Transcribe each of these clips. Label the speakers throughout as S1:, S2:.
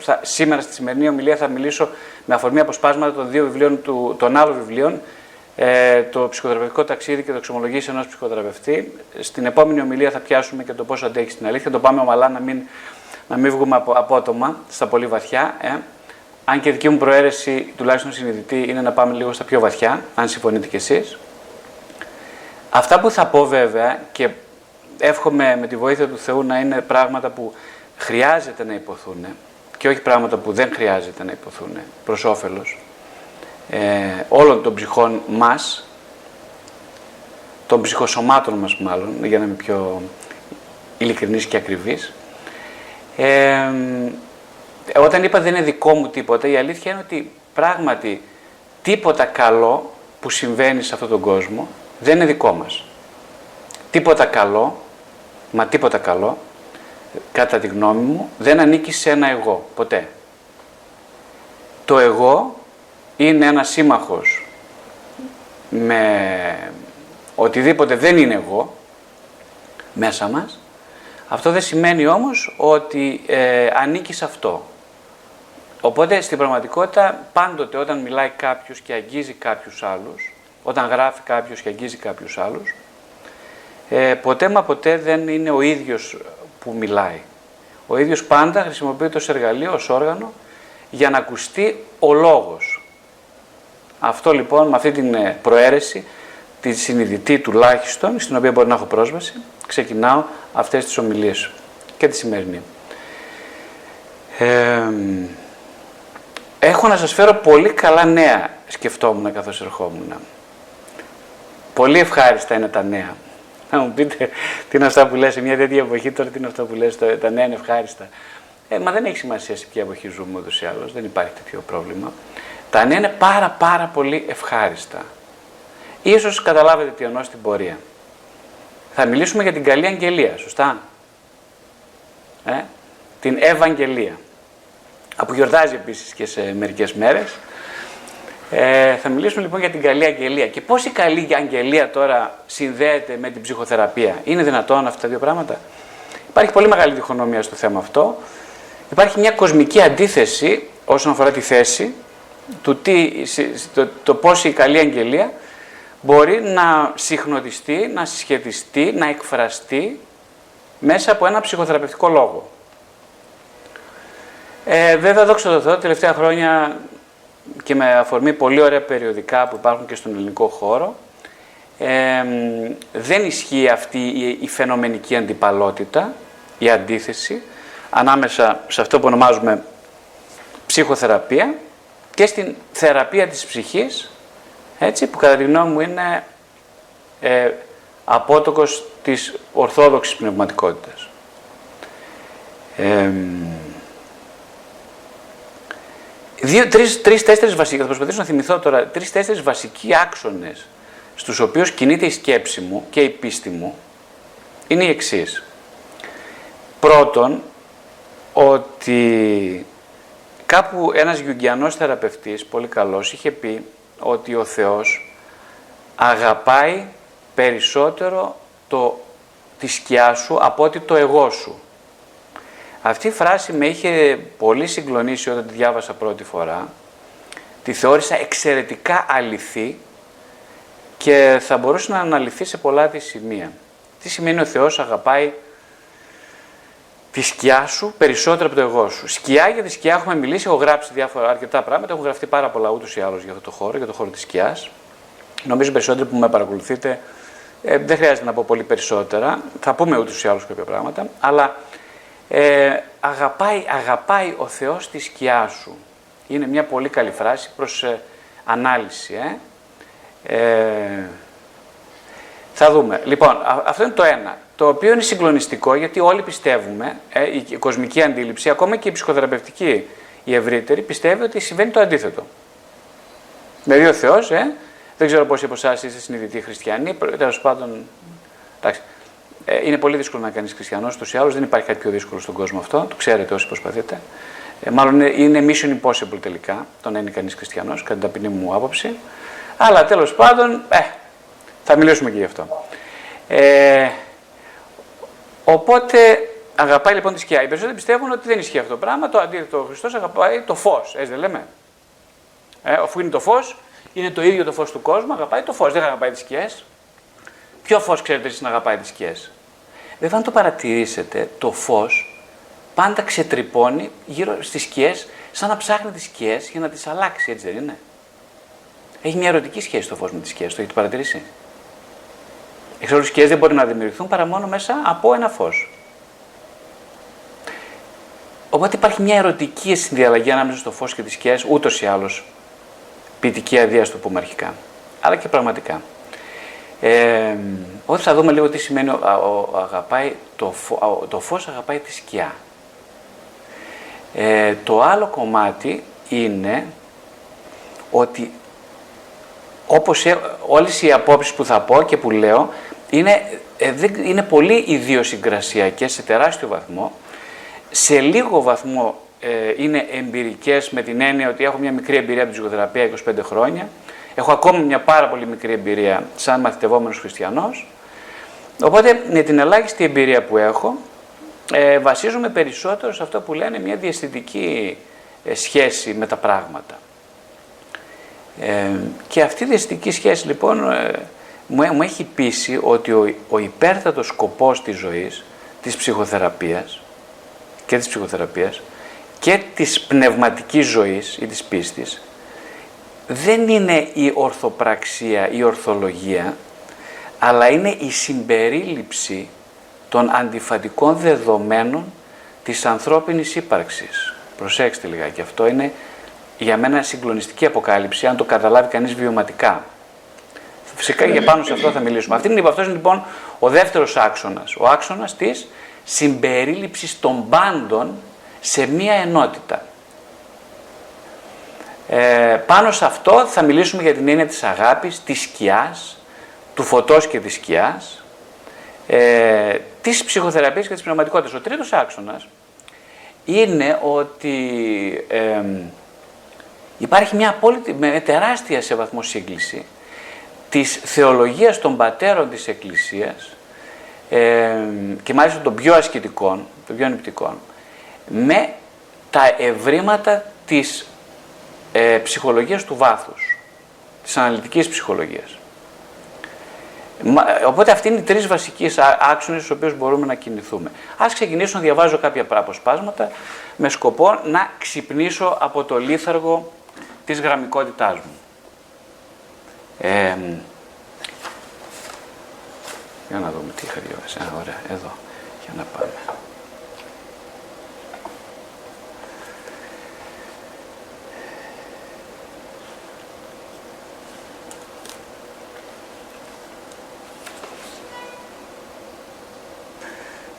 S1: θα, σήμερα στη σημερινή ομιλία θα μιλήσω με αφορμή αποσπάσματα των δύο βιβλίων, του, των άλλων βιβλίων, ε, το ψυχοθεραπευτικό ταξίδι και το εξομολογήσει ενός ψυχοθεραπευτή. Στην επόμενη ομιλία θα πιάσουμε και το πώ αντέχει στην αλήθεια. Το πάμε ομαλά να μην, να μην βγούμε από, απότομα στα πολύ βαθιά. Ε. Αν και δική μου προαίρεση, τουλάχιστον συνειδητή, είναι να πάμε λίγο στα πιο βαθιά, αν συμφωνείτε κι εσείς. Αυτά που θα πω βέβαια και εύχομαι με τη βοήθεια του Θεού να είναι πράγματα που χρειάζεται να υποθούν και όχι πράγματα που δεν χρειάζεται να υποθούν προς όφελος ε, όλων των ψυχών μας, των ψυχοσωμάτων μας μάλλον, για να είμαι πιο ειλικρινής και ακριβής. Ε, όταν είπα δεν είναι δικό μου τίποτα, η αλήθεια είναι ότι πράγματι τίποτα καλό που συμβαίνει σε αυτόν τον κόσμο δεν είναι δικό μας. Τίποτα καλό, μα τίποτα καλό, κατά τη γνώμη μου, δεν ανήκει σε ένα εγώ, ποτέ. Το εγώ είναι ένας σύμμαχος με οτιδήποτε δεν είναι εγώ μέσα μας. Αυτό δεν σημαίνει όμως ότι ε, ανήκει σε αυτό. Οπότε στην πραγματικότητα πάντοτε όταν μιλάει κάποιος και αγγίζει κάποιους άλλους, όταν γράφει κάποιος και αγγίζει κάποιους άλλους, ε, ποτέ μα ποτέ δεν είναι ο ίδιος που μιλάει. Ο ίδιος πάντα χρησιμοποιείται ως εργαλείο, ως όργανο, για να ακουστεί ο λόγος. Αυτό λοιπόν, με αυτή την ε, προαίρεση, τη συνειδητή τουλάχιστον, στην οποία μπορεί να έχω πρόσβαση, ξεκινάω αυτές τις ομιλίες και τη σημερινή. Ε, έχω να σας φέρω πολύ καλά νέα, σκεφτόμουν καθώς ερχόμουν. Πολύ ευχάριστα είναι τα νέα. Να μου πείτε τι είναι αυτά που λες σε μια τέτοια εποχή, τώρα τι είναι αυτά που λες, τα νέα είναι ευχάριστα. Ε, μα δεν έχει σημασία σε ποια εποχή ζούμε ούτως ή άλλως, δεν υπάρχει τέτοιο πρόβλημα. Τα νέα είναι πάρα πάρα πολύ ευχάριστα. Ίσως καταλάβετε τι εννοώ στην πορεία. Θα μιλήσουμε για την καλή αγγελία, σωστά; Ε, την Ευαγγελία. Από γιορτάζει επίσης και σε μερικές μέρες. Ε, θα μιλήσουμε λοιπόν για την καλή αγγελία. Και πώς η καλή αγγελία τώρα συνδέεται με την ψυχοθεραπεία; Είναι δυνατόν αυτά τα δύο πράγματα; Υπάρχει πολύ μεγάλη διχονομία στο θέμα αυτό. Υπάρχει μια κοσμική αντίθεση όσον αφορά τη θέση του τι, το, το πώς η καλή αγγελία μπορεί να συχνοτιστεί, να συσχετιστεί, να εκφραστεί μέσα από ένα ψυχοθεραπευτικό λόγο. Ε, βέβαια, δόξα τω Θεώ, τελευταία χρόνια και με αφορμή πολύ ωραία περιοδικά που υπάρχουν και στον ελληνικό χώρο, ε, δεν ισχύει αυτή η, φαινομενική αντιπαλότητα, η αντίθεση, ανάμεσα σε αυτό που ονομάζουμε ψυχοθεραπεία και στην θεραπεία της ψυχής, έτσι, που κατά τη γνώμη μου είναι ε, απότοκος της ορθόδοξης πνευματικότητας. Ε, Δύο, τρεις, τρεις, τέσσερις βασικοί, θα προσπαθήσω να θυμηθώ τώρα, τρεις, τέσσερις βασικοί άξονες στους οποίους κινείται η σκέψη μου και η πίστη μου είναι οι εξής. Πρώτον, ότι κάπου ένας γιουγκιανός θεραπευτής, πολύ καλός, είχε πει ότι ο Θεός αγαπάει περισσότερο το, τη σκιά σου από ότι το εγώ σου. Αυτή η φράση με είχε πολύ συγκλονίσει όταν τη διάβασα πρώτη φορά. Τη θεώρησα εξαιρετικά αληθή και θα μπορούσε να αναλυθεί σε πολλά της σημεία. Τι σημαίνει ο Θεός αγαπάει τη σκιά σου περισσότερο από το εγώ σου. Σκιά για τη σκιά έχουμε μιλήσει, έχω γράψει διάφορα αρκετά πράγματα, έχουν γραφτεί πάρα πολλά ούτως ή άλλως για αυτό το χώρο, για το χώρο της σκιάς. Νομίζω περισσότερο που με παρακολουθείτε ε, δεν χρειάζεται να πω πολύ περισσότερα. Θα πούμε ούτως ή άλλως κάποια πράγματα. Αλλά ε, αγαπάει, αγαπάει ο Θεός τη σκιά σου. Είναι μια πολύ καλή φράση προς ε, ανάλυση. Ε. Ε, θα δούμε. Λοιπόν, αυτό είναι το ένα. Το οποίο είναι συγκλονιστικό γιατί όλοι πιστεύουμε, ε, η κοσμική αντίληψη, ακόμα και η ψυχοθεραπευτική, η ευρύτερη, πιστεύει ότι συμβαίνει το αντίθετο. Δηλαδή ο Θεός, ε, δεν ξέρω πόσοι από εσάς είστε συνειδητοί χριστιανοί, τέλος πάντων, εντάξει, ε, είναι πολύ δύσκολο να κάνεις χριστιανός, ούτως ή άλλως δεν υπάρχει κάτι πιο δύσκολο στον κόσμο αυτό. Το ξέρετε όσοι προσπαθείτε. Ε, μάλλον είναι mission impossible τελικά το να είναι κανείς χριστιανός, κατά την ταπεινή μου άποψη. Αλλά τέλος πάντων, ε, θα μιλήσουμε και γι' αυτό. Ε, οπότε Αγαπάει λοιπόν τη σκιά. Οι περισσότεροι πιστεύουν ότι δεν ισχύει αυτό το πράγμα. Το αντίθετο, ο Χριστός αγαπάει το φως. Έτσι δεν λέμε; Ε, αφού είναι το φως, είναι το ίδιο το φως του κόσμου, αγαπάει το φως. Δεν αγαπάει τις σκιές. Ποιο φως ξέρετε εσείς να αγαπάει τις σκιές; Βέβαια, αν το παρατηρήσετε, το φως πάντα ξετρυπώνει γύρω στις σκιές, σαν να ψάχνει τις σκιές για να τις αλλάξει, έτσι δεν είναι; Έχει μια ερωτική σχέση το φως με τις σκιές, το έχετε παρατηρήσει; Εξάλλου, σκιές δεν μπορεί να δημιουργηθούν παρά μόνο μέσα από ένα φως. Οπότε υπάρχει μια ερωτική συνδιαλλαγή ανάμεσα στο φως και τις σκιές, ούτως ή άλλως. Ποιητική αδεία, το πούμε αρχικά. Αλλά και πραγματικά. Ε, όταν θα δούμε λίγο τι σημαίνει ο, ο, αγαπάει, το, φω, το φως αγαπάει τη σκιά. Ε, το άλλο κομμάτι είναι ότι όπως ε, όλες οι απόψεις που θα πω και που λέω είναι, ε, είναι πολύ ιδιοσυγκρασιακές σε τεράστιο βαθμό. Σε λίγο βαθμό ε, είναι εμπειρικές με την έννοια ότι έχω μια μικρή εμπειρία από την ψυχοθεραπεία 25 χρόνια. Έχω ακόμα μια πάρα πολύ μικρή εμπειρία σαν μαθητευόμενος χριστιανός. Οπότε με την ελάχιστη εμπειρία που έχω ε, βασίζομαι περισσότερο σε αυτό που λένε μια διαστητική ε, σχέση με τα πράγματα. Ε, και αυτή η διαστητική σχέση λοιπόν ε, μου, έχει πείσει ότι ο, ο υπέρτατος σκοπός της ζωής, της ψυχοθεραπείας και της ψυχοθεραπείας και της πνευματικής ζωής ή της πίστης δεν είναι η ορθοπραξία, η ορθολογία, αλλά είναι η συμπερίληψη των αντιφατικών δεδομένων της ανθρώπινης ύπαρξης. Προσέξτε λιγάκι, αυτό είναι για μένα συγκλονιστική αποκάλυψη, αν το καταλάβει κανείς βιωματικά. Φυσικά για πάνω σε αυτό θα μιλήσουμε. Αυτή είναι, αυτός είναι λοιπόν ο δεύτερος άξονας, ο άξονας της συμπερίληψης των πάντων σε μία ενότητα. Ε, πάνω σε αυτό θα μιλήσουμε για την έννοια της αγάπης, της σκιάς, του φωτός και της σκιάς, ε, της ψυχοθεραπείας και της πνευματικότητας. Ο τρίτος άξονας είναι ότι ε, υπάρχει μια απόλυτη, με τεράστια σε βαθμό σύγκληση της θεολογίας των πατέρων της Εκκλησίας ε, και μάλιστα των πιο ασκητικών, των πιο ανυπτικών, με τα ευρήματα της ε, ψυχολογίας του βάθους, της αναλυτικής ψυχολογίας. Οπότε αυτοί είναι οι τρεις βασικοί άξονες στους οποίους μπορούμε να κινηθούμε. Ας ξεκινήσω να διαβάζω κάποια αποσπάσματα με σκοπό να ξυπνήσω από το λίθαργο της γραμμικότητάς μου. Ε, για να δούμε τι είχα διαβάσει. Α, ωραία, εδώ. Για να πάμε.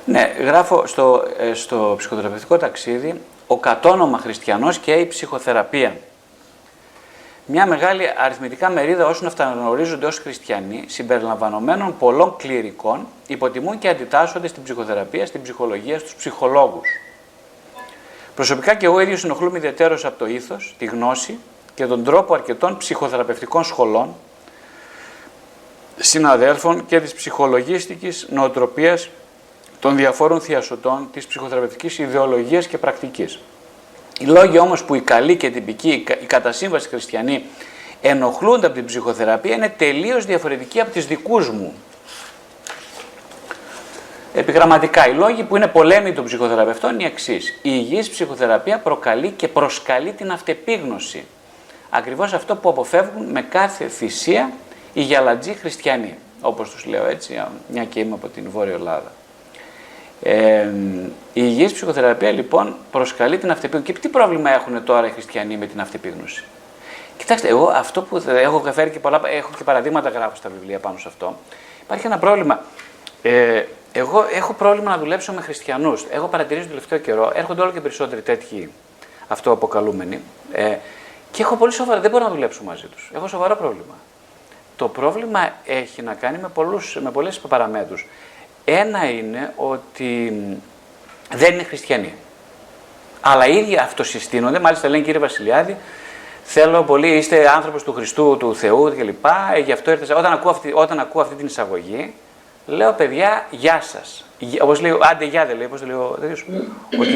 S1: Ναι, γράφω στο, ε, στο ψυχοθεραπευτικό ταξίδι ο κατόνομα χριστιανός και η ψυχοθεραπεία. Μια μεγάλη αριθμητικά μερίδα όσων αυταναγνωρίζονται ως χριστιανοί, συμπεριλαμβανομένων πολλών κληρικών, υποτιμούν και αντιτάσσονται στην ψυχοθεραπεία, στην ψυχολογία, στους ψυχολόγους. Προσωπικά και εγώ ίδιος ενοχλούμαι ιδιαίτερω από το ήθος, τη γνώση και τον τρόπο αρκετών ψυχοθεραπευτικών σχολών, συναδέλφων και της ψυχολογίστικης νοοτροπίας των διαφόρων θειασωτών της ψυχοθεραπευτικής ιδεολογίας και πρακτικής. Οι λόγοι όμως που οι καλοί και τυπικοί, οι κατά σύμβαση χριστιανοί ενοχλούνται από την ψυχοθεραπεία είναι τελείως διαφορετικοί από τις δικούς μου. Επιγραμματικά, οι λόγοι που είναι πολέμοι των ψυχοθεραπευτών είναι οι εξής. Η υγιής ψυχοθεραπεία προκαλεί και προσκαλεί την αυτεπίγνωση. Ακριβώς αυτό που αποφεύγουν με κάθε θυσία οι γιαλατζοί χριστιανοί. Όπως τους λέω έτσι, μια και είμαι από την Βόρεια Ελλάδα. Ε, η υγιής ψυχοθεραπεία λοιπόν προσκαλεί την αυτεπίγνωση. Και τι πρόβλημα έχουν τώρα οι χριστιανοί με την αυτεπίγνωση; Κοιτάξτε, εγώ αυτό που έχω φέρει και πολλά, έχω και παραδείγματα γράφω στα βιβλία πάνω σε αυτό. Υπάρχει ένα πρόβλημα. Ε, εγώ έχω πρόβλημα να δουλέψω με χριστιανούς. Έχω παρατηρήσει το τελευταίο καιρό, έρχονται όλο και περισσότεροι τέτοιοι αυτοαποκαλούμενοι. Ε, και έχω πολύ σοβαρά, δεν μπορώ να δουλέψω μαζί τους. Έχω σοβαρό πρόβλημα. Το πρόβλημα έχει να κάνει με, πολλούς, με πολλές παραμέτρους. Ένα είναι ότι δεν είναι χριστιανοί. Αλλά οι ίδιοι αυτοσυστήνονται, μάλιστα λένε κύριε Βασιλιάδη, θέλω πολύ, είστε άνθρωπος του Χριστού, του Θεού κλπ. Ε, γι' αυτό ήρθα, όταν ακούω, αυτή, όταν ακούω αυτή την εισαγωγή, λέω παιδιά, γεια σας. Όπως λέει, άντε γεια δεν λέει, πώς λέει ο τέτοιος.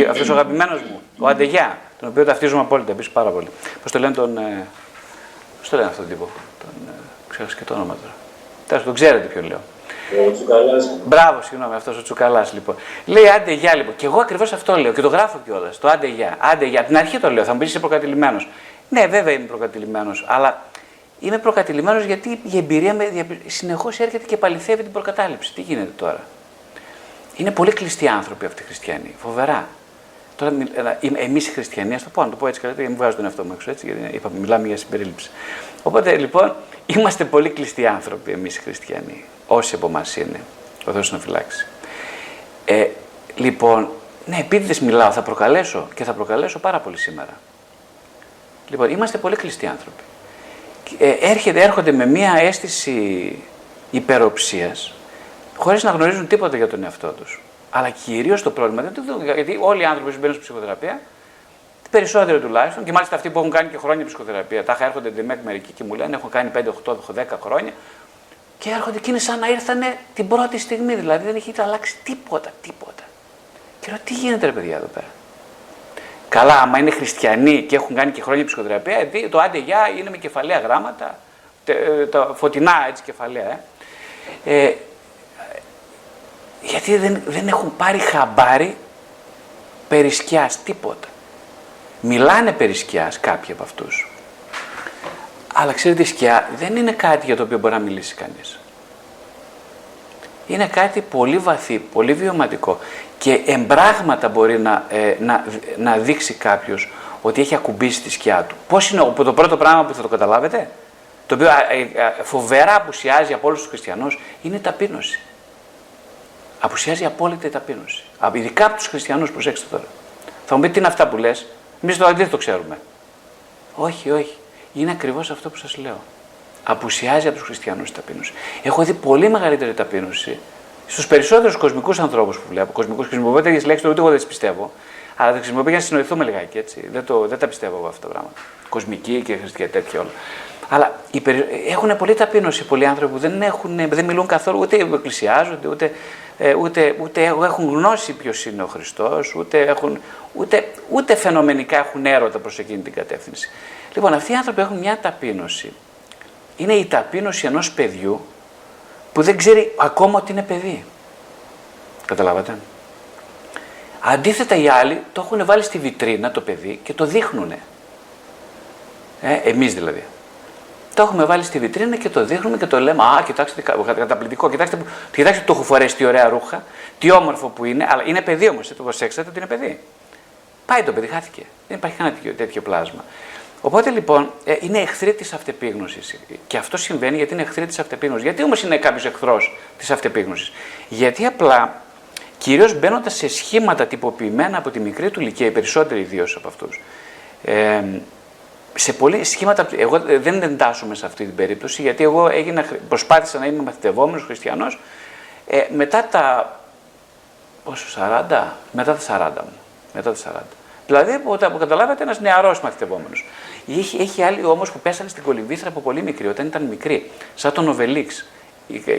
S1: Αυτός ο αγαπημένος μου, ο άντε γεια, τον οποίο ταυτίζουμε απόλυτα επίσης πάρα πολύ. Πώς το λένε τον. Ε, πώς το λένε αυτόν τον τύπο. Τον, ε, ξέρω και το όνομα τώρα. Τέλο, τον ξέρετε ποιο λέω.
S2: Ο Τσουκαλάς.
S1: Μπράβο, συγγνώμη, αυτός ο Τσουκαλάς λοιπόν. Λέει άντε γεια λοιπόν. Και εγώ ακριβώς αυτό λέω και το γράφω κιόλας. Το άντε γεια. Άντε γεια. Την αρχή το λέω, θα μου πεις είσαι προκατηλημένος. Ναι, βέβαια είμαι προκατηλημένος, αλλά είμαι προκατηλημένος γιατί η εμπειρία με συνεχώς έρχεται και παληθεύει την προκατάληψη. Τι γίνεται τώρα; Είναι πολύ κλειστοί άνθρωποι αυτοί οι χριστιανοί. Φοβερά. Τώρα, εμείς οι χριστιανοί, ας το πω, να το πω έτσι καλύτερα, γιατί μην βγάζω τον εαυτό μου έξω έτσι, γιατί είπα, μιλάμε για συμπερίληψη. Οπότε λοιπόν, είμαστε πολύ κλειστοί άνθρωποι εμείς οι χριστιανοί. Όσοι από εμάς είναι. Ο Θεός να φυλάξει. Ε, λοιπόν, ναι, επίτηδε μιλάω, θα προκαλέσω και θα προκαλέσω πάρα πολύ σήμερα. Λοιπόν, είμαστε πολύ κλειστοί άνθρωποι. Ε, έρχεται, έρχονται με μία αίσθηση υπεροψίας, χωρίς να γνωρίζουν τίποτα για τον εαυτό τους. Αλλά κυρίως το πρόβλημα δεν το δουν, γιατί όλοι οι άνθρωποι που μπαίνουν στη ψυχοθεραπεία, περισσότεροι τουλάχιστον, και μάλιστα αυτοί που έχουν κάνει και χρόνια ψυχοθεραπεία, τα έρχονται ντεμέκ μερικοί και μου λένε: Έχω κάνει 5, 8, 10 χρόνια, και έρχονται και είναι σαν να ήρθανε την πρώτη στιγμή, δηλαδή δεν έχει αλλάξει τίποτα, τίποτα. Και λέω: Τι γίνεται, ρε παιδιά, εδώ πέρα; Καλά, άμα είναι χριστιανοί και έχουν κάνει και χρόνια ψυχοθεραπεία, το άντε γεια είναι με κεφαλαία γράμματα, τα φωτεινά έτσι κεφαλαία. Ε. Ε, γιατί δεν, δεν έχουν πάρει χαμπάρι περί σκιάς, τίποτα. Μιλάνε περί σκιάς κάποιοι από αυτούς. Αλλά ξέρετε, η σκιά δεν είναι κάτι για το οποίο μπορεί να μιλήσει κανείς. Είναι κάτι πολύ βαθύ, πολύ βιωματικό και εμπράγματα μπορεί να, ε, να, να δείξει κάποιος ότι έχει ακουμπήσει τη σκιά του. Πώς είναι το πρώτο πράγμα που θα το καταλάβετε, το οποίο ε, ε, φοβερά απουσιάζει από όλους τους χριστιανούς, είναι η ταπείνωση. Απουσιάζει απόλυτα η ταπείνωση. Ειδικά από τους χριστιανούς, προσέξτε τώρα. Θα μου πείτε τι είναι αυτά που λες, εμείς το αντίθετο ξέρουμε. Όχι, όχι. Είναι ακριβώς αυτό που σας λέω. Απουσιάζει από τους χριστιανούς η ταπείνωση. Έχω δει πολύ μεγαλύτερη ταπείνωση στους περισσότερους κοσμικούς ανθρώπους που βλέπω, κοσμικούς χρησιμοποιώ τέτοιες λέξεις, ούτε εγώ δεν τις πιστεύω, αλλά τα χρησιμοποιώ για να συνοηθούμε λιγάκι έτσι. Δεν, το, δεν τα πιστεύω εγώ αυτά τα πράγματα. Κοσμική και χριστιανική τέτοια όλα. Αλλά έχουν πολύ ταπείνωση πολλοί άνθρωποι που δεν, έχουν, δεν μιλούν καθόλου, ούτε εκκλησιάζονται, ούτε, ε, ούτε, ούτε έχουν γνώση ποιος είναι ο Χριστός, ούτε, έχουν, ούτε, ούτε φαινομενικά έχουν έρωτα προς εκείνη την κατεύθυνση. Λοιπόν, αυτοί οι άνθρωποι έχουν μια ταπείνωση. Είναι η ταπείνωση ενός παιδιού που δεν ξέρει ακόμα ότι είναι παιδί. Καταλάβατε; Αντίθετα οι άλλοι το έχουν βάλει στη βιτρίνα το παιδί και το δείχνουν. Ε, εμείς δηλαδή. Το έχουμε βάλει στη βιτρίνα και το δείχνουμε και το λέμε Α, κοιτάξτε, καταπληκτικό, κοιτάξτε, κοιτάξτε το έχω φορέσει τι ωραία ρούχα, τι όμορφο που είναι, αλλά είναι παιδί όμως. Το προσέξατε ότι είναι παιδί. Πάει το παιδί, χάθηκε. Δεν υπάρχει κανένα τέτοιο πλάσμα. Οπότε λοιπόν ε, είναι εχθρή της αυτεπίγνωσης. Και αυτό συμβαίνει γιατί είναι εχθρή της αυτεπίγνωσης. Γιατί όμως είναι κάποιος εχθρός της αυτεπίγνωσης; Γιατί απλά, κυρίως μπαίνοντας σε σχήματα τυποποιημένα από τη μικρή του ηλικία, οι περισσότεροι ιδίως από αυτούς, ε, σε πολλοί σχήματα. Εγώ δεν εντάσσομαι σε αυτή την περίπτωση, γιατί εγώ έγινα, προσπάθησα να είμαι μαθητευόμενος χριστιανός ε, μετά τα. Πόσο, 40? Μετά τα 40 μου. Μετά τα 40. Δηλαδή, όταν καταλάβατε, ένας νεαρός μαθητευόμενος. Έχει, έχει άλλοι όμως που πέσανε στην κολυμβήθρα από πολύ μικρή, όταν ήταν μικρή, σαν τον Οβελίξ.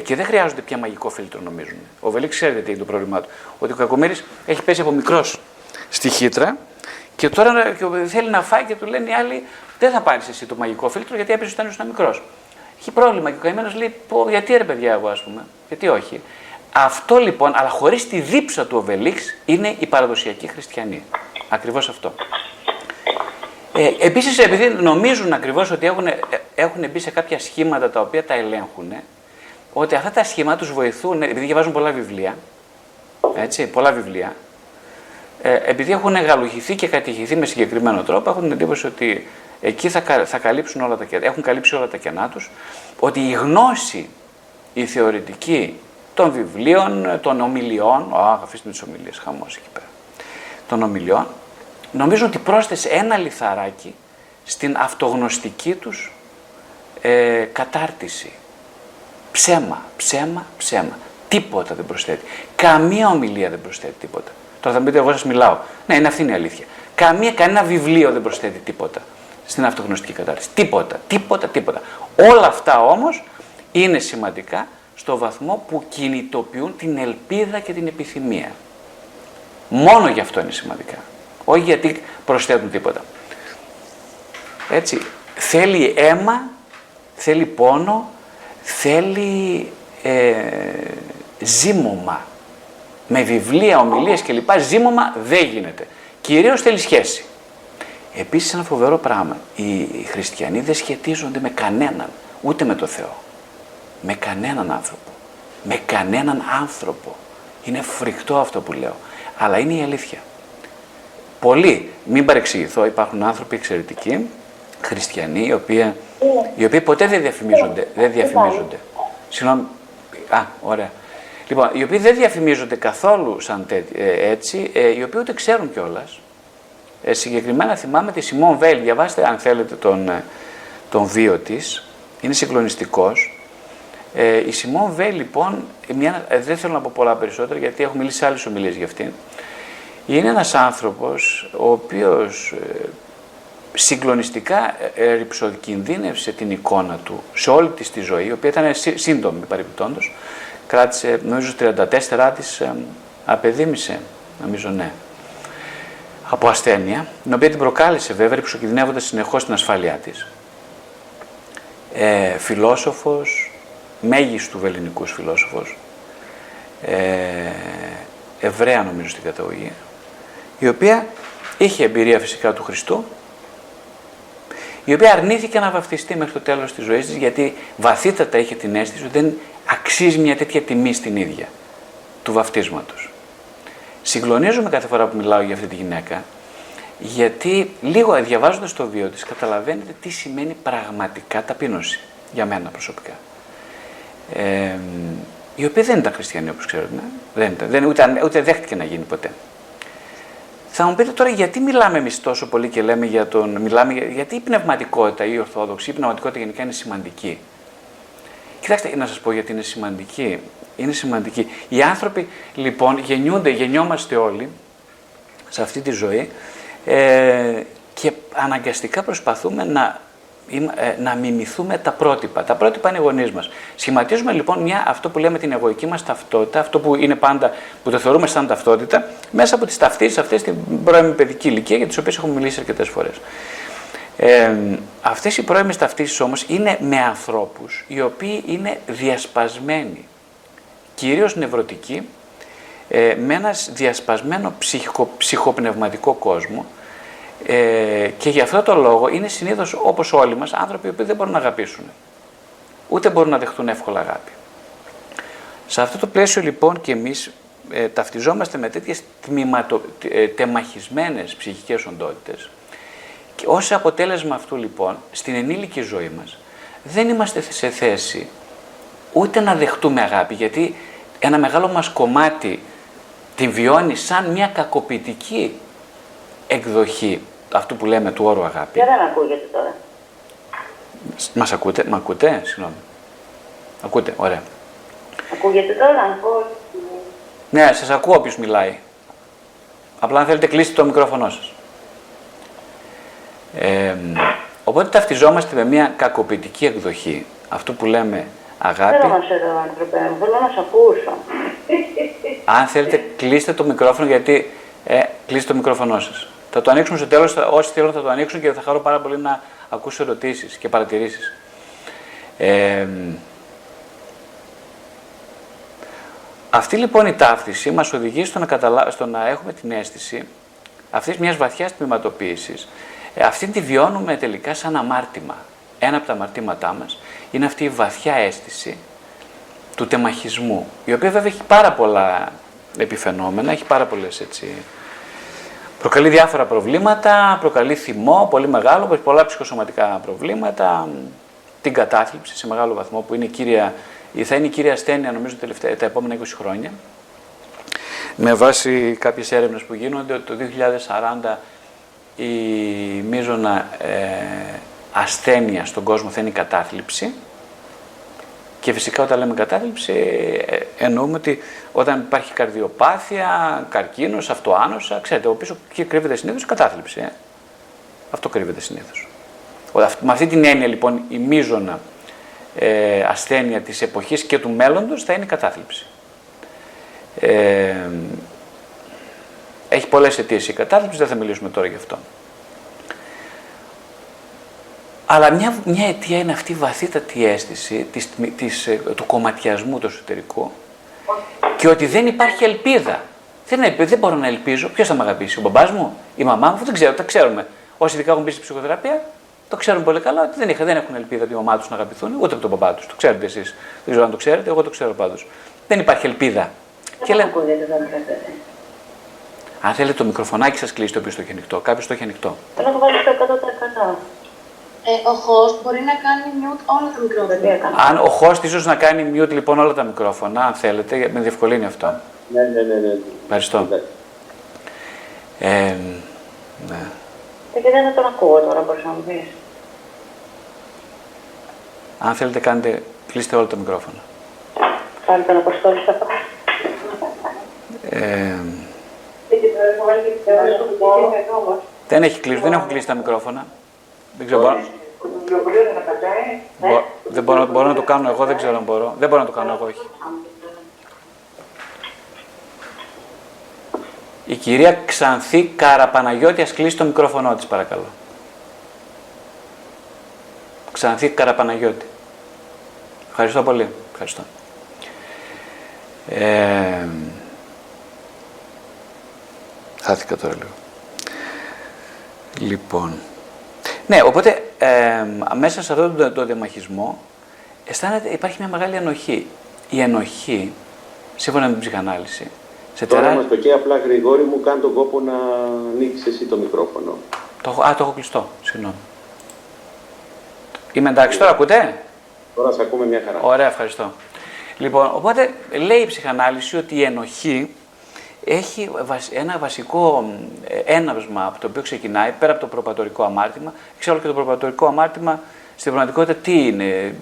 S1: Και δεν χρειάζονται πια μαγικό φίλτρο, νομίζουν. Ο Οβελίξ ξέρετε τι είναι το πρόβλημά του. Ότι ο Κακομήρη έχει πέσει από μικρός στη χύτρα και τώρα θέλει να φάει και του λένε οι άλλοι: Δεν θα πάρεις εσύ το μαγικό φίλτρο γιατί έπεσε όταν ήσουν μικρός. Έχει πρόβλημα και ο καημένος λέει: Πω, γιατί ρε παιδιά, εγώ ας πούμε, γιατί όχι. Αυτό λοιπόν, αλλά χωρίς τη δίψα του Οβελίξ, είναι η παραδοσιακή χριστιανή. Ακριβώς αυτό. Ε, Επίσης, επειδή νομίζουν ακριβώς ότι έχουν, ε, έχουν μπει σε κάποια σχήματα τα οποία τα ελέγχουν, ότι αυτά τα σχήματα τους βοηθούν, επειδή διαβάζουν πολλά βιβλία, έτσι, πολλά βιβλία, ε, επειδή έχουν γαλουχηθεί και κατηχηθεί με συγκεκριμένο τρόπο, έχουν την εντύπωση ότι εκεί θα, θα καλύψουν όλα τα κενά, έχουν καλύψει όλα τα κενά τους, ότι η γνώση, η θεωρητική των βιβλίων, των ομιλιών, α, αφήστε τις ομιλίες, χαμός εκεί πέρα, των ομιλιών, νομίζω ότι πρόσθεσε ένα λιθαράκι στην αυτογνωστική τους ε, κατάρτιση. Ψέμα, ψέμα, ψέμα. Τίποτα δεν προσθέτει. Καμία ομιλία δεν προσθέτει τίποτα. Τώρα θα μου πείτε, εγώ σας μιλάω. Ναι, είναι αυτή είναι η αλήθεια. Καμία, κανένα βιβλίο δεν προσθέτει τίποτα στην αυτογνωστική κατάρτιση. Τίποτα, τίποτα, τίποτα. Όλα αυτά όμως είναι σημαντικά στο βαθμό που κινητοποιούν την ελπίδα και την επιθυμία. Μόνο γι' αυτό είναι σημαντικά. Όχι γιατί προσθέτουν τίποτα. Έτσι, θέλει αίμα, θέλει πόνο, θέλει ε, ζήμωμα. Με βιβλία, ομιλίες κλπ. Ζήμωμα δεν γίνεται. Κυρίως θέλει σχέση. Επίσης ένα φοβερό πράγμα. Οι χριστιανοί δεν σχετίζονται με κανέναν, ούτε με το Θεό. Με κανέναν άνθρωπο. Με κανέναν άνθρωπο. Είναι φρικτό αυτό που λέω. Αλλά είναι η αλήθεια. Πολλοί, μην παρεξηγηθώ, υπάρχουν άνθρωποι εξαιρετικοί, χριστιανοί, οι οποίοι, οι οποίοι ποτέ δεν διαφημίζονται. Δεν διαφημίζονται. Συγγνώμη. Α, ωραία. Λοιπόν, οι οποίοι δεν διαφημίζονται καθόλου σαν ε, έτσι, ε, οι οποίοι ούτε ξέρουν κιόλας. Ε, συγκεκριμένα θυμάμαι τη Σιμών Βέλ, διαβάστε αν θέλετε τον, ε, τον βίο της. είναι συγκλονιστικός. Ε, η Σιμών Βέλ λοιπόν, μια, ε, δεν θέλω να πω πολλά περισσότερα γιατί έχω μιλήσει σε άλλες ομιλίες για αυτήν. Είναι ένας άνθρωπος ο οποίος ε, συγκλονιστικά ε, ρηψοκινδύνευσε την εικόνα του σε όλη της τη ζωή, η οποία ήταν σύντομη παρεμπιπτόντως. Κράτησε νομίζω 34 της ε, απεδίμησε, νομίζω ναι, από ασθένεια, την οποία την προκάλεσε βέβαια ρηψοκινδυνεύοντας συνεχώς την ασφάλειά της. Ε, φιλόσοφος, μέγιστου ελληνικούς φιλόσοφος, ε, Εβραία νομίζω στην καταγωγή, η οποία είχε εμπειρία φυσικά του Χριστού, η οποία αρνήθηκε να βαφτιστεί μέχρι το τέλος της ζωής της, γιατί βαθύτατα είχε την αίσθηση ότι δεν αξίζει μια τέτοια τιμή στην ίδια του βαφτίσματος. Συγκλονίζομαι κάθε φορά που μιλάω για αυτή τη γυναίκα, γιατί λίγο διαβάζοντας το βίο της καταλαβαίνετε τι σημαίνει πραγματικά ταπείνωση για μένα προσωπικά ε, η οποία δεν ήταν χριστιανή όπως ξέρετε, ναι. δεν ήταν, δεν, ούτε, ούτε δέχτηκε να γίνει ποτέ. Θα μου πείτε τώρα γιατί μιλάμε εμείς τόσο πολύ και λέμε για τον. Μιλάμε, γιατί η πνευματικότητα, η Ορθόδοξη, η πνευματικότητα γενικά είναι σημαντική. Κοιτάξτε, να σας πω γιατί είναι σημαντική. Είναι σημαντική. Οι άνθρωποι λοιπόν γεννιούνται, γεννιόμαστε όλοι σε αυτή τη ζωή ε, και αναγκαστικά προσπαθούμε να ε, να μιμηθούμε τα πρότυπα. Τα πρότυπα είναι οι γονείς μας. Σχηματίζουμε λοιπόν μια, αυτό που λέμε την εγωική μας ταυτότητα, αυτό που είναι πάντα, που το θεωρούμε σαν ταυτότητα, μέσα από τις ταυτίσεις αυτές στην πρώιμη παιδική ηλικία, για τις οποίες έχουμε μιλήσει αρκετές φορές. Ε, Αυτές οι πρώιμες ταυτίσεις όμως είναι με ανθρώπους οι οποίοι είναι διασπασμένοι, κυρίως νευρωτικοί, ε, με ένα διασπασμένο ψυχο, ψυχοπνευματικό κόσμο, ε, και γι' αυτό το λόγο είναι συνήθως όπως όλοι μας άνθρωποι που δεν μπορούν να αγαπήσουν. Ούτε μπορούν να δεχτούν εύκολα αγάπη. Σε αυτό το πλαίσιο λοιπόν και εμείς ε, ταυτιζόμαστε με τέτοιες ε, τεμαχισμένες ψυχικές οντότητες. Και ως αποτέλεσμα αυτού λοιπόν στην ενήλικη ζωή μας δεν είμαστε σε θέση ούτε να δεχτούμε αγάπη γιατί ένα μεγάλο μας κομμάτι την βιώνει σαν μια κακοποιητική εκδοχή αυτού που λέμε του όρου αγάπη.
S2: Και δεν ακούγεται τώρα.
S1: Μας ακούτε, μα ακούτε, συγγνώμη. Ακούτε, ωραία.
S2: Ακούγεται τώρα,
S1: Ναι, σας ακούω όποιος μιλάει. Απλά αν θέλετε κλείστε το μικρόφωνο σας. Ε, οπότε ταυτιζόμαστε με μια κακοποιητική εκδοχή. Αυτό που λέμε αγάπη.
S2: Δεν μας εδώ άνθρωπε, θέλω να σε ακούσω.
S1: Αν θέλετε κλείστε το μικρόφωνο γιατί ε, κλείστε το μικρόφωνο σας. Θα το ανοίξουμε στο τέλος, όσοι θέλουν θα το ανοίξουν και θα χαρώ πάρα πολύ να ακούσω ερωτήσεις και παρατηρήσεις. Ε, αυτή λοιπόν η ταύτιση μας οδηγεί στο να, καταλα... στο να έχουμε την αίσθηση αυτής μιας βαθιάς τμήματοποίησης. Ε, αυτή τη βιώνουμε τελικά σαν αμάρτημα. Ένα από τα αμαρτήματά μας είναι αυτή η βαθιά αίσθηση του τεμαχισμού, η οποία βέβαια έχει πάρα πολλά επιφαινόμενα, έχει πάρα πολλές έτσι, Προκαλεί διάφορα προβλήματα, προκαλεί θυμό πολύ μεγάλο, έχει πολλά ψυχοσωματικά προβλήματα, την κατάθλιψη σε μεγάλο βαθμό που είναι κύρια, θα είναι η κύρια ασθένεια νομίζω τα επόμενα 20 χρόνια. Με βάση κάποιες έρευνες που γίνονται ότι το 2040 η μείζωνα ε, ασθένεια στον κόσμο θα είναι η κατάθλιψη και φυσικά όταν λέμε κατάθλιψη ε, εννοούμε ότι όταν υπάρχει καρδιοπάθεια, καρκίνος, αυτοάνοσα, ξέρετε, από πίσω και κρύβεται συνήθως η κατάθλιψη. Ε. Αυτό κρύβεται συνήθως. Με αυτή την έννοια λοιπόν η μείζωνα ε, ασθένεια της εποχής και του μέλλοντος θα είναι η κατάθλιψη. Ε, έχει πολλές αιτίες η κατάθλιψη, δεν θα μιλήσουμε τώρα γι' αυτό. Αλλά μια, μια αιτία είναι αυτή η βαθύτατη αίσθηση της, της, ε, του κομματιασμού του εσωτερικού και ότι δεν υπάρχει ελπίδα. Δεν, δεν μπορώ να ελπίζω. Ποιος θα με αγαπήσει, ο μπαμπάς μου, η μαμά μου, δεν ξέρω, τα ξέρουμε. Όσοι ειδικά έχουν μπει στη ψυχοθεραπεία, το ξέρουν πολύ καλά ότι δεν, είχα, δεν έχουν ελπίδα ότι η μαμά τους να αγαπηθούν, ούτε από τον μπαμπά τους. Το ξέρετε εσείς. Δεν ξέρω αν το ξέρετε, εγώ το ξέρω πάντως. Δεν υπάρχει ελπίδα.
S2: Και λέμε.
S1: Αν θέλετε το μικροφωνάκι σας κλείσει το οποίο το έχει ανοιχτό. Κάποιος το έχει ανοιχτό.
S2: Θέλω να βάλει το 100%.
S3: Ε, ο host μπορεί να κάνει mute όλα τα μικρόφωνα.
S1: Αν ο host ίσως να κάνει mute λοιπόν όλα τα μικρόφωνα, αν θέλετε, με διευκολύνει αυτό.
S4: Ναι, ναι, ναι. ναι.
S1: Ευχαριστώ. Ε, ναι.
S2: Και δεν τον ακούω τώρα, μπορείς να μου πεις.
S1: Αν θέλετε, κάντε, κλείστε όλα τα μικρόφωνα.
S2: Πάλι τον αποστόλη στα πάνω.
S1: Ε, δεν έχει κλείσει, δεν έχω κλείσει τα μικρόφωνα. Δεν ξέρω, μπορώ, μπο- δεν μπορώ, μπορώ να το κάνω εγώ, δεν ξέρω αν μπορώ. Δεν μπορώ να το κάνω εγώ, όχι. Η κυρία Ξανθή Καραπαναγιώτη, ας κλείσει το μικρόφωνο της, παρακαλώ. Ξανθή Καραπαναγιώτη. Ευχαριστώ πολύ. Ευχαριστώ. Ε, χάθηκα τώρα λίγο. Λοιπόν. Ναι, οπότε ε, μέσα σε αυτό το, το διαμαχισμό αισθάνεται, υπάρχει μια μεγάλη ενοχή. Η ενοχή, σύμφωνα με την ψυχανάλυση, σε
S4: Τώρα
S1: τερά...
S4: μας το και απλά Γρηγόρη μου κάνει τον κόπο να ανοίξεις εσύ το μικρόφωνο.
S1: Το, έχω- α, το έχω κλειστό. Συγγνώμη. Είμαι εντάξει, τώρα ακούτε;
S4: Τώρα σε ακούμε μια χαρά.
S1: Ωραία, ευχαριστώ. Λοιπόν, οπότε λέει η ψυχανάλυση ότι η ενοχή έχει βασ- ένα βασικό μ, ε, έναυσμα από το οποίο ξεκινάει, πέρα από το προπατορικό αμάρτημα. Ξέρω και το προπατορικό αμάρτημα στην πραγματικότητα τι είναι; Ε,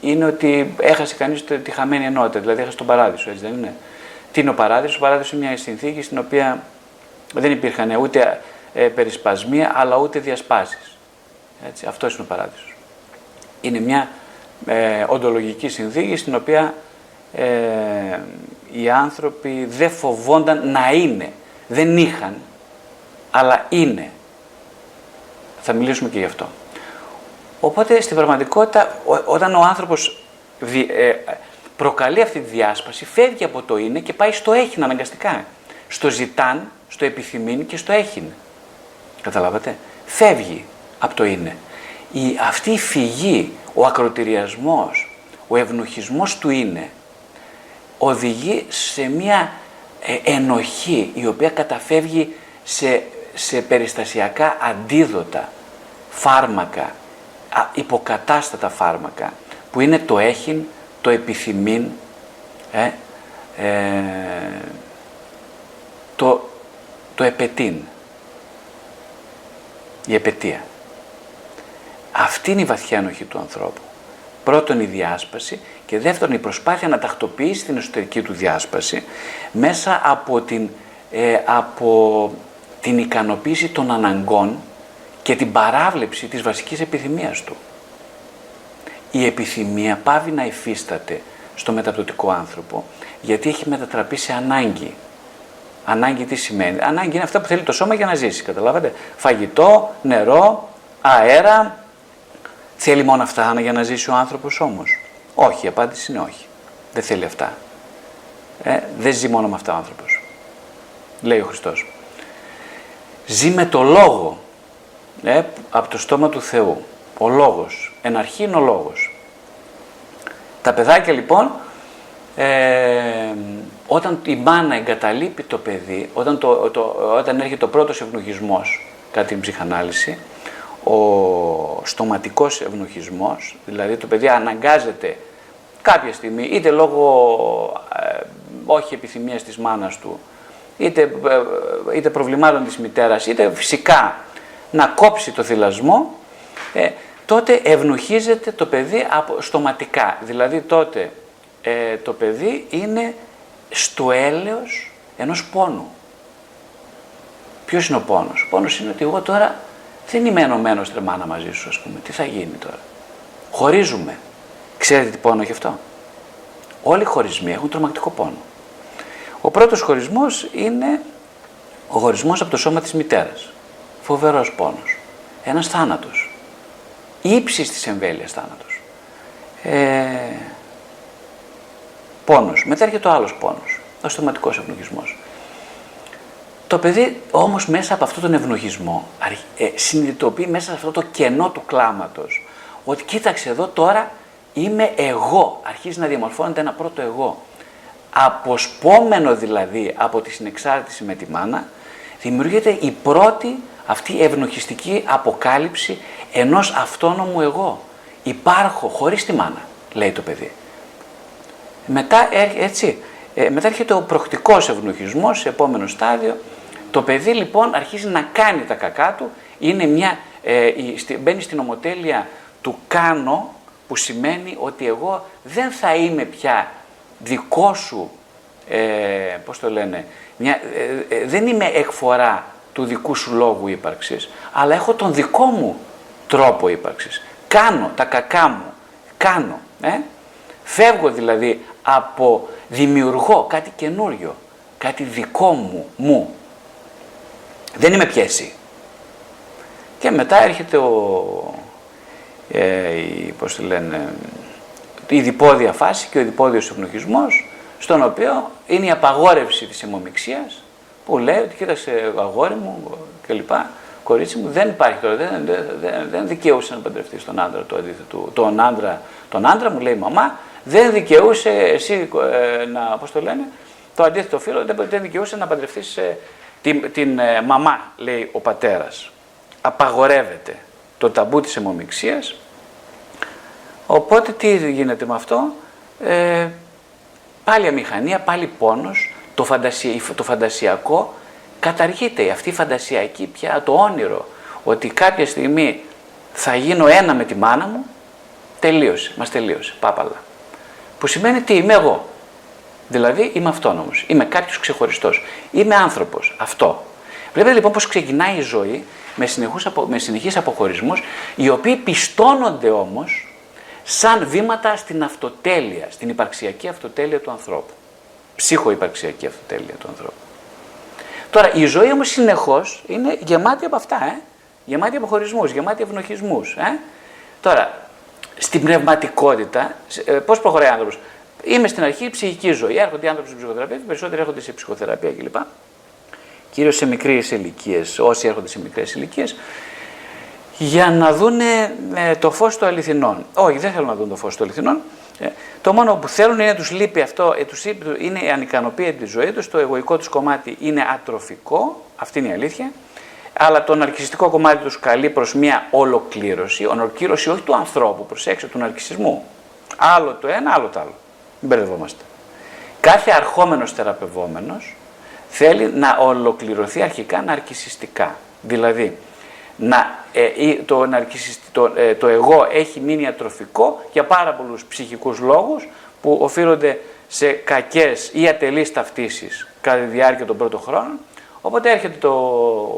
S1: Είναι ότι έχασε κανείς τη τη χαμένη ενότητα, δηλαδή έχασε τον παράδεισο, έτσι δεν είναι; Τι είναι ο παράδεισος, ο παράδεισος είναι μια συνθήκη στην οποία δεν υπήρχαν ούτε ε, περισπασμοί, αλλά ούτε διασπάσεις. Έτσι, αυτός είναι ο παράδεισος είναι μια ε, οντολογική συνθήκη στην οποία ε, οι άνθρωποι δεν φοβόνταν να είναι. Δεν είχαν, αλλά είναι. Θα μιλήσουμε και γι' αυτό. Οπότε στην πραγματικότητα ο- όταν ο άνθρωπος δι- ε, προκαλεί αυτή τη διάσπαση φεύγει από το είναι και πάει στο έχει αναγκαστικά. Στο ζητάν, στο επιθυμήν και στο έχειν. Καταλάβατε; Φεύγει από το είναι. Η, αυτή η φυγή, ο ακροτηριασμός, ο ευνοχισμός του είναι, οδηγεί σε μια ε, ενοχή η οποία καταφεύγει σε, σε περιστασιακά αντίδοτα, φάρμακα, α, υποκατάστατα φάρμακα, που είναι το έχειν, το επιθυμήν, ε, ε, το, το επετίν, η επαιτία. Αυτή είναι η βαθιά ενοχή του ανθρώπου. Πρώτον η διάσπαση και δεύτερον η προσπάθεια να τακτοποιήσει την εσωτερική του διάσπαση μέσα από την, ε, από την ικανοποίηση των αναγκών και την παράβλεψη της βασικής επιθυμίας του. Η επιθυμία πάβει να υφίσταται στο μεταπτωτικό άνθρωπο γιατί έχει μετατραπεί σε ανάγκη. Ανάγκη τι σημαίνει; Ανάγκη είναι αυτά που θέλει το σώμα για να ζήσει. Καταλάβατε; Φαγητό, νερό, αέρα. Θέλει μόνο αυτά για να ζήσει ο άνθρωπος όμως. Όχι, η απάντηση είναι όχι. Δεν θέλει αυτά. Ε, δεν ζει μόνο με αυτά ο άνθρωπος. Λέει ο Χριστός. Ζει με το λόγο ε, από το στόμα του Θεού. Ο λόγος. Εν αρχή είναι ο λόγος. Τα παιδάκια λοιπόν ε, όταν η μάνα εγκαταλείπει το παιδί, όταν, το, το, όταν έρχεται ο πρώτος ευνοχισμός κατά την ψυχανάλυση, ο στοματικός ευνοχισμός, δηλαδή το παιδί αναγκάζεται κάποια στιγμή, είτε λόγω ε, όχι επιθυμίας της μάνας του, είτε, ε, είτε προβλημάτων της μητέρας, είτε φυσικά να κόψει το θυλασμό, ε, τότε ευνοχίζεται το παιδί από, στοματικά. Δηλαδή τότε ε, το παιδί είναι στο έλεος ενός πόνου. Ποιος είναι ο πόνος; Ο πόνος είναι ότι εγώ τώρα δεν είμαι ενωμένος τρεμάνα μαζί σου, ας πούμε. Τι θα γίνει τώρα; Χωρίζουμε. Ξέρετε τι πόνο έχει αυτό; Όλοι οι χωρισμοί έχουν τρομακτικό πόνο. Ο πρώτος χωρισμός είναι ο χωρισμός από το σώμα της μητέρας. Φοβερός πόνος. Ένας θάνατος. Ήψης της εμβέλειας θάνατος. Ε, πόνος. Μετά έρχεται ο άλλος πόνος. Ο στοματικός ευνοχισμός. Το παιδί όμως μέσα από αυτόν τον ευνοχισμό ε, συνειδητοποιεί μέσα σε αυτό το κενό του κλάματος ότι κοίταξε εδώ τώρα είμαι εγώ. Αρχίζει να διαμορφώνεται ένα πρώτο εγώ. Αποσπόμενο δηλαδή από τη συνεξάρτηση με τη μάνα, δημιουργείται η πρώτη αυτή ευνοχιστική αποκάλυψη ενός αυτόνομου εγώ. Υπάρχω χωρίς τη μάνα, λέει το παιδί. Μετά, έτσι, ε, μετά έρχεται ο προκτικός ευνοχισμός σε επόμενο στάδιο. Το παιδί λοιπόν αρχίζει να κάνει τα κακά του, είναι μια, ε, μπαίνει στην ομοτέλεια του κάνω, που σημαίνει ότι εγώ δεν θα είμαι πια δικό σου, ε, πώς το λένε, μια, ε, ε, δεν είμαι εκφορά του δικού σου λόγου ύπαρξης, αλλά έχω τον δικό μου τρόπο ύπαρξης. Κάνω τα κακά μου, κάνω. Ε; Φεύγω δηλαδή από δημιουργώ κάτι καινούριο, κάτι δικό μου, μου. Δεν είμαι πια εσύ. Και μετά έρχεται ο, ε, η, πώς τη λένε, η διπόδια φάση και ο διπόδιος ευνοχισμός, στον οποίο είναι η απαγόρευση της αιμομιξίας, που λέει ότι κοίταξε αγόρι μου κλπ. Κορίτσι μου, δεν υπάρχει τώρα, δεν, δεν, δεν δικαιούσε να παντρευτείς τον άντρα το αντίθετο. Τον άντρα, τον άντρα μου λέει η μαμά, δεν δικαιούσε εσύ ε, να, πώς το λένε, το αντίθετο φίλο, δεν, δεν δικαιούσε να παντρευτείς ε, την, την ε, μαμά, λέει ο πατέρας. Απαγορεύεται το ταμπού της αιμομιξίας Οπότε τι γίνεται με αυτό, ε, πάλι αμηχανία, πάλι πόνος, το, το φαντασιακό καταργείται. Αυτή η φαντασιακή πια, το όνειρο, ότι κάποια στιγμή θα γίνω ένα με τη μάνα μου, τελείωσε, μας τελείωσε, πάπαλα. Που σημαίνει τι είμαι εγώ; Δηλαδή είμαι αυτόνομος, είμαι κάποιος ξεχωριστός, είμαι άνθρωπος, αυτό. Βλέπετε λοιπόν πώς ξεκινάει η ζωή με, συνεχούς, με συνεχείς αποχωρισμούς, οι οποίοι πιστώνονται όμως σαν βήματα στην αυτοτέλεια, στην υπαρξιακή αυτοτέλεια του ανθρώπου. Ψυχοϊπαρξιακή αυτοτέλεια του ανθρώπου. Τώρα, η ζωή όμως συνεχώς είναι γεμάτη από αυτά, ε; γεμάτη από χωρισμούς, γεμάτη ευνοχισμούς. Ε; Τώρα, στην πνευματικότητα, ε, πώς προχωράει ο άνθρωπος; Είμαι στην αρχή ψυχική ζωή. Έρχονται οι άνθρωποι στην ψυχοθεραπεία, περισσότεροι έρχονται σε ψυχοθεραπεία κλπ. Κυρίως σε μικρές ηλικίες, όσοι έρχονται σε μικρές ηλικίες, για να δουν το φως των αληθινών. Όχι, δεν θέλουν να δουν το φως των αληθινών. Ε, το μόνο που θέλουν είναι τους λείπει αυτό, ε, τους είναι η ανικανοποίητη της ζωής τους, το εγωικό τους κομμάτι είναι ατροφικό, αυτή είναι η αλήθεια, αλλά το ναρκιστικό κομμάτι τους καλεί προς μια ολοκλήρωση, ολοκλήρωση όχι του ανθρώπου, προσέξτε, του ναρκισισμού. Άλλο το ένα, άλλο το άλλο. Μην μπερδευόμαστε. Κάθε αρχόμενος θεραπευόμενος θέλει να ολοκληρωθεί αρχικά ναρκισιστικά. Δηλαδή, να, ε, το, το, ε, το εγώ έχει μείνει ατροφικό για πάρα πολλούς ψυχικούς λόγους που οφείλονται σε κακές ή ατελείς ταυτίσεις κατά τη διάρκεια των πρώτων χρόνων. Οπότε έρχεται το,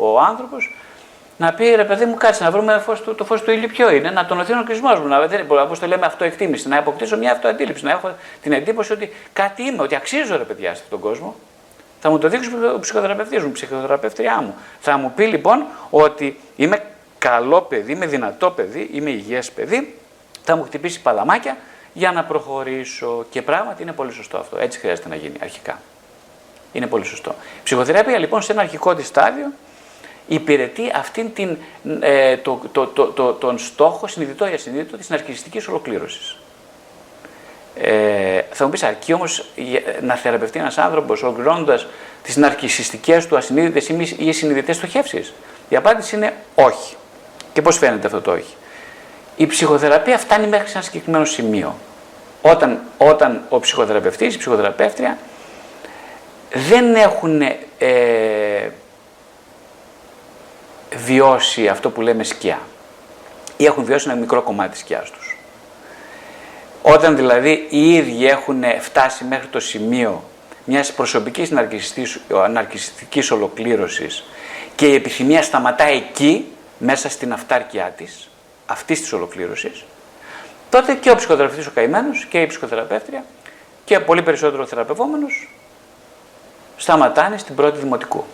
S1: ο άνθρωπος να πει ρε παιδί μου, κάτσε να βρούμε φως του, το φως του ήλιου ποιο είναι, να τονωθεί ο νοκλισμό μου. Να, όπω το λέμε αυτοεκτίμηση, να αποκτήσω μια αυτοαντίληψη, να έχω την εντύπωση ότι κάτι είμαι, ότι αξίζω ρε παιδιά σε αυτόν τον κόσμο. Θα μου το δείξει ο ψυχοθεραπευτή μου, η ψυχοθεραπεύτριά μου. Θα μου πει λοιπόν ότι είμαι καλό παιδί, είμαι δυνατό παιδί, είμαι υγιές παιδί. Θα μου χτυπήσει παλαμάκια για να προχωρήσω. Και πράγματι είναι πολύ σωστό αυτό. Έτσι χρειάζεται να γίνει αρχικά. Είναι πολύ σωστό. Η ψυχοθεραπεία λοιπόν σε ένα αρχικό της στάδιο υπηρετεί αυτήν την, ε, το, το, το, τον στόχο, συνειδητό ή ασυνείδητο, της ναρκιστικής ολοκλήρωσης. Ε, θα μου πεις, αρκεί όμως να θεραπευτεί ένας άνθρωπος ολοκληρώνοντας τις ναρκιστικέ του ασυνείδητες ή συνειδητές στοχεύσεις; Η απάντηση είναι όχι. Και πώς φαίνεται αυτό το όχι; Η ψυχοθεραπεία φτάνει μέχρι σε ένα συγκεκριμένο σημείο. Όταν, όταν ο ψυχοθεραπευτής, η ψυχοθεραπεύτρια δεν έχουν ε, βιώσει αυτό που λέμε σκιά ή έχουν βιώσει ένα μικρό κομμάτι της σκιάς τους. Όταν δηλαδή οι ίδιοι έχουν φτάσει μέχρι το σημείο μιας προσωπικής ναρκιστικής ολοκλήρωσης και η επιθυμία σταματά εκεί, μέσα στην αυτάρκειά της, αυτής της ολοκλήρωσης, τότε και ο ψυχοθεραπευτής ο καημένος και η ψυχοθεραπεύτρια και πολύ περισσότερο ο θεραπευόμενος σταματάνε στην πρώτη δημοτικού.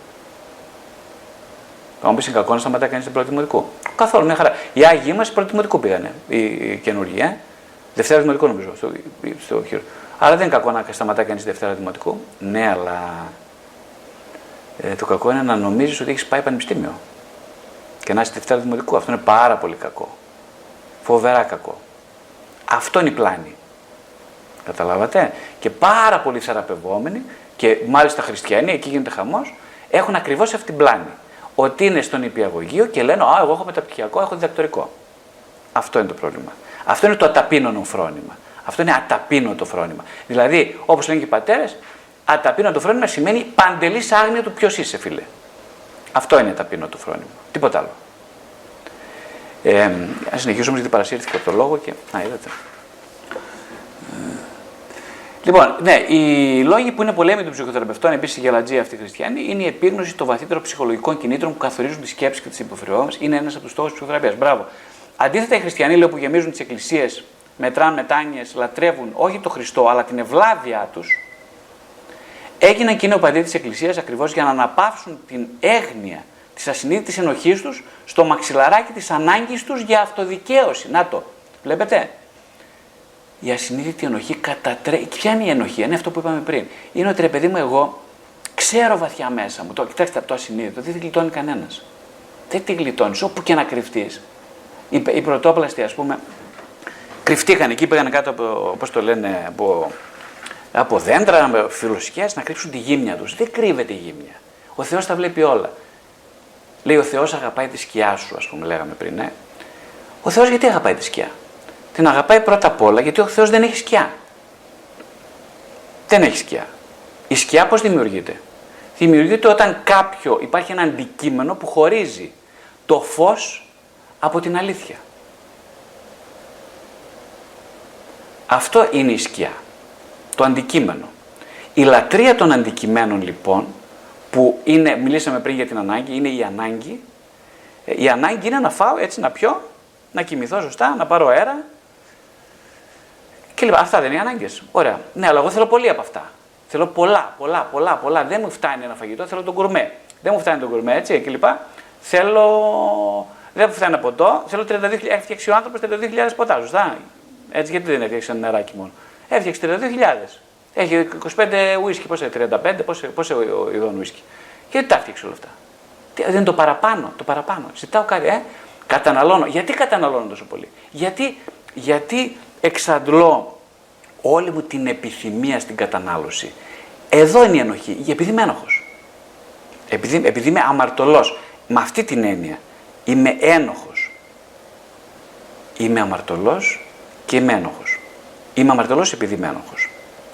S1: Θα μου πεις είναι κακό να σταματάει κανείς στην πρώτη δημοτικού. Καθόλου μια χαρά. Οι Άγιοι μας πρώτη δημοτικού πήγανε. Οι καινούργοι, ε. Δευτέρα δημοτικού νομίζω. Στο, στο χείρο. Άρα δεν είναι κακό να σταματάει κανείς Δευτέρα δημοτικού. Ναι, αλλά ε, το κακό είναι να νομίζεις ότι έχεις πάει πανεπιστήμιο. Και να είσαι Δευτέρα δημοτικού. Αυτό είναι πάρα πολύ κακό. Φοβερά κακό. Αυτό είναι η πλάνη. Καταλάβατε; Και πάρα πολλοί θεραπευόμενοι και μάλιστα χριστιανοί, εκεί γίνεται χαμός, έχουν ακριβώς αυτή την πλάνη. Ότι είναι στον υπηαγωγείο και λένε Α, εγώ έχω μεταπτυχιακό, έχω διδακτορικό. Αυτό είναι το πρόβλημα. Αυτό είναι το αταπείνωνο φρόνημα. Αυτό είναι αταπείνωτο φρόνημα. Δηλαδή, όπως λένε και οι πατέρες, αταπείνωτο φρόνημα σημαίνει παντελής άγνοια του ποιος είσαι, φίλε. Αυτό είναι αταπείνωτο φρόνημα. Τίποτα άλλο. Ε, Α συνεχίσουμε γιατί παρασύρθηκα από το λόγο και. Να, είδατε. Λοιπόν, ναι, οι λόγοι που είναι πολέμοι των ψυχοθεραπευτών, επίσης η γελατζία αυτή χριστιανή, είναι η επίγνωση των βαθύτερων ψυχολογικών κινήτρων που καθορίζουν τη σκέψη και τις υποχρεώσεις μα. Είναι ένας από τους στόχους της ψυχοθεραπείας. Μπράβο. Αντίθετα, οι χριστιανοί λέω, που γεμίζουν τις εκκλησίες, μετράν μετάνοιες, λατρεύουν όχι τον Χριστό, αλλά την ευλάβειά τους, έγιναν και είναι οπαδοί της Εκκλησίας ακριβώς για να αναπαύσουν την έγνοια της ασυνείδητης ενοχής τους στο μαξιλαράκι της ανάγκης τους για αυτοδικαίωση. Να το. Βλέπετε η ασυνείδητη ενοχή κατατρέχει. Ποια είναι η ενοχή, είναι αυτό που είπαμε πριν. Είναι ότι ρε παιδί μου, εγώ ξέρω βαθιά μέσα μου. Το, κοιτάξτε από το ασυνείδητο, δεν τη γλιτώνει κανένας. Δεν τη γλιτώνεις, όπου και να κρυφτείς. Οι, οι πρωτόπλαστοι, ας πούμε, κρυφτήκαν εκεί, πήγαν κάτω από, πώς το λένε, από, από δέντρα, με φιλοσικέ, να κρύψουν τη γύμνια τους. Δεν κρύβεται η γύμνια. Ο Θεός τα βλέπει όλα. Λέει ο Θεός αγαπάει τη σκιά σου, ας πούμε, λέγαμε πριν. Ε. Ο Θεός γιατί αγαπάει τη σκιά; Την αγαπάει πρώτα απ' όλα γιατί ο Θεός δεν έχει σκιά. Δεν έχει σκιά. Η σκιά πώς δημιουργείται; Δημιουργείται όταν κάποιο, υπάρχει ένα αντικείμενο που χωρίζει το φως από την αλήθεια. Αυτό είναι η σκιά. Το αντικείμενο. Η λατρεία των αντικειμένων λοιπόν, που είναι, μιλήσαμε πριν για την ανάγκη, είναι η ανάγκη. Ε, η ανάγκη είναι να φάω έτσι να πιω, να κοιμηθώ σωστά, να πάρω αέρα, και λοιπά. Αυτά δεν είναι οι ανάγκες. Ωραία. Ναι, αλλά εγώ θέλω πολύ από αυτά. Θέλω πολλά, πολλά, πολλά, πολλά. Δεν μου φτάνει ένα φαγητό, θέλω τον κουρμέ. Δεν μου φτάνει τον κουρμέ, έτσι και λοιπά. Θέλω. Δεν μου φτάνει ένα ποτό, θέλω 32.000. Έφτιαξε ο άνθρωπος 32.000 ποτά, σωστά. Έτσι, γιατί δεν έφτιαξε ένα νεράκι μόνο. Έφτιαξε 32.000. Έχει 25 ουίσκι, πόσο 35, πόσο, πόσο ειδών ουίσκι. Γιατί τα έφτιαξε όλα αυτά. Δεν είναι το παραπάνω, το παραπάνω. Ζητάω κάτι, ε. Καταναλώνω. Γιατί καταναλώνω τόσο πολύ; Γιατί, γιατί εξαντλώ όλη μου την επιθυμία στην κατανάλωση. Εδώ είναι η ενοχή, επειδή είμαι ένοχος. Επειδή, επειδή είμαι αμαρτωλός. Με αυτή την έννοια είμαι ένοχος. Είμαι αμαρτωλός και είμαι ένοχος. Είμαι αμαρτωλός επειδή είμαι ένοχος.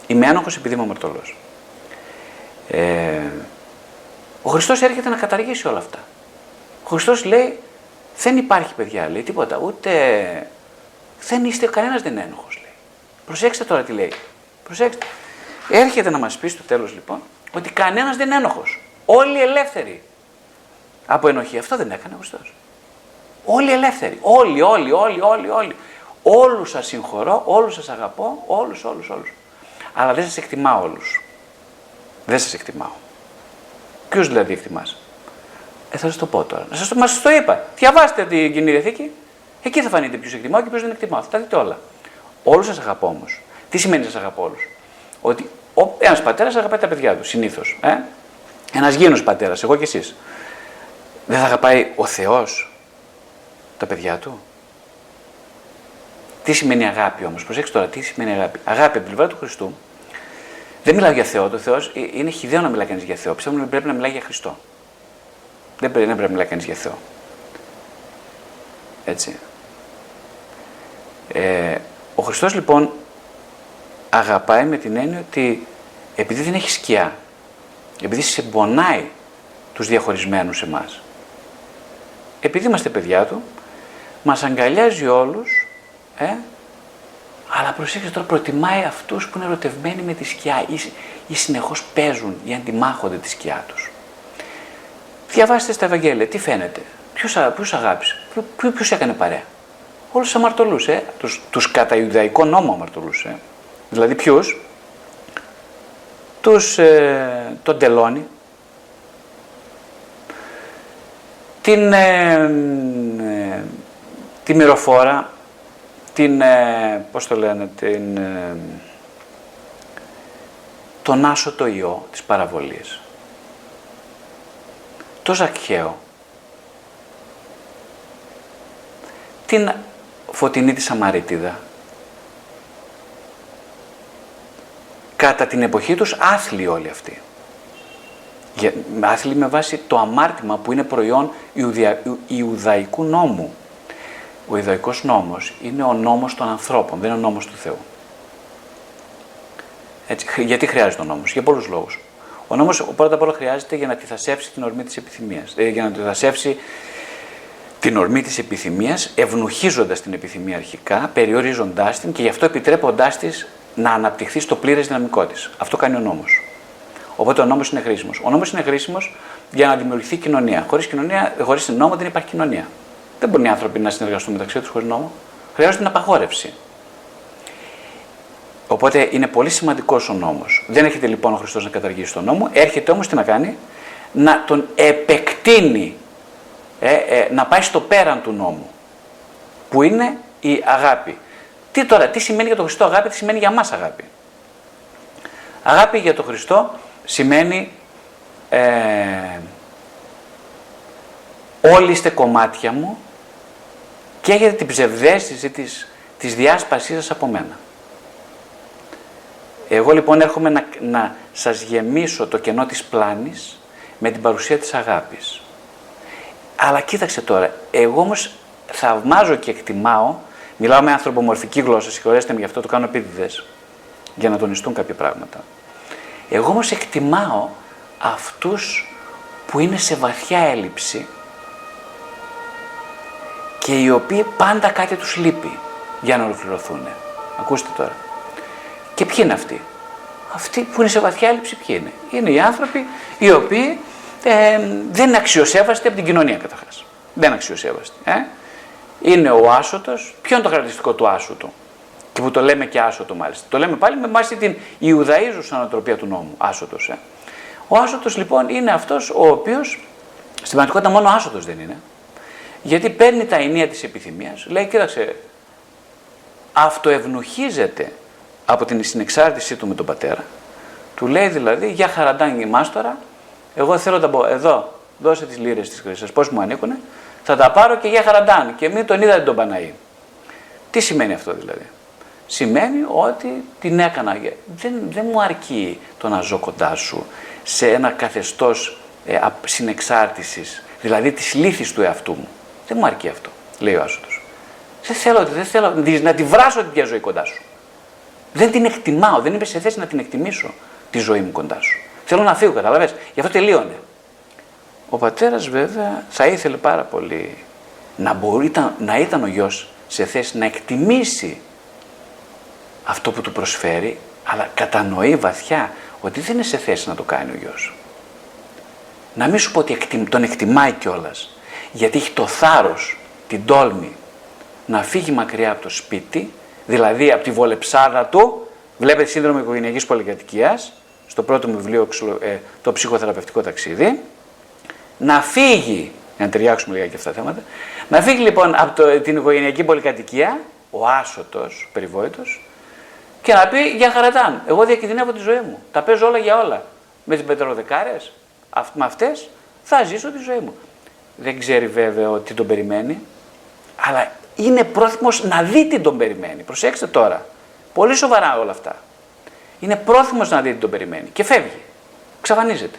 S1: Είμαι ένοχος επειδή είμαι αμαρτωλός. Ε, ο Χριστός έρχεται να καταργήσει όλα αυτά. Ο Χριστός λέει, δεν υπάρχει παιδιά, λέει τίποτα, ούτε δεν είστε, κανένας δεν είναι ένοχος, λέει. Προσέξτε τώρα τι λέει. Προσέξτε. Έρχεται να μας πει στο τέλος λοιπόν ότι κανένας δεν είναι ένοχος. Όλοι ελεύθεροι από ενοχή. Αυτό δεν έκανε ο Χριστός. Όλοι ελεύθεροι. Όλοι, όλοι, όλοι, όλοι, όλοι. Όλους σας συγχωρώ, όλους σας αγαπώ, όλους, όλους, όλους. Αλλά δεν σας εκτιμάω όλους. Δεν σας εκτιμάω. Ποιους δηλαδή εκτιμάς; Ε, θα σας το πω τώρα. Να σας το, το είπα. Διαβάστε την κοινή διαθήκη. Εκεί θα φανείτε ποιο εκτιμάω και ποιο δεν εκτιμάω. Θα τα δείτε όλα. Όλους σας αγαπώ όμως. Τι σημαίνει σας αγαπώ όλους; Ότι ένας πατέρας αγαπάει τα παιδιά του συνήθως. Ε; Ένας γήινο πατέρας, εγώ και εσείς. Δεν θα αγαπάει ο Θεός τα παιδιά του; Τι σημαίνει αγάπη όμως, προσέξτε τώρα, τι σημαίνει αγάπη. Αγάπη από την πλευρά του Χριστού. Δεν μιλάω για Θεό. Το Θεός ε, είναι χιδαίο να μιλάει κανείς για Θεό. Πιστεύω ότι πρέπει να μιλάει για Χριστό. Δεν πρέπει, δεν πρέπει να μιλάει κανείς για Θεό. Έτσι. Ε, ο Χριστός λοιπόν αγαπάει με την έννοια ότι επειδή δεν έχει σκιά, επειδή συμπονάει τους διαχωρισμένους εμάς, επειδή είμαστε παιδιά του, μας αγκαλιάζει όλους, ε, αλλά προσέξτε τώρα, προτιμάει αυτούς που είναι ερωτευμένοι με τη σκιά ή, ή συνεχώς παίζουν ή αντιμάχονται τη σκιά τους. Διαβάστε στα Ευαγγέλια, τι φαίνεται, ποιος, ποιος αγάπησε, ποιος έκανε παρέα. Όλους αμαρτωλούσε, τους, τους κατά Ιουδαϊκό νόμο αμαρτωλούσε. Δηλαδή ποιους, τους, ε, τον Τελώνη, την, ε, ε, τη Μυροφόρα, την, ε, πώς το λένε, την, ε, τον Άσο το Υιό της παραβολής. Το Ζακχαίο. Την Φωτεινή της Σαμαρίτιδα. Κατά την εποχή τους άθλοι όλοι αυτοί. Άθλοι με βάση το αμάρτημα που είναι προϊόν Ιουδια, Ιουδαϊκού νόμου. Ο Ιουδαϊκός νόμος είναι ο νόμος των ανθρώπων, δεν είναι ο νόμος του Θεού. Έτσι, γιατί χρειάζεται ο νόμος, για πολλούς λόγους. Ο νόμος πρώτα απ' όλα χρειάζεται για να αντιθασέψει την ορμή της επιθυμίας, δηλαδή για να αντιθασέψει την ορμή της επιθυμίας, ευνουχίζοντας την επιθυμία αρχικά, περιορίζοντάς την και γι' αυτό επιτρέποντάς της να αναπτυχθεί στο πλήρες δυναμικό της. Αυτό κάνει ο νόμος. Οπότε ο νόμος είναι χρήσιμος. Ο νόμος είναι χρήσιμος για να δημιουργηθεί κοινωνία. Χωρίς κοινωνία, χωρίς νόμο δεν υπάρχει κοινωνία. Δεν μπορούν οι άνθρωποι να συνεργαστούν μεταξύ τους χωρίς νόμο. Χρειάζεται την απαγόρευση. Οπότε είναι πολύ σημαντικός ο νόμος. Δεν έρχεται λοιπόν ο Χριστός να καταργήσει τον νόμο, έρχεται όμως τι να κάνει, να τον επεκτείνει ε, ε, να πάει στο πέραν του νόμου, που είναι η αγάπη. Τι τώρα, τι σημαίνει για τον Χριστό αγάπη, τι σημαίνει για μας αγάπη. Αγάπη για τον Χριστό σημαίνει ε, όλοι είστε κομμάτια μου και έχετε την ψευδέστηση της, της διάσπασής σας από μένα. Εγώ λοιπόν έρχομαι να, να σας γεμίσω το κενό της πλάνης με την παρουσία της αγάπης. Αλλά κοίταξε τώρα, εγώ όμως θαυμάζω και εκτιμάω, μιλάω με ανθρωπομορφική γλώσσα, συγχωρέστε με γι' αυτό το κάνω επίτηδες, για να τονιστούν κάποια πράγματα. Εγώ όμως εκτιμάω αυτούς που είναι σε βαθιά έλλειψη και οι οποίοι πάντα κάτι τους λείπει για να ολοκληρωθούν. Ακούστε τώρα. Και ποιοι είναι αυτοί; Αυτοί που είναι σε βαθιά έλλειψη ποιοι είναι; Είναι οι άνθρωποι οι οποίοι ε, δεν αξιοσέβαστε από την κοινωνία καταρχάς. Δεν αξιοσέβαστε. Ε. Είναι ο άσωτος. Ποιο είναι το χαρακτηριστικό του άσωτου; Και που το λέμε και άσωτο μάλιστα. Το λέμε πάλι με βάση την Ιουδαίζουσα ανατροπία του νόμου. Άσωτος. Ε. Ο άσωτος λοιπόν είναι αυτός ο οποίος στην πραγματικότητα μόνο άσωτος δεν είναι. Γιατί παίρνει τα ενία της επιθυμίας, λέει, κοίταξε, αυτοευνοχίζεται από την συνεξάρτησή του με τον πατέρα. Του λέει δηλαδή, για χαραντάνι μάστορα, εγώ θέλω τα πω, εδώ, δώσε τις λίρες της χρυσέ, πώς μου ανήκουν, θα τα πάρω και για χαραντάν. Και μην τον είδατε τον Παναή. Τι σημαίνει αυτό δηλαδή; Σημαίνει ότι την έκανα. Δεν, δεν μου αρκεί το να ζω κοντά σου σε ένα καθεστώς ε, συνεξάρτησης, δηλαδή της λύθης του εαυτού μου. Δεν μου αρκεί αυτό, λέει ο Άσοτο. Δεν θέλω, δεν θέλω να τη βράσω τη ζωή κοντά σου. Δεν την εκτιμάω, δεν είμαι σε θέση να την εκτιμήσω τη ζωή μου κοντά σου. Θέλω να φύγω, καταλαβες. Γι' αυτό τελείωνε. Ο πατέρας βέβαια θα ήθελε πάρα πολύ να, μπορεί, να ήταν ο γιος σε θέση να εκτιμήσει αυτό που του προσφέρει, αλλά κατανοεί βαθιά ότι δεν είναι σε θέση να το κάνει ο γιος. Να μην σου πω ότι τον εκτιμάει κιόλας, γιατί έχει το θάρρος, την τόλμη να φύγει μακριά από το σπίτι, δηλαδή από τη βολεψάρα του, βλέπετε σύνδρομο οικογενειακής πολυκατοικίας, στο πρώτο μου βιβλίο ε, το ψυχοθεραπευτικό ταξίδι, να φύγει, να ταιριάξουμε λίγα και αυτά τα θέματα, να φύγει λοιπόν από το, την οικογενειακή πολυκατοικία, ο άσωτος, περιβόητος, και να πει για χαρατάν, εγώ διακινδυνεύω τη ζωή μου, τα παίζω όλα για όλα. Με τις πετροδεκάρες, με αυτές θα ζήσω τη ζωή μου. Δεν ξέρει βέβαια τι τον περιμένει, αλλά είναι πρόθυμος να δει τι τον περιμένει. Προσέξτε τώρα. Πολύ σοβαρά όλα αυτά είναι πρόθυμος να δει τι τον περιμένει και φεύγει. Ξαφανίζεται.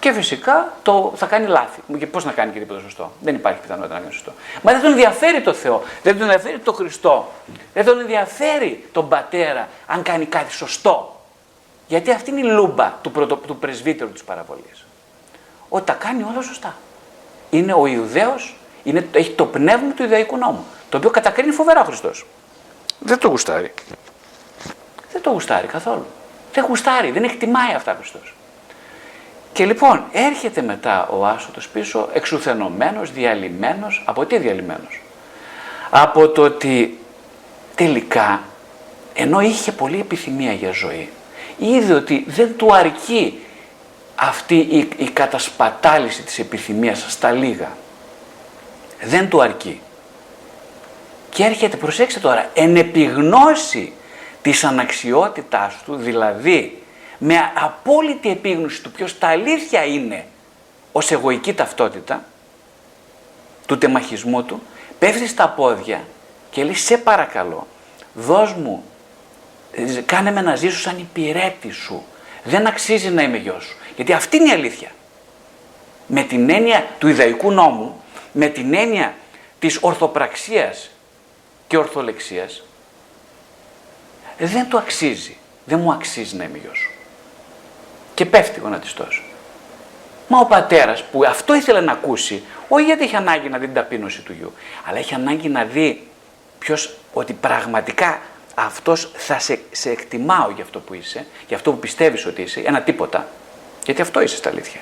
S1: Και φυσικά το, θα κάνει λάθη. Και πώς να κάνει και τίποτα σωστό. Δεν υπάρχει πιθανότητα να κάνει σωστό. Μα δεν τον ενδιαφέρει το Θεό, δεν τον ενδιαφέρει το Χριστό, δεν τον ενδιαφέρει τον πατέρα αν κάνει κάτι σωστό. Γιατί αυτή είναι η λούμπα του, πρωτο, του πρεσβύτερου της παραβολής. Ότι τα κάνει όλα σωστά. Είναι ο Ιουδαίος, έχει το πνεύμα του Ιδαϊκού νόμου. Το οποίο κατακρίνει φοβερά ο Χριστός. Δεν το γουστάρει δεν το γουστάρει καθόλου. Δεν γουστάρει, δεν εκτιμάει αυτά Χριστός. Και λοιπόν έρχεται μετά ο άσωτος πίσω εξουθενωμένος, διαλυμένος. Από τι διαλυμένος; Από το ότι τελικά, ενώ είχε πολύ επιθυμία για ζωή, είδε ότι δεν του αρκεί αυτή η, η κατασπατάληση της επιθυμίας στα λίγα. Δεν του αρκεί. Και έρχεται, προσέξτε τώρα, εν επιγνώση της αναξιότητάς του, δηλαδή με απόλυτη επίγνωση του ποιος τα αλήθεια είναι ως εγωική ταυτότητα, του τεμαχισμού του, πέφτει στα πόδια και λέει σε παρακαλώ, δώσ' μου, κάνε με να ζήσω σαν υπηρέτη σου. Δεν αξίζει να είμαι γιος σου. Γιατί αυτή είναι η αλήθεια. Με την έννοια του Ιδαϊκού νόμου, με την έννοια της ορθοπραξίας και ορθολεξίας, δεν του αξίζει. Δεν μου αξίζει να είμαι γιος σου. Και πέφτει γονατιστός. Μα ο πατέρας που αυτό ήθελε να ακούσει, όχι γιατί έχει ανάγκη να δει την ταπείνωση του γιου, αλλά έχει ανάγκη να δει ποιος, ότι πραγματικά αυτός θα σε, σε εκτιμάω για αυτό που είσαι, για αυτό που πιστεύεις ότι είσαι, ένα τίποτα. Γιατί αυτό είσαι στα αλήθεια.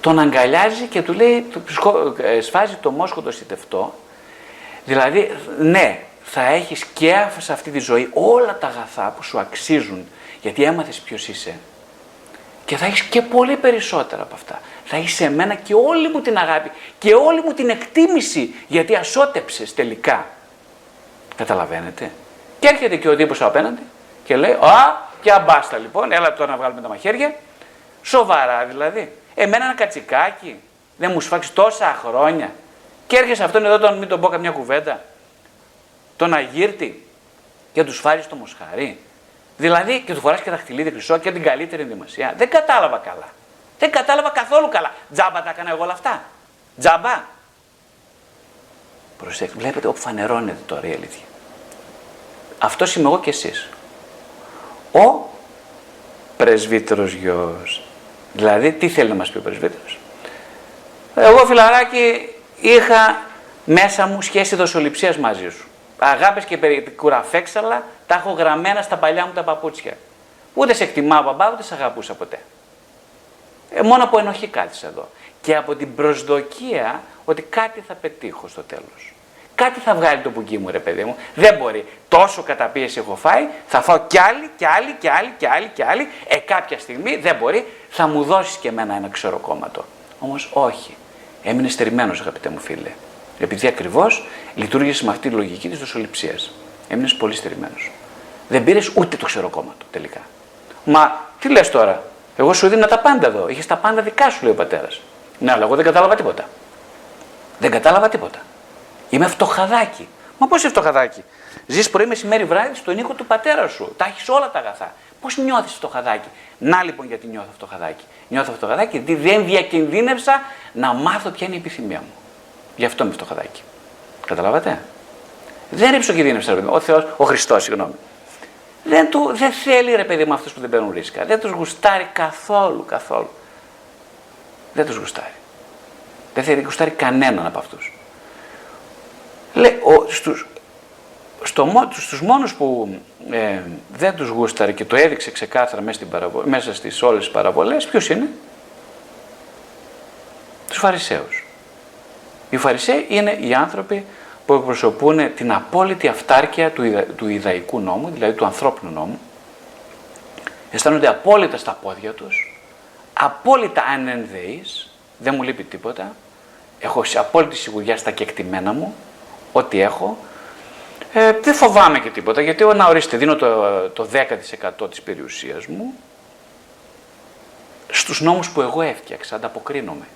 S1: Τον αγκαλιάζει και του λέει, του ε, σφάζει το μόσχο το σιτευτό, δηλαδή ναι, θα έχεις και σε αυτή τη ζωή όλα τα αγαθά που σου αξίζουν, γιατί έμαθες ποιος είσαι, και θα έχεις και πολύ περισσότερα από αυτά. Θα έχεις σε μένα και όλη μου την αγάπη και όλη μου την εκτίμηση γιατί ασώτεψες τελικά. Καταλαβαίνετε; Και έρχεται και ο τύπος απέναντι και λέει «Α, και μπάστα λοιπόν, έλα τώρα να βγάλουμε τα μαχαίρια». Σοβαρά δηλαδή. Εμένα ένα κατσικάκι δεν μου σφάξεις τόσα χρόνια. Και έρχεσαι αυτόν εδώ τον μην τον πω καμιά κουβέντα. Τον αγύρτη και τους φάρει το μοσχαρί. Δηλαδή και του φοράς και δαχτυλίδι χρυσό και την καλύτερη ενδυμασία. Δεν κατάλαβα καλά. Δεν κατάλαβα καθόλου καλά. Τζάμπα τα έκανα εγώ όλα αυτά. Τζάμπα. Προσέξτε, βλέπετε όπου φανερώνεται τώρα η αλήθεια. Αυτός είμαι εγώ και εσείς. Ο πρεσβύτερος γιος. Δηλαδή, τι θέλει να μας πει ο πρεσβύτερος; Εγώ φιλαράκι είχα μέσα μου σχέση δοσοληψίας μαζί σου. Αγάπες και κουραφέξαλα τα έχω γραμμένα στα παλιά μου τα παπούτσια. Ούτε σε εκτιμάω μπαμπά, ούτε σε αγαπούσα ποτέ. Ε, μόνο από ενοχή κάθισα εδώ. Και από την προσδοκία ότι κάτι θα πετύχω στο τέλος. Κάτι θα βγάλει το πουκί μου, ρε παιδί μου. Δεν μπορεί. Τόσο καταπίεση έχω φάει, θα φάω κι άλλη, κι άλλη, κι άλλη, κι άλλη, κι άλλη. Ε, κάποια στιγμή δεν μπορεί, θα μου δώσεις και εμένα ένα ξεροκόμματο. Όμως όχι. Έμεινε στερημένος, αγαπητέ μου φίλε. Επειδή ακριβώς λειτουργήσε με αυτή τη λογική της δοσοληψίας. Έμεινες πολύ στερημένος. Δεν πήρες ούτε το ξεροκόμματο τελικά. Μα τι λες τώρα, εγώ σου δίνω τα πάντα εδώ. Είχε τα πάντα δικά σου, λέει ο πατέρας. Ναι, αλλά εγώ δεν κατάλαβα τίποτα. Δεν κατάλαβα τίποτα. Είμαι φτωχαδάκι. Μα πώς είσαι φτωχαδάκι; Ζεις πρωί, μεσημέρι, βράδυ στον οίκο του πατέρα σου. Τα έχεις όλα τα αγαθά. Πώς νιώθεις φτωχαδάκι; Να λοιπόν γιατί νιώθω φτωχαδάκι. Νιώθω φτωχαδάκι γιατί δεν διακινδύνευσα να μάθω ποια είναι η επιθυμία μου. Γι' αυτό είμαι φτωχαδάκι. Καταλάβατε; Δεν ρίψω κινδύνευσα, ρε παιδί Ο Θεός, ο Χριστός, συγγνώμη. Δεν, του, δεν θέλει ρε παιδί μου αυτούς που δεν παίρνουν ρίσκα. Δεν τους γουστάρει καθόλου, καθόλου. Δεν τους γουστάρει. Δεν θέλει γουστάρει κανέναν από αυτούς. Λέει, ο, στους, στο, στους μόνους που ε, δεν τους γούσταρε και το έδειξε ξεκάθαρα μέσα, στην παραβο, μέσα στις όλες τις παραβολές, ποιος είναι; Τους Φαρισαίους. Οι Φαρισαίοι είναι οι άνθρωποι που εκπροσωπούν την απόλυτη αυτάρκεια του, του Ιδαϊκού νόμου, δηλαδή του ανθρώπινου νόμου. Αισθάνονται απόλυτα στα πόδια τους, απόλυτα ανενδεείς, δεν μου λείπει τίποτα, έχω απόλυτη σιγουριά στα κεκτημένα μου, ό,τι έχω, ε, δεν φοβάμαι και τίποτα, γιατί να ορίστε, δίνω το, το 10% της περιουσίας μου στους νόμους που εγώ έφτιαξα, ανταποκρίνομαι,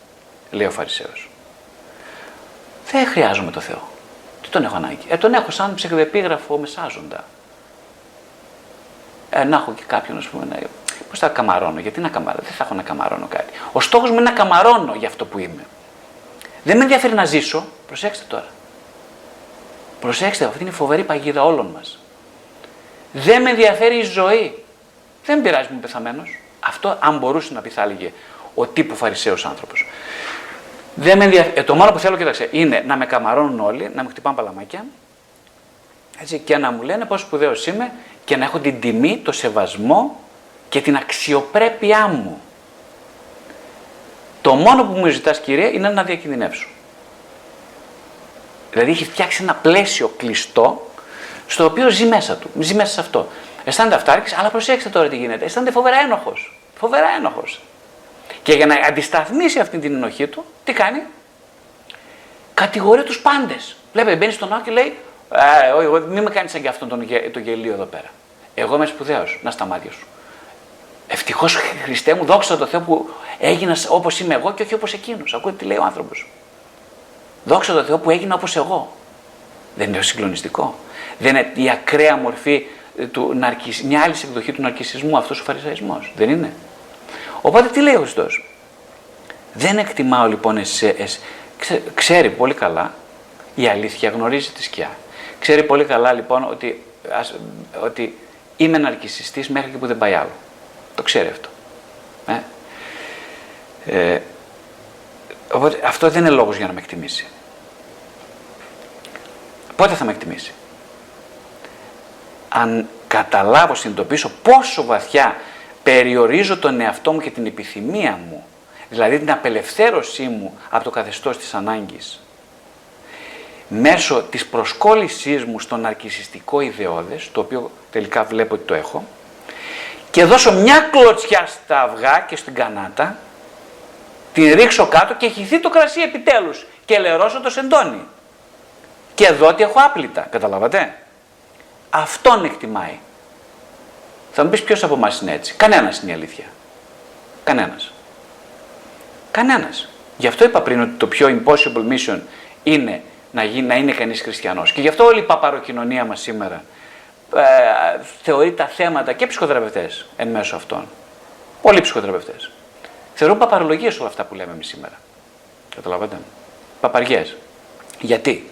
S1: λέει ο Φαρισαίος. Δεν χρειάζομαι το Θεό. Τι τον έχω ανάγκη; Ε, τον έχω σαν ψευδεπίγραφο μεσάζοντα. Ε, να έχω και κάποιον, ας πούμε, να... Πώς θα καμαρώνω, γιατί να καμαρώνω, δεν θα έχω να καμαρώνω κάτι. Ο στόχος μου είναι να καμαρώνω για αυτό που είμαι. Δεν με ενδιαφέρει να ζήσω, προσέξτε τώρα. Προσέξτε, αυτή είναι η φοβερή παγίδα όλων μας. Δεν με ενδιαφέρει η ζωή. Δεν πειράζει μου πεθαμένος. Αυτό, αν μπορούσε να πει, θα έλεγε ο τύπου Φαρισαίος άνθρωπος. Δεν με ενδιαφέρει. Ε, το μόνο που θέλω, κοίταξε, είναι να με καμαρώνουν όλοι, να με χτυπάνε παλαμάκια έτσι, και να μου λένε πόσο σπουδαίος είμαι και να έχω την τιμή, το σεβασμό και την αξιοπρέπειά μου. Το μόνο που μου ζητάς κυρία είναι να διακινδυνεύσω. Δηλαδή έχει φτιάξει ένα πλαίσιο κλειστό στο οποίο ζει μέσα του. Ζει μέσα σε αυτό. Αισθάνεται αυτάρκης, αλλά προσέξτε τώρα τι γίνεται. Αισθάνεται φοβερά ένοχος. Φοβερά ένοχος. Και για να αντισταθμίσει αυτή την ενοχή του, τι κάνει; Κατηγορεί τους πάντες. Βλέπετε, μπαίνει στον ναό και λέει: «Ε, όχι, εγώ μην με κάνεις σαν και αυτόν τον, γε- το γελίο εδώ πέρα. Εγώ είμαι σπουδαίος, να στα μάτια σου. Ευτυχώς, Χριστέ μου, δόξα τω Θεώ που έγινα όπως είμαι εγώ και όχι όπως εκείνος. Ακούτε τι λέει ο άνθρωπος. Δόξα τω Θεώ που έγινα όπως εγώ. Δεν είναι συγκλονιστικό. Δεν είναι η ακραία μορφή ε, του ναρκισ... μια άλλη εκδοχή του ναρκισισμού, αυτός ο φαρισαϊσμός. Δεν είναι. Οπότε τι λέει ο Χριστός; Δεν εκτιμάω λοιπόν εσέ, εσ- ξε- ξέρει πολύ καλά η αλήθεια, γνωρίζει τη σκιά. Ξέρει πολύ καλά λοιπόν ότι, ας- ότι είμαι ναρκισιστής μέχρι και που δεν πάει άλλο. Το ξέρει αυτό. Ε; Ε, οπότε αυτό δεν είναι λόγος για να με εκτιμήσει. Πότε θα με εκτιμήσει; Αν καταλάβω, συνειδητοποιήσω πόσο βαθιά περιορίζω τον εαυτό μου και την επιθυμία μου, δηλαδή την απελευθέρωσή μου από το καθεστώς της ανάγκης, μέσω της προσκόλλησής μου στο ναρκισιστικό ιδεώδες, το οποίο τελικά βλέπω ότι το έχω, και δώσω μια κλωτσιά στα αυγά και στην κανάτα, την ρίξω κάτω και χυθεί το κρασί επιτέλους και λερώσω το σεντόνι. Και εδώ τι έχω άπλυτα, καταλάβατε; Αυτόν εκτιμάει. Θα μου πεις ποιος από εμάς είναι έτσι; Κανένας είναι η αλήθεια. Κανένας. Κανένας. Γι' αυτό είπα πριν ότι το πιο impossible mission είναι να, γίνει, να είναι κανείς χριστιανός. Και γι' αυτό όλη η παπαροκοινωνία μας σήμερα ε, θεωρεί τα θέματα και ψυχοθεραπευτές εν μέσω αυτών. Πολλοί ψυχοθεραπευτές. Θεωρούν παπαρολογίες όλα αυτά που λέμε εμείς σήμερα. Καταλαβαίνετε. Παπαριές. Γιατί;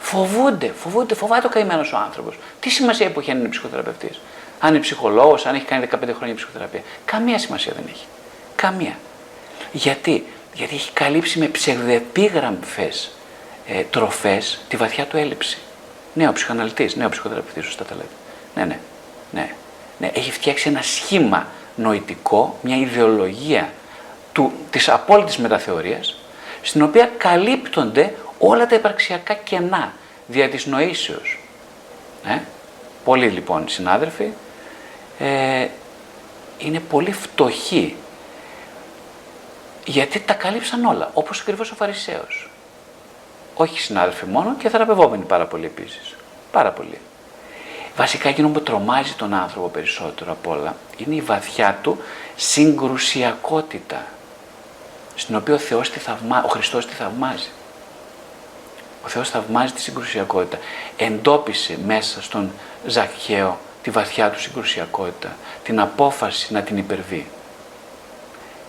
S1: Φοβούνται, φοβούνται, φοβάται ο καημένος ο άνθρωπος. Τι σημασία που έχει αν είναι ψυχοθεραπευτής, αν είναι ψυχολόγος, αν έχει κάνει 15 χρόνια ψυχοθεραπεία. Καμία σημασία δεν έχει. Καμία. Γιατί, Γιατί έχει καλύψει με ψευδεπίγραμφε ε, τροφές τη βαθιά του έλλειψη. Νέο ψυχοαναλυτής, νέο ψυχοθεραπευτής, σωστά τα λέτε. Ναι, ναι, ναι, ναι. Έχει φτιάξει ένα σχήμα νοητικό, μια ιδεολογία του, της απόλυτης μεταθεωρίας, στην οποία καλύπτονται όλα τα υπαρξιακά κενά δια της νοήσεως. Ε; Πολλοί λοιπόν συνάδελφοι ε, είναι πολύ φτωχοί γιατί τα καλύψαν όλα, όπως ακριβώς ο Φαρισαίος. Όχι συνάδελφοι μόνο και θεραπευόμενοι πάρα πολύ επίσης. Πάρα πολύ. Βασικά εκείνο που τρομάζει τον άνθρωπο περισσότερο απ' όλα είναι η βαθιά του συγκρουσιακότητα στην οποία ο, Θεός τη θαυμα... ο Χριστός τη θαυμάζει. Ο Θεός θαυμάζει τη συγκρουσιακότητα. Εντόπισε μέσα στον Ζακχαίο τη βαθιά του συγκρουσιακότητα, την απόφαση να την υπερβεί.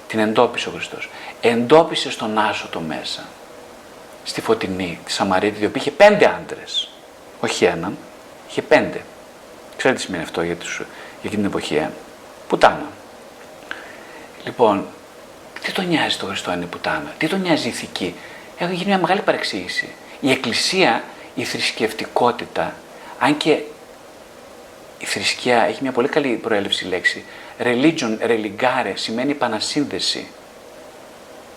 S1: Την εντόπισε ο Χριστός. Εντόπισε στον Άσωτο μέσα, στη Φωτεινή, τη Σαμαρίτη, η οποία είχε πέντε άντρες, όχι έναν, είχε πέντε. Ξέρετε τι σημαίνει αυτό για, τους, για εκείνη την εποχή, ε; Πουτάνα. Λοιπόν, τι τον νοιάζει το Χριστό αν είναι πουτάνα, τι τον νοιάζει η ηθική; Έχει γίνει μια μεγάλη παρεξήγηση. Η Εκκλησία, η θρησκευτικότητα, αν και η θρησκεία έχει μια πολύ καλή προέλευση λέξη. Religion, religare, σημαίνει επανασύνδεση.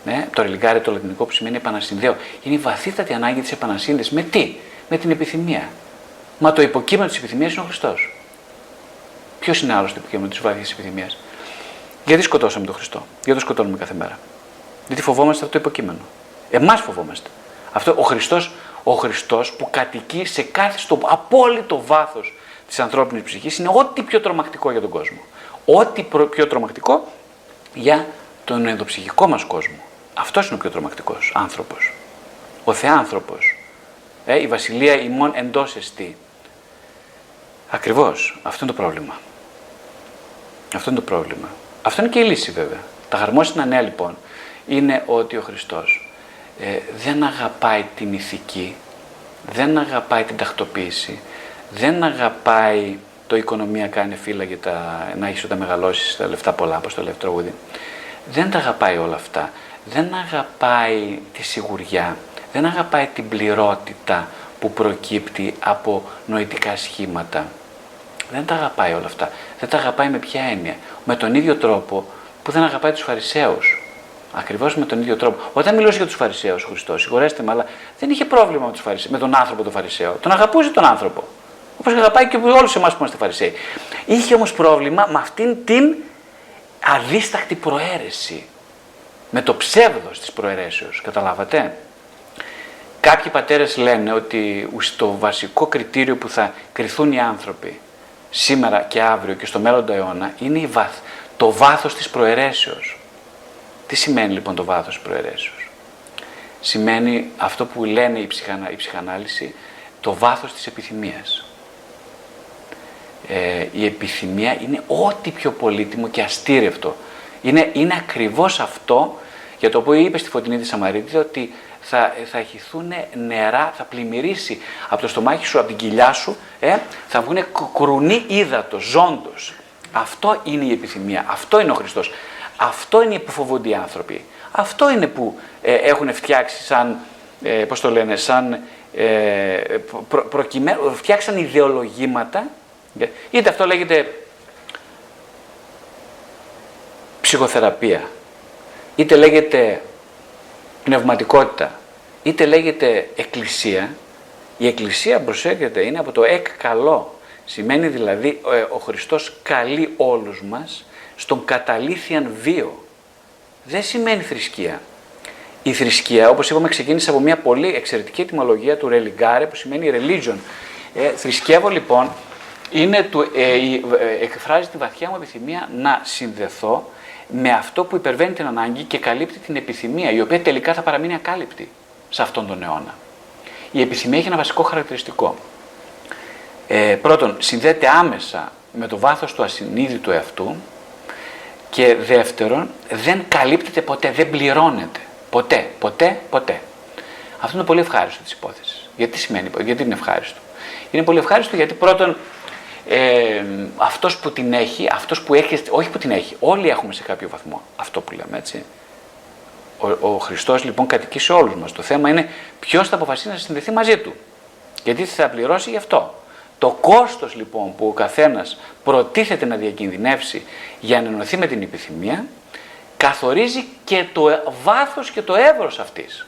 S1: Ναι, το religare το λατινικό που σημαίνει επανασυνδέω. Είναι η βαθύτατη ανάγκη της επανασύνδεσης. Με τι; Με την επιθυμία. Μα το υποκείμενο της επιθυμίας είναι ο Χριστός. Ποιος είναι άλλος το υποκείμενο της βαθύτατης επιθυμίας; Γιατί σκοτώσαμε τον Χριστό. Γιατί το σκοτώνουμε κάθε μέρα. Γιατί φοβόμαστε αυτό το υποκείμενο. Εμάς φοβόμαστε. Αυτό ο Χριστός, ο Χριστός που κατοικεί σε κάθε στο απόλυτο βάθος της ανθρώπινης ψυχής είναι ό,τι πιο τρομακτικό για τον κόσμο. Ό,τι πιο τρομακτικό για τον ενδοψυχικό μας κόσμο. Αυτός είναι ο πιο τρομακτικός άνθρωπος. Ο Θεάνθρωπος. Ε, η βασιλεία ημών εντός εστί. Ακριβώς. Αυτό είναι το πρόβλημα. Αυτό είναι το πρόβλημα. Αυτό είναι και η λύση βέβαια. Τα χαρμόσυνα νέα λοιπόν είναι ότι ο Χριστός ε, δεν αγαπάει την ηθική, δεν αγαπάει την τακτοποίηση, δεν αγαπάει το οικονομία κάνει φύλλα για τα, να έχεις όταν μεγαλώσεις τα λεφτά πολλά, όπως το λέει τραγούδι. Δεν τα αγαπάει όλα αυτά. Δεν αγαπάει τη σιγουριά. Δεν αγαπάει την πληρότητα που προκύπτει από νοητικά σχήματα. Δεν τα αγαπάει όλα αυτά. Δεν τα αγαπάει με ποια έννοια; Με τον ίδιο τρόπο που δεν αγαπάει τους Φαρισαίους. Ακριβώς με τον ίδιο τρόπο. Όταν μιλούσε για τους Φαρισαίους ο Χριστός, συγχωρέστε με, αλλά δεν είχε πρόβλημα με, τους Φαρισαίους, με τον άνθρωπο τον Φαρισαίο. Τον αγαπούσε τον άνθρωπο. Όπως αγαπάει και όλους εμάς που είμαστε Φαρισαίοι. Είχε όμως πρόβλημα με αυτήν την αδίστακτη προαίρεση. Με το ψεύδος της προαιρέσεως. Καταλάβατε. Κάποιοι πατέρες λένε ότι στο βασικό κριτήριο που θα κριθούν οι άνθρωποι σήμερα και αύριο και στο μέλλοντα αιώνα είναι η βαθ, το βάθος της προαιρέσεως. Τι σημαίνει λοιπόν το βάθος της προαιρέσεως; Σημαίνει αυτό που λένε η, ψυχανα, η ψυχανάλυση, το βάθος της επιθυμίας. Ε, η επιθυμία είναι ό,τι πιο πολύτιμο και αστήρευτο. Είναι, είναι ακριβώς αυτό για το οποίο είπε στη Φωτεινή της Σαμαρίτη ότι θα, θα χυθούν νερά, θα πλημμυρίσει από το στομάχι σου, από την κοιλιά σου, ε, θα βγουν κρουνή ύδατο, ζώντος. Αυτό είναι η επιθυμία, αυτό είναι ο Χριστός. Αυτό είναι που φοβούνται οι άνθρωποι. Αυτό είναι που ε, έχουν φτιάξει σαν, ε, πώς το λένε, σαν ε, προ, προκειμένου, φτιάξαν ιδεολογήματα, ε, είτε αυτό λέγεται ψυχοθεραπεία, είτε λέγεται πνευματικότητα, είτε λέγεται εκκλησία, η εκκλησία προσέχετε είναι από το εκ καλό. Σημαίνει δηλαδή ε, ο Χριστός καλεί όλους μας στον καταλήθιαν βίο. Δεν σημαίνει θρησκεία. Η θρησκεία, όπως είπαμε, ξεκίνησε από μια πολύ εξαιρετική ετοιμολογία του religare που σημαίνει religion. Ε, θρησκεύω λοιπόν, είναι του, ε, ε, εκφράζει τη βαθιά μου επιθυμία να συνδεθώ με αυτό που υπερβαίνει την ανάγκη και καλύπτει την επιθυμία, η οποία τελικά θα παραμείνει ακάλυπτη σε αυτόν τον αιώνα. Η επιθυμία έχει ένα βασικό χαρακτηριστικό. Ε, πρώτον, συνδέεται άμεσα με το βάθος του ασυνείδητου εαυτού και δεύτερον, δεν καλύπτεται ποτέ, δεν πληρώνεται. Ποτέ, ποτέ, ποτέ. Αυτό είναι πολύ ευχάριστο της υπόθεσης. Γιατί σημαίνει, γιατί είναι ευχάριστο; Είναι πολύ ευχάριστο γιατί πρώτον ε, αυτός που την έχει, αυτός που έχει, όχι που την έχει, όλοι έχουμε σε κάποιο βαθμό αυτό που λέμε έτσι. Ο, ο Χριστός λοιπόν κατοικεί σε όλους μας. Το θέμα είναι ποιος θα αποφασίσει να συνδεθεί μαζί του. Γιατί θα πληρώσει γι' αυτό. Το κόστος λοιπόν που ο καθένας προτίθεται να διακινδυνεύσει για να ενωθεί με την επιθυμία, καθορίζει και το βάθος και το εύρος αυτής.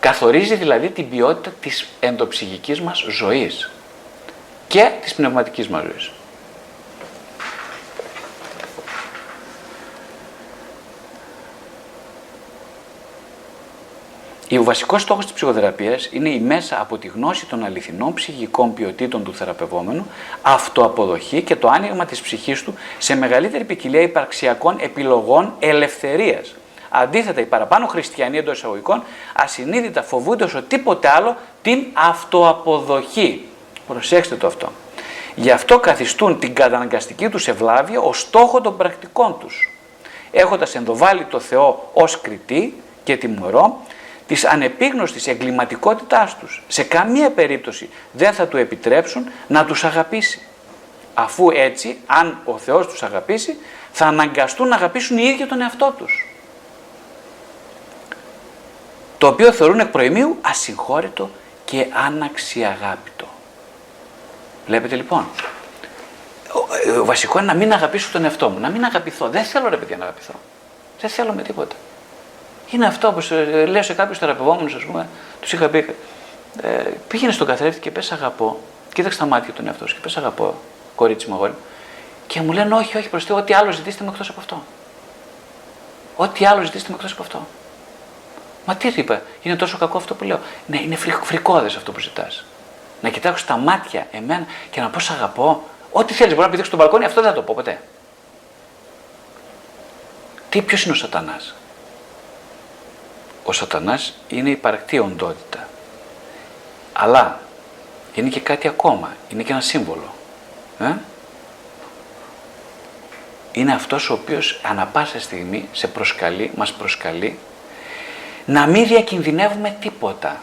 S1: Καθορίζει δηλαδή την ποιότητα της ενδοψυχικής μας ζωής και της πνευματικής μας ζωής. Ο βασικός στόχος της ψυχοθεραπείας είναι η μέσα από τη γνώση των αληθινών ψυχικών ποιοτήτων του θεραπευόμενου, αυτοαποδοχή και το άνοιγμα της ψυχής του σε μεγαλύτερη ποικιλία υπαρξιακών επιλογών ελευθερίας. Αντίθετα, οι παραπάνω χριστιανοί εντός εισαγωγικών ασυνείδητα φοβούνται όσο τίποτε άλλο την αυτοαποδοχή. Προσέξτε το αυτό. Γι' αυτό καθιστούν την καταναγκαστική τους ευλάβεια ως στόχο των πρακτικών τους. Έχοντας ενδοβάλει το Θεό ως κριτή και τιμωρό της ανεπίγνωστης εγκληματικότητάς τους. Σε καμία περίπτωση δεν θα του επιτρέψουν να τους αγαπήσει. Αφού έτσι, αν ο Θεός τους αγαπήσει, θα αναγκαστούν να αγαπήσουν οι ίδιοι τον εαυτό τους. Το οποίο θεωρούν εκ προημίου ασυγχώρητο και αναξιαγάπητο. Βλέπετε λοιπόν. Ο, βασικό είναι να μην αγαπήσω τον εαυτό μου, να μην αγαπηθώ. Δεν θέλω ρε παιδιά να αγαπηθώ. Δεν θέλω με τίποτα. Είναι αυτό που ε, λέω σε κάποιους θεραπευόμενους, ας πούμε, τους είχα πει. Ε, πήγαινε στον καθρέφτη και πες αγαπώ. Κοίταξε τα μάτια του εαυτό και πες αγαπώ, κορίτσι μου, αγόρι. Και μου λένε όχι, όχι, προ ό,τι άλλο ζητήστε με εκτός από αυτό. Ό,τι άλλο ζητήστε με εκτός από αυτό. Μα τι είπα, είναι τόσο κακό αυτό που λέω. Ναι, είναι φρικόδε αυτό που ζητάς να κοιτάξω στα μάτια εμένα και να πω σ' αγαπώ. Ό,τι θέλεις, μπορεί να πηδήξεις στο μπαλκόνι, αυτό δεν θα το πω ποτέ. Τι, ποιος είναι ο σατανάς; Ο σατανάς είναι η παρακτή οντότητα. Αλλά είναι και κάτι ακόμα, είναι και ένα σύμβολο. Ε; Είναι αυτός ο οποίος ανα πάσα στιγμή σε προσκαλεί, μας προσκαλεί να μην διακινδυνεύουμε τίποτα.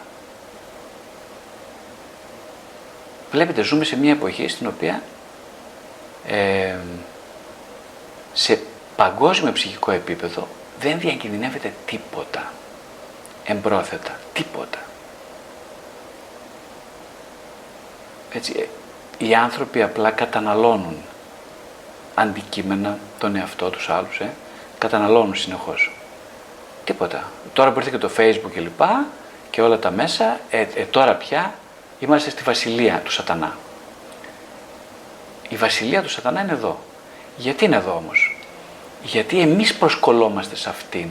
S1: Βλέπετε, ζούμε σε μια εποχή στην οποία ε, σε παγκόσμιο ψυχικό επίπεδο δεν διακινδυνεύεται τίποτα εμπρόθετα, τίποτα. Έτσι, ε, οι άνθρωποι απλά καταναλώνουν αντικείμενα, τον εαυτό τους άλλους, ε, καταναλώνουν συνεχώς. Τίποτα. Τώρα που ήρθε και το facebook και λοιπά και όλα τα μέσα, ε, ε, τώρα πια είμαστε στη βασιλεία του σατανά. Η βασιλεία του σατανά είναι εδώ. Γιατί είναι εδώ όμως; Γιατί εμείς προσκολόμαστε σε αυτήν.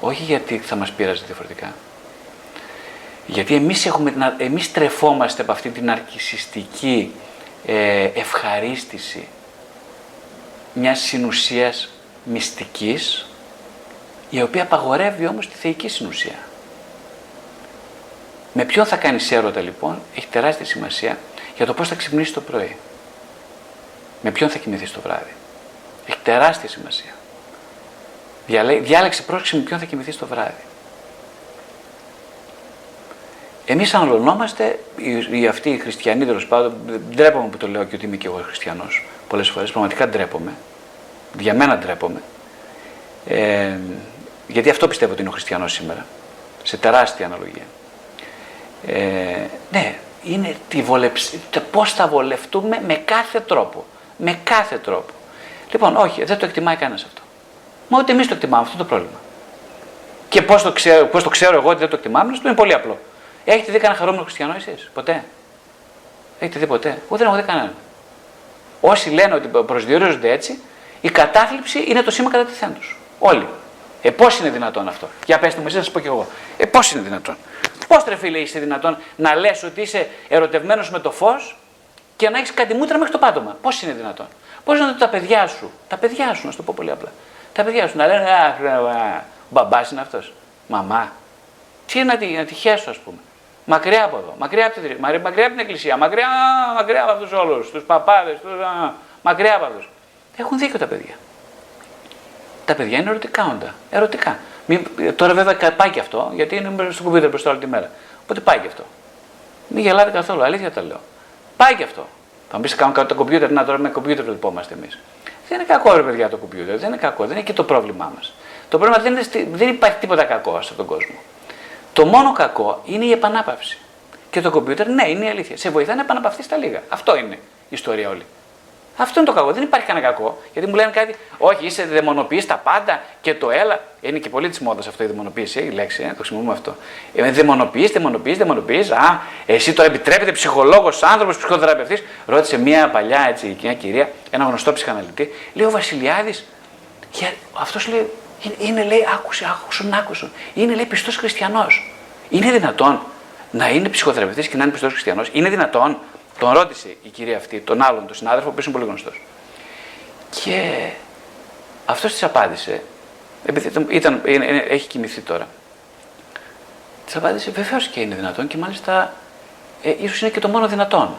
S1: Όχι γιατί θα μας πείραζε διαφορετικά. Γιατί εμείς, έχουμε, εμείς τρεφόμαστε από αυτή την αρκισιστική ε, ευχαρίστηση μιας συνουσίας μυστικής η οποία απαγορεύει όμως τη θεϊκή συνουσία. Με ποιον θα κάνεις έρωτα λοιπόν έχει τεράστια σημασία για το πώς θα ξυπνήσεις το πρωί. Με ποιον θα κοιμηθείς το βράδυ. Έχει τεράστια σημασία. Διάλεξε πρόσεξε με ποιον θα κοιμηθείς το βράδυ. Εμείς αναλωνόμαστε, οι, οι αυτοί οι χριστιανοί τέλος πάντων, ντρέπομαι που το λέω και ότι είμαι και εγώ χριστιανός πολλές φορές, πραγματικά ντρέπομαι. Για μένα ντρέπομαι. Ε, γιατί αυτό πιστεύω ότι είναι ο χριστιανός σήμερα. Σε τεράστια αναλογία. Ε, ναι, είναι τη βολεψ... πώς θα βολευτούμε με κάθε τρόπο. Με κάθε τρόπο. Λοιπόν, όχι, δεν το εκτιμάει κανένας αυτό. Μα ούτε εμείς το εκτιμάμε αυτό το πρόβλημα. Και πώς το, ξέρω, πώς το ξέρω εγώ ότι δεν το εκτιμάμε, είναι πολύ απλό. Έχετε δει κανένα χαρούμενο χριστιανό εσείς, ποτέ; Έχετε δει ποτέ; Εγώ δεν έχω δει κανέναν. Όσοι λένε ότι προσδιορίζονται έτσι, η κατάθλιψη είναι το σήμα κατά τη του. Όλοι. Ε, πώς είναι δυνατόν αυτό; Για πετε μου, εσεί, σας πω κι εγώ. Ε, πώς είναι δυνατόν; Πώς τρεφίλε είσαι δυνατόν να λες ότι είσαι ερωτευμένος με το φως και να έχεις κάτι μούτρα μέχρι το πάτωμα; Πώς είναι δυνατόν; Πώς είναι τα παιδιά σου, τα παιδιά σου, να σου το πω πολύ απλά. Τα παιδιά σου να λένε Α, μπαμπάς είναι αυτός. Μαμά. Τι είναι να τη, να τη χέσω, ας πούμε. Μακριά από εδώ, μακριά από, την, μακριά από την εκκλησία, μακριά, μακριά από αυτούς όλους, τους παπάδες, μακριά από αυτούς. Έχουν δίκιο τα παιδιά. Τα παιδιά είναι ερωτικά όντα. Ερωτικά. Μην, τώρα βέβαια πάει και αυτό, γιατί είναι στο κομπιούτερ μπροστά όλη τη μέρα. Οπότε πάει και αυτό. Μην γελάτε καθόλου, αλήθεια τα λέω. Πάει και αυτό. Θα μου πεις κάνουν κάτι το κομπιούτερ, να τώρα με κομπιούτερ το λυπόμαστε εμείς. Δεν είναι κακό ρε παιδιά το κομπιούτερ, δεν είναι κακό, δεν είναι και το πρόβλημά μας. Το πρόβλημα δεν, είναι, δεν υπάρχει τίποτα κακό σε τον κόσμο. Το μόνο κακό είναι η επανάπαυση. Και το κομπιούτερ, ναι, είναι η αλήθεια. Σε βοηθάει να επαναπαυθείς στα λίγα. Αυτό είναι η ιστορία όλη. Αυτό είναι το κακό. Δεν υπάρχει κανένα κακό. Γιατί μου λένε κάτι, Όχι, είσαι δαιμονοποιείς τα πάντα και το έλα. Είναι και πολύ της μόδας αυτό η δαιμονοποίηση, η λέξη, ε, το χρησιμοποιούμε αυτό. Ε, δαιμονοποιείς, δαιμονοποιείς, δαιμονοποιείς. Α, εσύ το επιτρέπετε ψυχολόγος, άνθρωπος, ψυχοθεραπευτής. Ρώτησε μια παλιά έτσι, μια κυρία, ένα γνωστό ψυχαναλυτή, λέει ο Βασιλιάδης, αυτός λέει, είναι, είναι λέει, άκουσε, άκουσον, άκουσον. Είναι λέει πιστός χριστιανός. Είναι δυνατόν να είναι ψυχοθεραπευτής και να είναι πιστός χριστιανός. Είναι δυνατόν. Τον ρώτησε η κυρία αυτή, τον άλλον, τον συνάδελφο, που είναι πολύ γνωστός. Και αυτός της απάντησε, επειδή ήταν, έχει κοιμηθεί τώρα. Της απάντησε, βεβαίως και είναι δυνατόν και μάλιστα ε, ίσως είναι και το μόνο δυνατόν.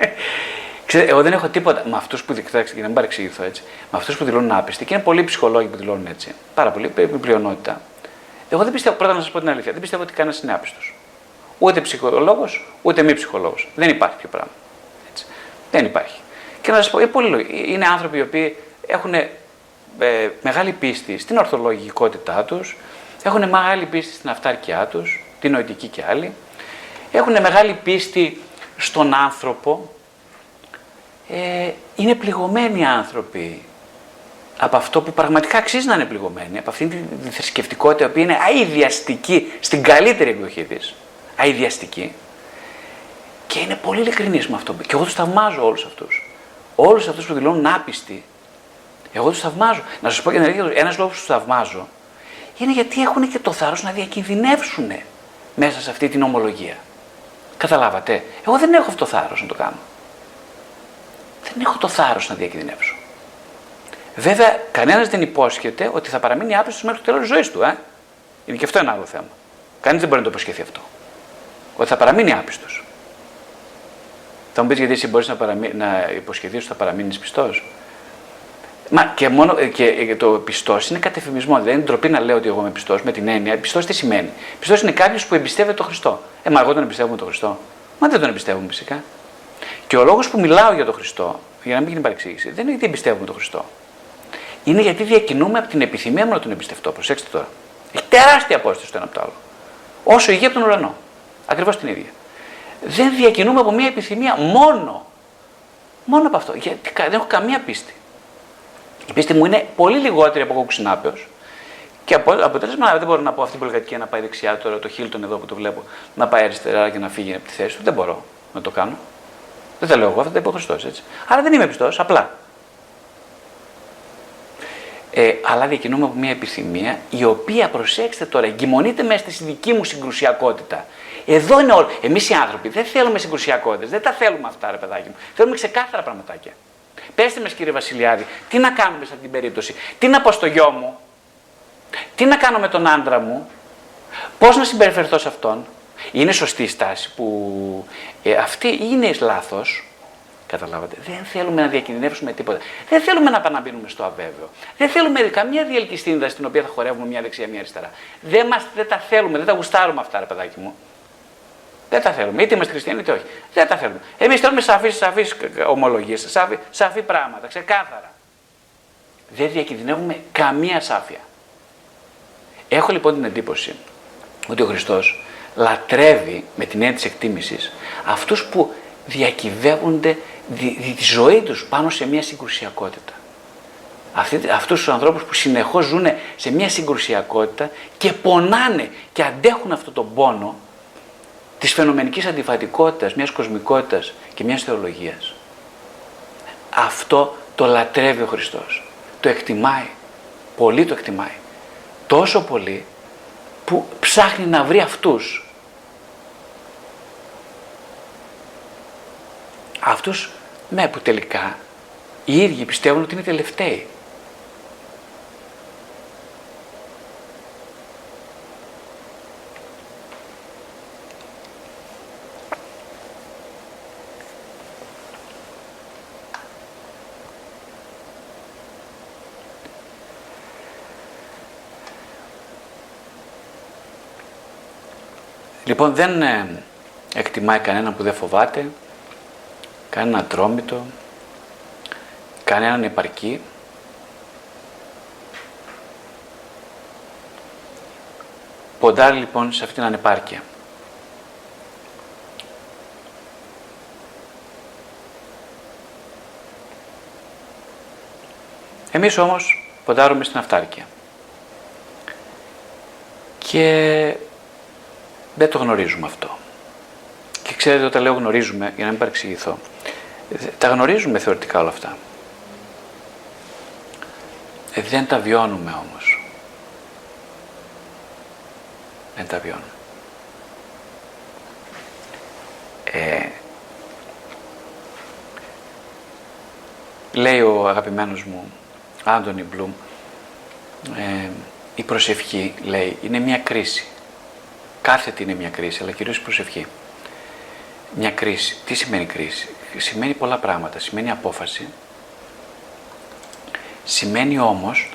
S1: Ξέρετε, εγώ δεν έχω τίποτα με αυτούς που κοιτάξτε, για να μην παρεξηγηθώ έτσι, με αυτούς που δηλώνουν άπιστοι και είναι πολλοί ψυχολόγοι που δηλώνουν έτσι. Πάρα πολύ, πλειονότητα. Εγώ δεν πιστεύω, πρώτα να σας πω την αλήθεια, δεν πιστεύω ότι κανένας είναι άπιστος. Ούτε ψυχολόγος, ούτε μη ψυχολόγος. Δεν υπάρχει πιο πράγμα. Έτσι. Δεν υπάρχει. Και να σας πω, είναι, πολύ, είναι άνθρωποι οι οποίοι έχουν ε, μεγάλη πίστη στην ορθολογικότητά τους, έχουν μεγάλη πίστη στην αυτάρκειά τους, την νοητική και άλλη, έχουν μεγάλη πίστη στον άνθρωπο, ε, είναι πληγωμένοι άνθρωποι από αυτό που πραγματικά αξίζει να είναι πληγωμένοι, από αυτήν τη θρησκευτικότητα που είναι αειδιαστική στην καλύτερη εκδοχή της. Αειδιαστική. Και είναι πολύ ειλικρινής με αυτό. Και εγώ τους θαυμάζω όλους αυτούς. Όλους αυτούς που δηλώνουν άπιστοι, εγώ τους θαυμάζω. Να σας πω και την αλήθεια, ένας λόγος που τους θαυμάζω είναι γιατί έχουν και το θάρρος να διακινδυνεύσουν μέσα σε αυτή την ομολογία. Καταλάβατε. Εγώ δεν έχω αυτό το θάρρος να το κάνω δεν έχω το θάρρος να διακινδυνεύσω. Βέβαια, κανένας δεν υπόσχεται ότι θα παραμείνει άπιστος μέχρι το τέλος της ζωής του. Ε; Είναι και αυτό ένα άλλο θέμα. Κανείς δεν μπορεί να το υποσχεθεί αυτό. Ότι θα παραμείνει άπιστος. Θα μου πεις γιατί εσύ μπορείς να, παραμεί... να υποσχεθείς ότι θα παραμείνεις πιστός. Μα και, μόνο, ε, και ε, το πιστός είναι κατεφημισμό. Δηλαδή είναι ντροπή να λέω ότι εγώ είμαι πιστός με την έννοια. Πιστός τι σημαίνει; Πιστός είναι κάποιος που εμπιστεύεται τον Χριστό. Ε, μα εγώ τον εμπιστεύομαι τον Χριστό. Μα δεν τον εμπιστεύομαι φυσικά. Και ο λόγος που μιλάω για τον Χριστό, για να μην γίνει παρεξήγηση, δεν είναι γιατί εμπιστεύουμε τον Χριστό. Είναι γιατί διακινούμε από την επιθυμία μου να τον εμπιστευτώ. Προσέξτε τώρα. Έχει τεράστια απόσταση το ένα από το άλλο. Όσο η γη από τον ουρανό. Ακριβώς την ίδια. Δεν διακινούμε από μια επιθυμία μόνο. Μόνο από αυτό. Γιατί δεν έχω καμία πίστη. η πίστη μου είναι πολύ λιγότερη από κοκκινάπεω. Και απο, αποτέλεσμα δεν μπορώ να πω αυτή την πολυκατοικία να πάει δεξιά τώρα, το Χίλτον εδώ που το βλέπω, να πάει αριστερά και να φύγει από τη θέση του. Δεν μπορώ να το κάνω. Δεν τα λέω εγώ, αυτά τα είπε ο Χριστός έτσι. Άρα δεν είμαι πιστός, απλά. Ε, αλλά διακινούμε από μια επιθυμία η οποία, προσέξτε τώρα, εγκυμονείται μέσα στη δική μου συγκρουσιακότητα. Εδώ είναι όλο. Εμείς οι άνθρωποι δεν θέλουμε συγκρουσιακότητες, δεν τα θέλουμε αυτά, ρε παιδάκι μου. Θέλουμε ξεκάθαρα πραγματάκια. Πέστε μας, κύριε Βασιλιάδη, τι να κάνουμε σε αυτή την περίπτωση, τι να πω στο γιο μου, τι να κάνω με τον άντρα μου, πώς να συμπεριφερθώ σε αυτόν. Είναι σωστή η στάση που ε, αυτή είναι λάθος. Καταλάβατε. Δεν θέλουμε να διακινδυνεύσουμε τίποτα. Δεν θέλουμε να παναμπίνουμε στο αβέβαιο. Δεν θέλουμε καμία διελκυστίνδα στην οποία θα χορεύουμε μια δεξιά, μια αριστερά. Δεν, μας, δεν τα θέλουμε, δεν τα γουστάρουμε αυτά, ρε παιδάκι μου. Δεν τα θέλουμε. Είτε είμαστε χριστιανοί είτε όχι. Δεν τα θέλουμε. Εμείς θέλουμε σαφεί σαφείς ομολογίες, σαφή, σαφή πράγματα, ξεκάθαρα. Δεν διακινδυνεύουμε καμία σάφια. Έχω λοιπόν την εντύπωση ότι ο Χριστός λατρεύει με την έννοια της εκτίμησης αυτούς που διακυβεύονται τη, τη ζωή τους πάνω σε μια συγκρουσιακότητα. Αυτοί, αυτούς τους ανθρώπους που συνεχώς ζουν σε μια συγκρουσιακότητα και πονάνε και αντέχουν αυτό τον πόνο της φαινομενικής αντιφατικότητας, μιας κοσμικότητας και μιας θεολογίας. Αυτό το λατρεύει ο Χριστός. Το εκτιμάει. Πολύ το εκτιμάει. Τόσο πολύ που ψάχνει να βρει αυτούς. Αυτούς ναι, που τελικά οι ίδιοι πιστεύουν ότι είναι τελευταίοι. Λοιπόν, δεν ε, εκτιμάει κανένα που δεν φοβάται, κανέναν ατρόμητο, κανέναν επαρκή. Ποντάρει λοιπόν σε αυτήν την ανεπάρκεια. Εμείς όμως ποντάρουμε στην αυτάρκεια. Και δεν το γνωρίζουμε αυτό. Και ξέρετε όταν λέω γνωρίζουμε, για να μην παρεξηγηθώ, τα γνωρίζουμε θεωρητικά όλα αυτά. Ε, δεν τα βιώνουμε όμως. Δεν τα βιώνουμε. Ε, λέει ο αγαπημένος μου Άντωνι Μπλουμ, ε, η προσευχή, λέει, είναι μια κρίση. Κάθε τι είναι μια κρίση, αλλά κυρίως η προσευχή. Μια κρίση. Τι σημαίνει κρίση; Σημαίνει πολλά πράγματα. Σημαίνει απόφαση, σημαίνει όμως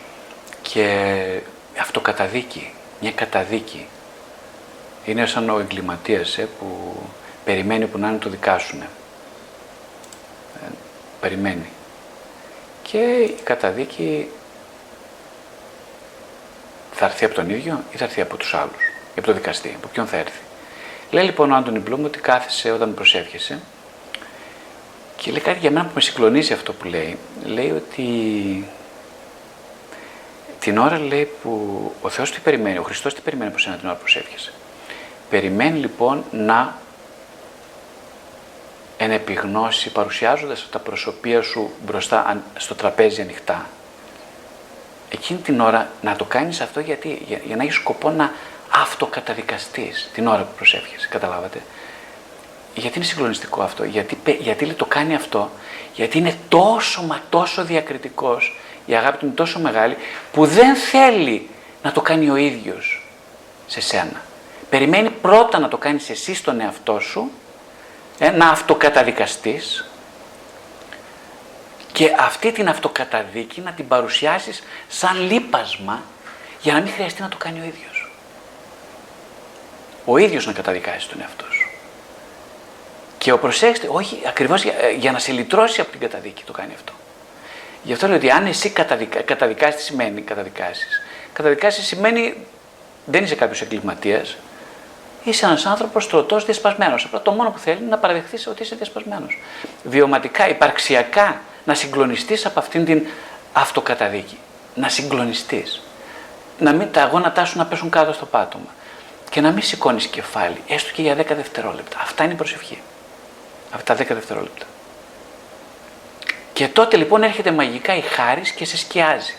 S1: και αυτοκαταδίκη, μια καταδίκη. Είναι σαν ο εγκληματίας ε, που περιμένει που να είναι το δικάσουνε. Ε, περιμένει. Και η καταδίκη θα έρθει από τον ίδιο ή θα έρθει από τους άλλους, ή από το δικαστή, από ποιον θα έρθει. Λέει λοιπόν ο Άντωνι Μπλουμ ότι κάθεσε όταν προσεύχεσαι και λέει κάτι για μένα που με συγκλονίζει αυτό που λέει. Λέει ότι την ώρα λέει που ο Θεός τι περιμένει, ο Χριστός τι περιμένει από σένα την ώρα που προσεύχεσαι. Περιμένει λοιπόν να ενεπιγνώσει παρουσιάζοντας τα προσωπία σου μπροστά στο τραπέζι ανοιχτά. Εκείνη την ώρα να το κάνεις αυτό γιατί, για, για να έχεις σκοπό να αυτοκαταδικαστείς την ώρα που προσεύχεσαι, καταλάβατε; Γιατί είναι συγκλονιστικό αυτό, γιατί, γιατί λέει, το κάνει αυτό, γιατί είναι τόσο μα τόσο διακριτικός, η αγάπη του είναι τόσο μεγάλη, που δεν θέλει να το κάνει ο ίδιος σε σένα. Περιμένει πρώτα να το κάνεις εσύ στον εαυτό σου, ε, να αυτοκαταδικαστείς και αυτή την αυτοκαταδίκη να την παρουσιάσεις σαν λύπασμα για να μην χρειαστεί να το κάνει ο ίδιος. Ο ίδιος να καταδικάσει τον εαυτό σου. Και ο προσέξτε, όχι ακριβώς για, ε, για, να σε λυτρώσει από την καταδίκη το κάνει αυτό. Γι' αυτό λέω ότι αν εσύ καταδικα, καταδικάσεις, τι σημαίνει καταδικάσεις. Καταδικάσεις σημαίνει δεν είσαι κάποιος εγκληματίας, είσαι ένας άνθρωπος τροτός διασπασμένος. Απλά το μόνο που θέλει είναι να παραδεχθείς ότι είσαι διασπασμένος. Βιωματικά, υπαρξιακά, να συγκλονιστείς από αυτήν την αυτοκαταδίκη. Να συγκλονιστείς. Να μην τα γόνατά σου να πέσουν κάτω στο πάτωμα. Και να μην σηκώνεις κεφάλι, έστω και για 10 δευτερόλεπτα. Αυτά είναι η προσευχή. Αυτά τα 10 δευτερόλεπτα. Και τότε λοιπόν έρχεται μαγικά η χάρη και σε σκιάζει.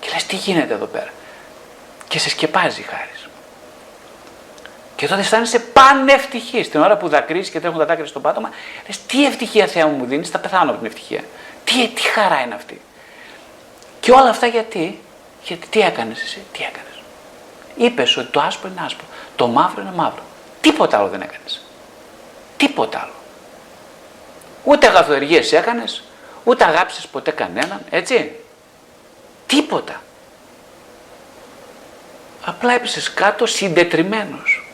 S1: Και λες τι γίνεται εδώ πέρα; Και σε σκεπάζει η χάρη. Και τότε αισθάνεσαι πανευτυχής. Την ώρα που δακρύσεις και τρέχουν τα δάκρυα στο πάτωμα, λες τι ευτυχία Θεά μου μου δίνεις, θα πεθάνω από την ευτυχία. Τι, τι χαρά είναι αυτή. Και όλα αυτά γιατί, γιατί τι έκανες εσύ, τι έκανες; Είπες ότι το άσπρο είναι άσπρο, το μαύρο είναι μαύρο. Τίποτα άλλο δεν έκανες. Τίποτα άλλο. Ούτε αγαθοεργίες έκανες, ούτε αγάπησες ποτέ κανέναν, έτσι. Τίποτα. Απλά έπεσε κάτω συντετριμένος.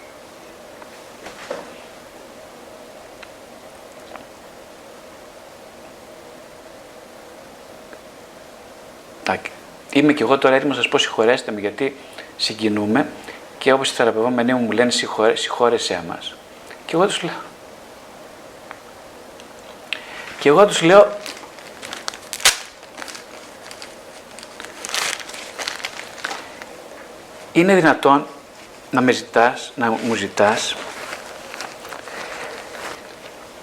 S1: Είμαι και εγώ τώρα έτοιμος να σας πω συγχωρέστε με γιατί συγκινούμε και όπως οι θεραπευόμενοι μου μου λένε συγχωρέ, συγχώρεσέ μας. Και εγώ τους λέω. Και εγώ τους λέω. Είναι δυνατόν να με ζητάς, να μου ζητάς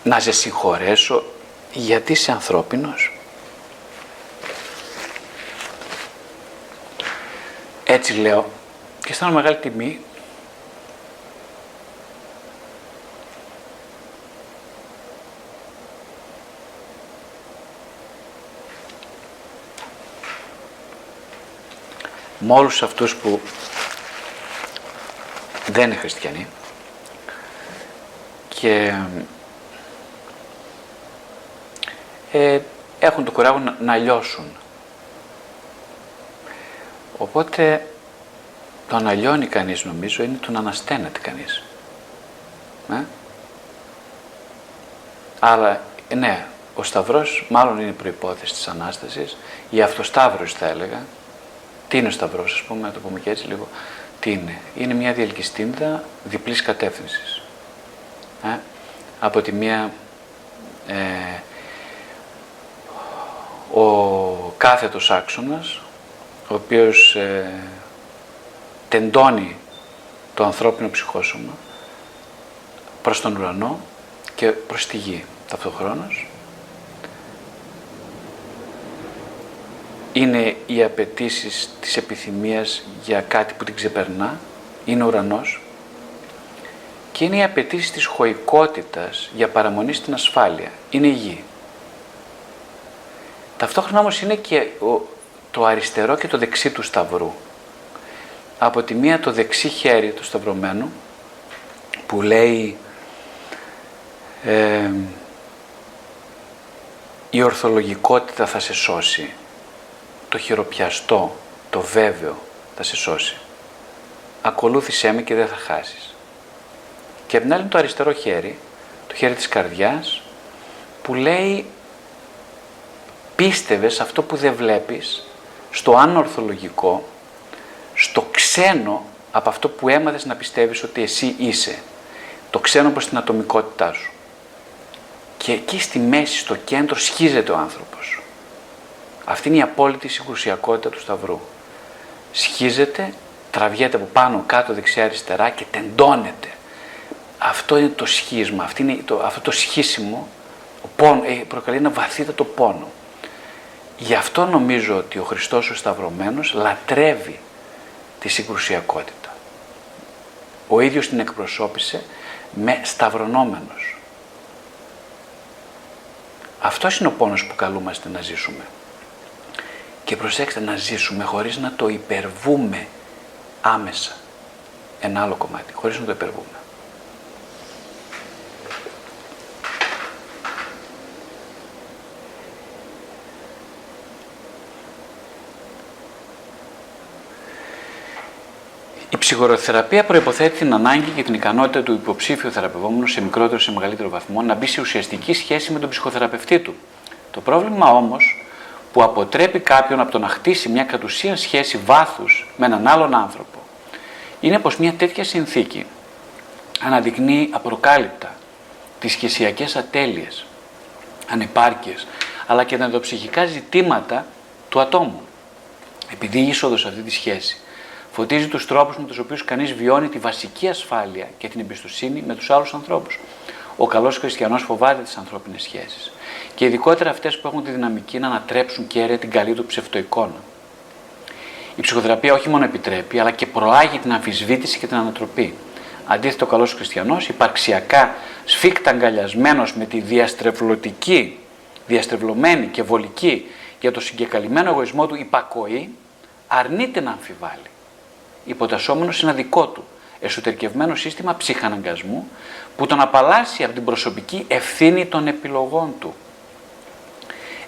S1: να σε συγχωρέσω γιατί είσαι ανθρώπινος; Έτσι λέω και αισθάνομαι μεγάλη τιμή. Με όλους αυτούς που δεν είναι χριστιανοί και ε, έχουν το κουράγιο να, να λιώσουν. Οπότε το να λιώνει κανείς νομίζω είναι το να ανασταίνεται κανείς. Ε; Αλλά ναι, ο Σταυρός μάλλον είναι προϋπόθεση της Ανάστασης, η αυτοσταύρωση θα έλεγα. Τι είναι ο Σταυρός ας πούμε, να το πούμε και έτσι λίγο. Τι είναι. Είναι μια διελκυστίνδα διπλής κατεύθυνσης. Ε; Από τη μία ε, ο κάθετος άξονας, ο οποίος ε, τεντώνει το ανθρώπινο ψυχόσωμα προς τον ουρανό και προς τη γη ταυτοχρόνως. Είναι οι απαιτήσεις της επιθυμίας για κάτι που την ξεπερνά, είναι ο ουρανός και είναι οι απαιτήσεις της χωικότητας για παραμονή στην ασφάλεια, είναι η γη. Ταυτόχρονα όμως είναι και ο, το αριστερό και το δεξί του σταυρού. Από τη μία το δεξί χέρι του σταυρωμένου που λέει ε, η ορθολογικότητα θα σε σώσει, το χειροπιαστό, το βέβαιο θα σε σώσει. Ακολούθησέ με και δεν θα χάσεις. Και από το αριστερό χέρι, το χέρι της καρδιάς, που λέει πίστευες αυτό που δεν βλέπεις στο ανορθολογικό, στο ξένο από αυτό που έμαθες να πιστεύεις ότι εσύ είσαι. Το ξένο προς την ατομικότητά σου. Και εκεί στη μέση, στο κέντρο, σχίζεται ο άνθρωπος. Αυτή είναι η απόλυτη συγκρουσιακότητα του Σταυρού. Σχίζεται, τραβιέται από πάνω, κάτω, δεξιά, αριστερά και τεντώνεται. Αυτό είναι το σχίσμα, αυτό, είναι το, αυτό το σχίσιμο ο πόνο, ε, προκαλεί ένα βαθύτατο πόνο. Γι' αυτό νομίζω ότι ο Χριστός ο Σταυρωμένος λατρεύει τη συγκρουσιακότητα. Ο ίδιος την εκπροσώπησε με σταυρονόμενος. Αυτός είναι ο πόνος που καλούμαστε να ζήσουμε. Και προσέξτε να ζήσουμε χωρίς να το υπερβούμε άμεσα. Ένα άλλο κομμάτι, χωρίς να το υπερβούμε. Η ψυχοθεραπεία προποθέτει την ανάγκη και την ικανότητα του υποψήφιου θεραπευόμενου σε μικρότερο ή σε μεγαλύτερο βαθμό να μπει σε ουσιαστική σχέση με τον ψυχοθεραπευτή του. Το πρόβλημα όμως που αποτρέπει κάποιον από το να χτίσει μια κατ' ουσίαν σχέση βάθους με έναν άλλον άνθρωπο είναι πως μια τέτοια συνθήκη αναδεικνύει απροκάλυπτα τις σχεσιακές ατέλειες, ανεπάρκειες, αλλά και τα ενδοψυχικά ζητήματα του του ατόμου. Επειδή η είσοδος σε αυτή τη σχέση φωτίζει τους τρόπους με τους οποίους κανείς βιώνει τη βασική ασφάλεια και την εμπιστοσύνη με τους άλλους ανθρώπους. Ο καλός χριστιανός φοβάται τις ανθρώπινες σχέσεις. Και ειδικότερα αυτές που έχουν τη δυναμική να ανατρέψουν κέρια την καλή του ψευτοεικόνα. Η ψυχοθεραπεία όχι μόνο επιτρέπει, αλλά και προάγει την αμφισβήτηση και την ανατροπή. Αντίθετα, ο καλός χριστιανός, υπαρξιακά σφίχτα αγκαλιασμένος με τη διαστρεβλωτική, διαστρεβλωμένη και βολική για το συγκεκαλυμμένο εγωισμό του υπακοή, αρνείται να αμφιβάλλει. Υποτασσόμενος σε ένα δικό του εσωτερικευμένο σύστημα ψυχαναγκασμού που τον απαλλάσσει από την προσωπική ευθύνη των επιλογών του.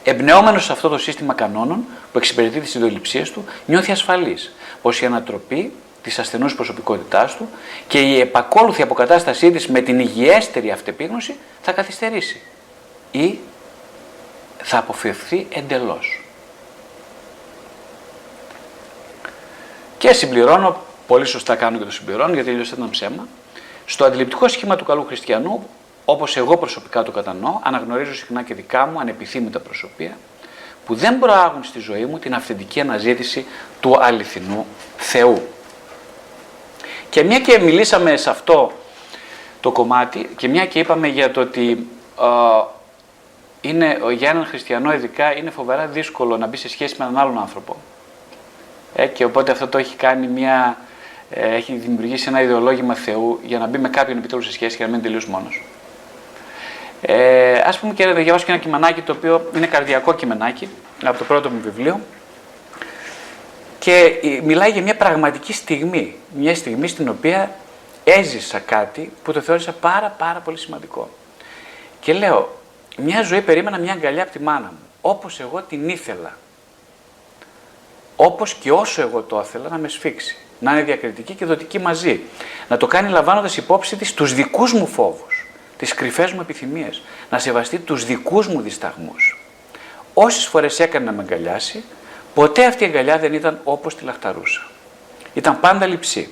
S1: Εμπνεόμενος σε αυτό το σύστημα κανόνων που εξυπηρετεί τις ιδεολειψίε του, νιώθει ασφαλής πως η ανατροπή της ασθενούς προσωπικότητάς του και η επακόλουθη αποκατάστασή της με την υγιέστερη αυτεπίγνωση θα καθυστερήσει ή θα αποφευθεί εντελώς. Και συμπληρώνω, πολύ σωστά κάνω και το συμπληρώνω γιατί αλλιώς ήταν ψέμα, στο αντιληπτικό σχήμα του καλού χριστιανού, όπως εγώ προσωπικά το κατανοώ, αναγνωρίζω συχνά και δικά μου ανεπιθύμητα προσωπία, που δεν προάγουν στη ζωή μου την αυθεντική αναζήτηση του αληθινού Θεού. Και μια και μιλήσαμε σε αυτό το κομμάτι και μια και είπαμε για το ότι είναι, για έναν χριστιανό ειδικά είναι φοβερά δύσκολο να μπει σε σχέση με έναν άλλον άνθρωπο. Ε, και οπότε αυτό το έχει κάνει μια, ε, έχει δημιουργήσει ένα ιδεολόγημα Θεού για να μπει με κάποιον επιτέλους σε σχέση και να μην τελείως μόνος. Ε, ας πούμε και να διαβάσω και ένα κειμενάκι το οποίο είναι καρδιακό κειμενάκι από το πρώτο μου βιβλίο και ε, μιλάει για μια πραγματική στιγμή, μια στιγμή στην οποία έζησα κάτι που το θεώρησα πάρα πάρα πολύ σημαντικό. Και λέω, μια ζωή περίμενα μια αγκαλιά από τη μάνα μου, όπως εγώ την ήθελα. Όπως και όσο εγώ το ήθελα να με σφίξει. Να είναι διακριτική και δοτική μαζί. Να το κάνει λαμβάνοντας υπόψη της τους δικούς μου φόβους, τις κρυφές μου επιθυμίες. Να σεβαστεί τους δικούς μου δισταγμούς. Όσες φορές έκανε να με αγκαλιάσει, ποτέ αυτή η αγκαλιά δεν ήταν όπως τη λαχταρούσα. Ήταν πάντα λυψή.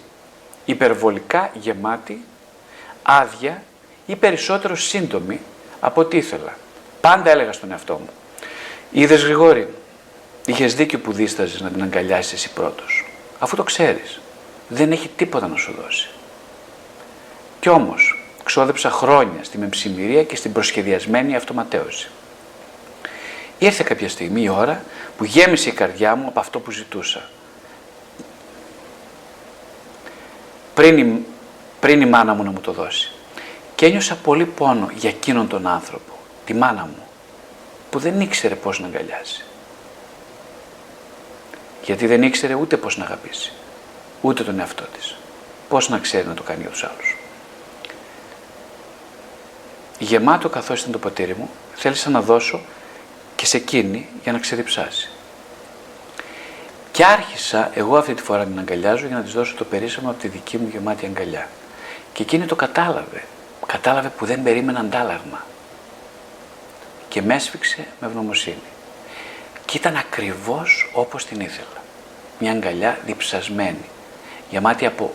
S1: Υπερβολικά γεμάτη, άδεια ή περισσότερο σύντομη από ό,τι ήθελα. Πάντα έλεγα στον εαυτό μου. Είδες Γρηγόρη, είχες δίκιο που δίσταζες να την αγκαλιάσεις εσύ πρώτος. Αφού το ξέρεις, δεν έχει τίποτα να σου δώσει. Κι όμως, ξόδεψα χρόνια στη μεμψημυρία και στην προσχεδιασμένη αυτοματέωση. Ήρθε κάποια στιγμή η ώρα που γέμισε η καρδιά μου από αυτό που ζητούσα. Πριν η, πριν η μάνα μου να μου το δώσει. Και ένιωσα πολύ πόνο για εκείνον τον άνθρωπο, τη μάνα μου, που δεν ήξερε πώς να αγκαλιάσει. Γιατί δεν ήξερε ούτε πώς να αγαπήσει, ούτε τον εαυτό της. Πώς να ξέρει να το κάνει για τους άλλους. Γεμάτο καθώς ήταν το ποτήρι μου, θέλησα να δώσω και σε εκείνη για να ξεδιψάσει. Και άρχισα εγώ αυτή τη φορά να την αγκαλιάζω για να της δώσω το περίσσεμα από τη δική μου γεμάτη αγκαλιά. Και εκείνη το κατάλαβε κατάλαβε που δεν περίμενε αντάλλαγμα και με έσφιξε με ευγνωμοσύνη. Και ήταν ακριβώς όπως την ήθελα. Μια αγκαλιά διψασμένη, γεμάτη από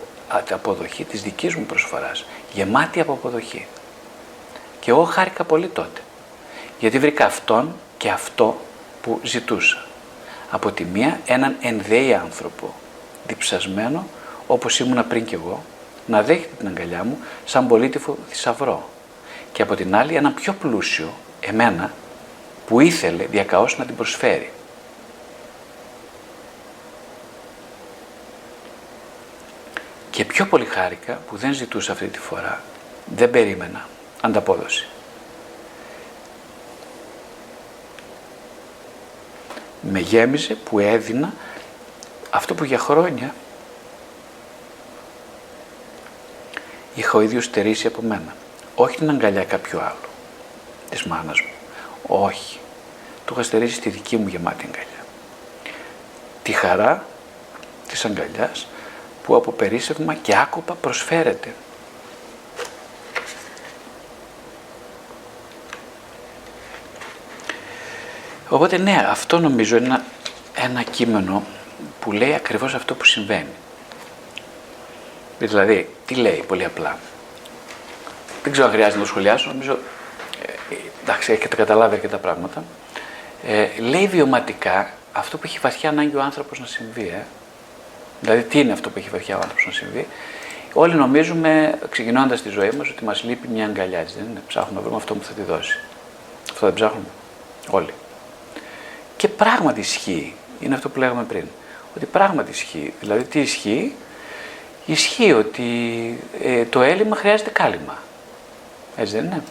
S1: αποδοχή της δικής μου προσφοράς, γεμάτη από αποδοχή. Και εγώ χάρηκα πολύ τότε, γιατί βρήκα αυτόν και αυτό που ζητούσα. Από τη μία έναν ενδέη άνθρωπο, διψασμένο όπως ήμουνα πριν κι εγώ, να δέχεται την αγκαλιά μου σαν πολύτιφο θησαυρό. Και από την άλλη ένα πιο πλούσιο, εμένα, που ήθελε διακαώς να την προσφέρει. Και πιο πολύ χάρηκα που δεν ζητούσα αυτή τη φορά, δεν περίμενα ανταπόδοση. Με γέμιζε που έδινα αυτό που για χρόνια είχα ο ίδιος στερήσει από μένα. Όχι την αγκαλιά κάποιου άλλου, της μάνας μου. Όχι. Το είχα στερήσει στη δική μου γεμάτη αγκαλιά. Τη χαρά της αγκαλιάς που από περίσσευμα και άκοπα προσφέρεται. Οπότε ναι, αυτό νομίζω είναι ένα, ένα κείμενο που λέει ακριβώς αυτό που συμβαίνει. Δηλαδή, τι λέει πολύ απλά. Δεν ξέρω αν χρειάζεται να το σχολιάσω, νομίζω, ε, εντάξει, έχετε καταλάβει αρκετά πράγματα. Ε, λέει βιωματικά αυτό που έχει βαθιά ανάγκη ο άνθρωπος να συμβεί. Ε. Δηλαδή, τι είναι αυτό που έχει βαθιά ο άνθρωπος να συμβεί. Όλοι νομίζουμε, ξεκινώντας τη ζωή μας, ότι μας λείπει μια αγκαλιά. Έτσι, δεν είναι; Ψάχνουμε να βρούμε αυτό που θα τη δώσει. Αυτό δεν ψάχνουμε. Όλοι. Και πράγματι ισχύει. Είναι αυτό που λέγαμε πριν. Ότι πράγματι ισχύει. Δηλαδή, τι ισχύει, ισχύει ότι ε, το έλλειμμα χρειάζεται κάλυμα. Έτσι δεν είναι;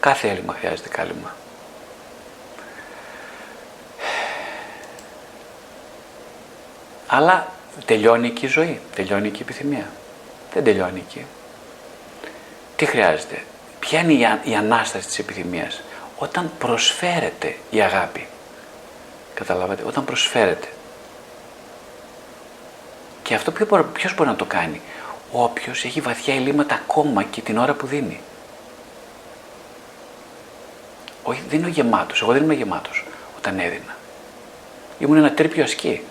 S1: Κάθε έλλειμμα χρειάζεται κάλυμα. Αλλά τελειώνει εκεί η ζωή, τελειώνει εκεί η επιθυμία. Δεν τελειώνει εκεί. Τι χρειάζεται; Ποια είναι η, η ανάσταση της επιθυμίας; Όταν προσφέρεται η αγάπη. Καταλάβατε, όταν προσφέρεται. Και αυτό ποιος μπορεί να το κάνει; Όποιος έχει βαθιά ελλείμματα ακόμα και την ώρα που δίνει. Όχι, δεν είναι ο γεμάτος. Εγώ δεν είμαι γεμάτος όταν έδινα. Ήμουν ένα τρίπιο ασκή.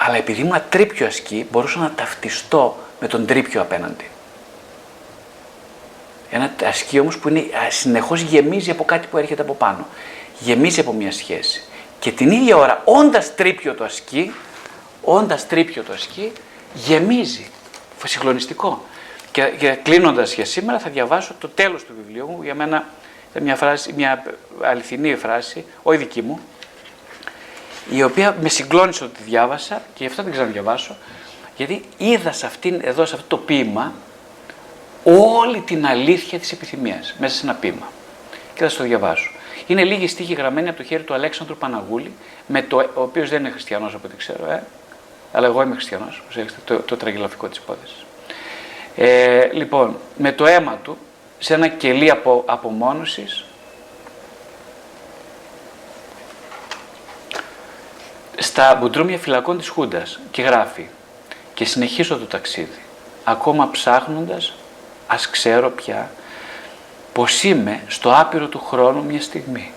S1: Αλλά επειδή ήμουν τρίπιο ασκή, μπορούσα να ταυτιστώ με τον τρίπιο απέναντι. Ένα ασκή όμως που είναι, συνεχώς γεμίζει από κάτι που έρχεται από πάνω. Γεμίζει από μια σχέση. Και την ίδια ώρα, όντας τρίπιο το ασκή, όντας τρίπιο το ασκή, γεμίζει. Συγκλονιστικό. Και, και κλείνοντας για σήμερα θα διαβάσω το τέλος του βιβλίου μου. Για μένα είναι μια, φράση, μια αληθινή φράση, όχι δική μου, η οποία με συγκλώνησε ότι διάβασα και γι' αυτό δεν ξαναδιαβάσω, γιατί είδα σε αυτήν, εδώ σε αυτό το ποίημα όλη την αλήθεια της επιθυμίας μέσα σε ένα ποίημα. Και θα σας το διαβάσω. Είναι λίγη στίχη γραμμένη από το χέρι του Αλέξανδρου Παναγούλη, με το, ο οποίος δεν είναι χριστιανός από ό,τι ξέρω, ε, αλλά εγώ είμαι χριστιανός, το, το τραγελαφικό της υπόθεσης. Ε, λοιπόν, με το αίμα του, σε ένα κελί από, απομόνωσης, στα μπουντρούμια φυλακών της Χούντας και γράφει «Και συνεχίζω το ταξίδι, ακόμα ψάχνοντας, ας ξέρω πια, πως είμαι στο άπειρο του χρόνου μια στιγμή.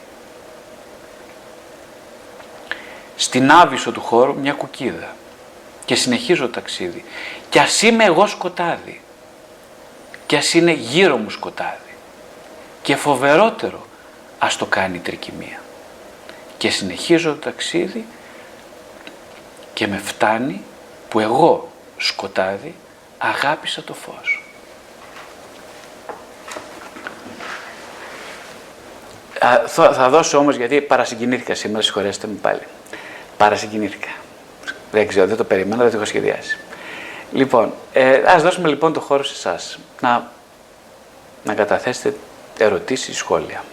S1: Στην άβυσο του χώρου μια κουκίδα και συνεχίζω το ταξίδι. Και ας είμαι εγώ σκοτάδι και ας είναι γύρω μου σκοτάδι και φοβερότερο ας το κάνει η τρικυμία. Και συνεχίζω το ταξίδι και με φτάνει που εγώ σκοτάδι αγάπησα το φως. θα δώσω όμως γιατί παρασυγκινήθηκα σήμερα, συγχωρέστε με πάλι. Παρασυγκινήθηκα. Δεν ξέρω, δεν το περίμενα, δεν το έχω σχεδιάσει. Λοιπόν, ε, ας δώσουμε λοιπόν το χώρο σε εσάς να, να καταθέσετε ερωτήσεις, σχόλια.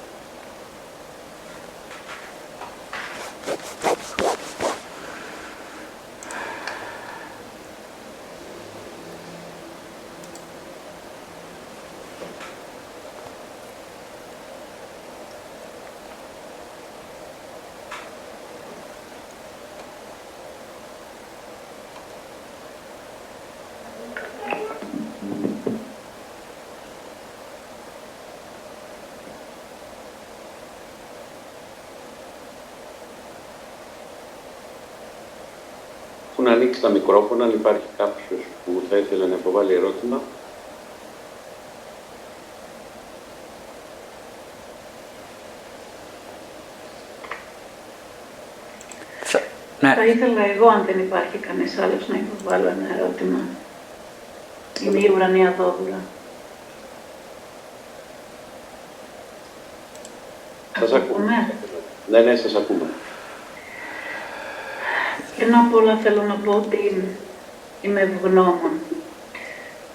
S4: ανοίξει τα μικρόφωνα, αν υπάρχει κάποιος που θα ήθελε να υποβάλει ερώτημα.
S2: Ναι. Θα ήθελα εγώ, αν δεν υπάρχει κανείς άλλος, να υποβάλω ένα ερώτημα. Είναι η ουρανία δόδουλα.
S4: Σας ακούμε; Ναι, ναι, σας ακούμε.
S2: Πριν απ' όλα θέλω να πω ότι είμαι ευγνώμων.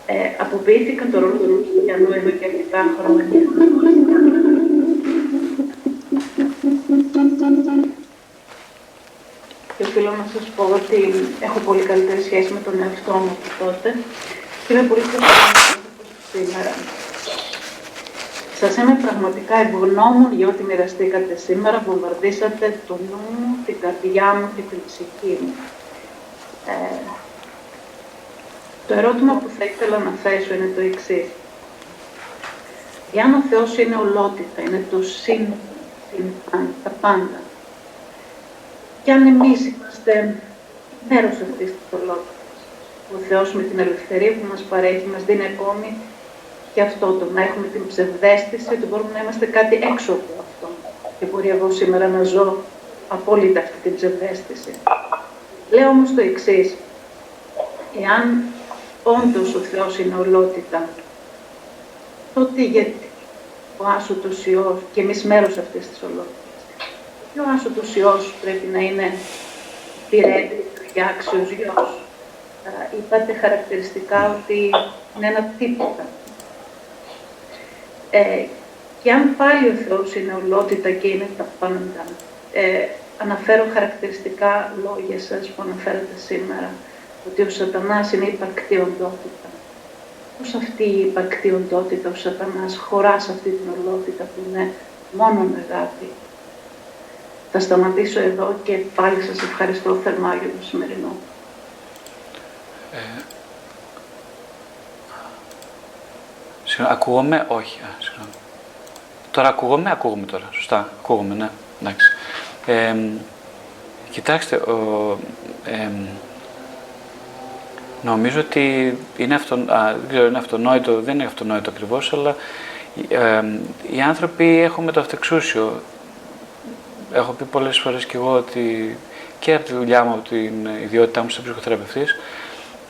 S2: Ε, αποποιήθηκα το ρόλο του Χριστιανού εδώ και αρκετά χρόνια. Και οφείλω να σας πω ότι έχω πολύ καλύτερη σχέση με τον εαυτό μου από τότε και είμαι πολύ ευχαριστημένη σήμερα. Σας είμαι πραγματικά ευγνώμων για ό,τι μοιραστήκατε σήμερα, βομβαρδίσατε το νου μου, την καρδιά μου και την ψυχή μου. Ε, το ερώτημα που θα ήθελα να θέσω είναι το εξής. Εάν ο Θεός είναι ολότητα, είναι το συν, τα πάντα, και αν εμείς είμαστε μέρος αυτής της ολότητας, ο Θεός με την ελευθερία που μας παρέχει μας δίνει ακόμη και αυτό το να έχουμε την ψευδέστηση ότι μπορούμε να είμαστε κάτι έξω από αυτό. και μπορεί εγώ σήμερα να ζω απόλυτα αυτή την ψευδέστηση. Λέω όμως το εξής. Εάν όντως ο Θεός είναι ολότητα, τότε γιατί; Ο άσωτος Υιός και εμείς μέρος αυτής της ολότητας. Και ο άσωτος Υιός πρέπει να είναι πυρέτη και άξιος Υιός. Είπατε χαρακτηριστικά ότι είναι ένα τίποτα. Ε, και αν πάλι ο Θεός είναι ολότητα και είναι τα πάντα, ε, αναφέρω χαρακτηριστικά λόγια σας που αναφέρατε σήμερα, ότι ο σατανάς είναι υπαρκτή οντότητα. Πώς αυτή η υπαρκτή οντότητα, ο σατανάς, χωράς σε αυτή την ολότητα που είναι μόνο αγάπη. Θα σταματήσω εδώ και πάλι σας ευχαριστώ θερμά για το σημερινό. Ε,
S1: ακούγομαι, όχι, α, συγγνώμη. Τώρα ακούγομαι, ακούγομαι τώρα, σωστά, ακούγομαι, ναι, εντάξει. Ε, κοιτάξτε, ο, ε, νομίζω ότι είναι, αυτο, α, δεν είναι αυτονόητο, δεν είναι αυτονόητο ακριβώς, αλλά ε, οι άνθρωποι έχουμε το αυτεξούσιο. Έχω πει πολλές φορές κι εγώ ότι και από τη δουλειά μου, από την ιδιότητά μου σαν ψυχοθεραπευτής,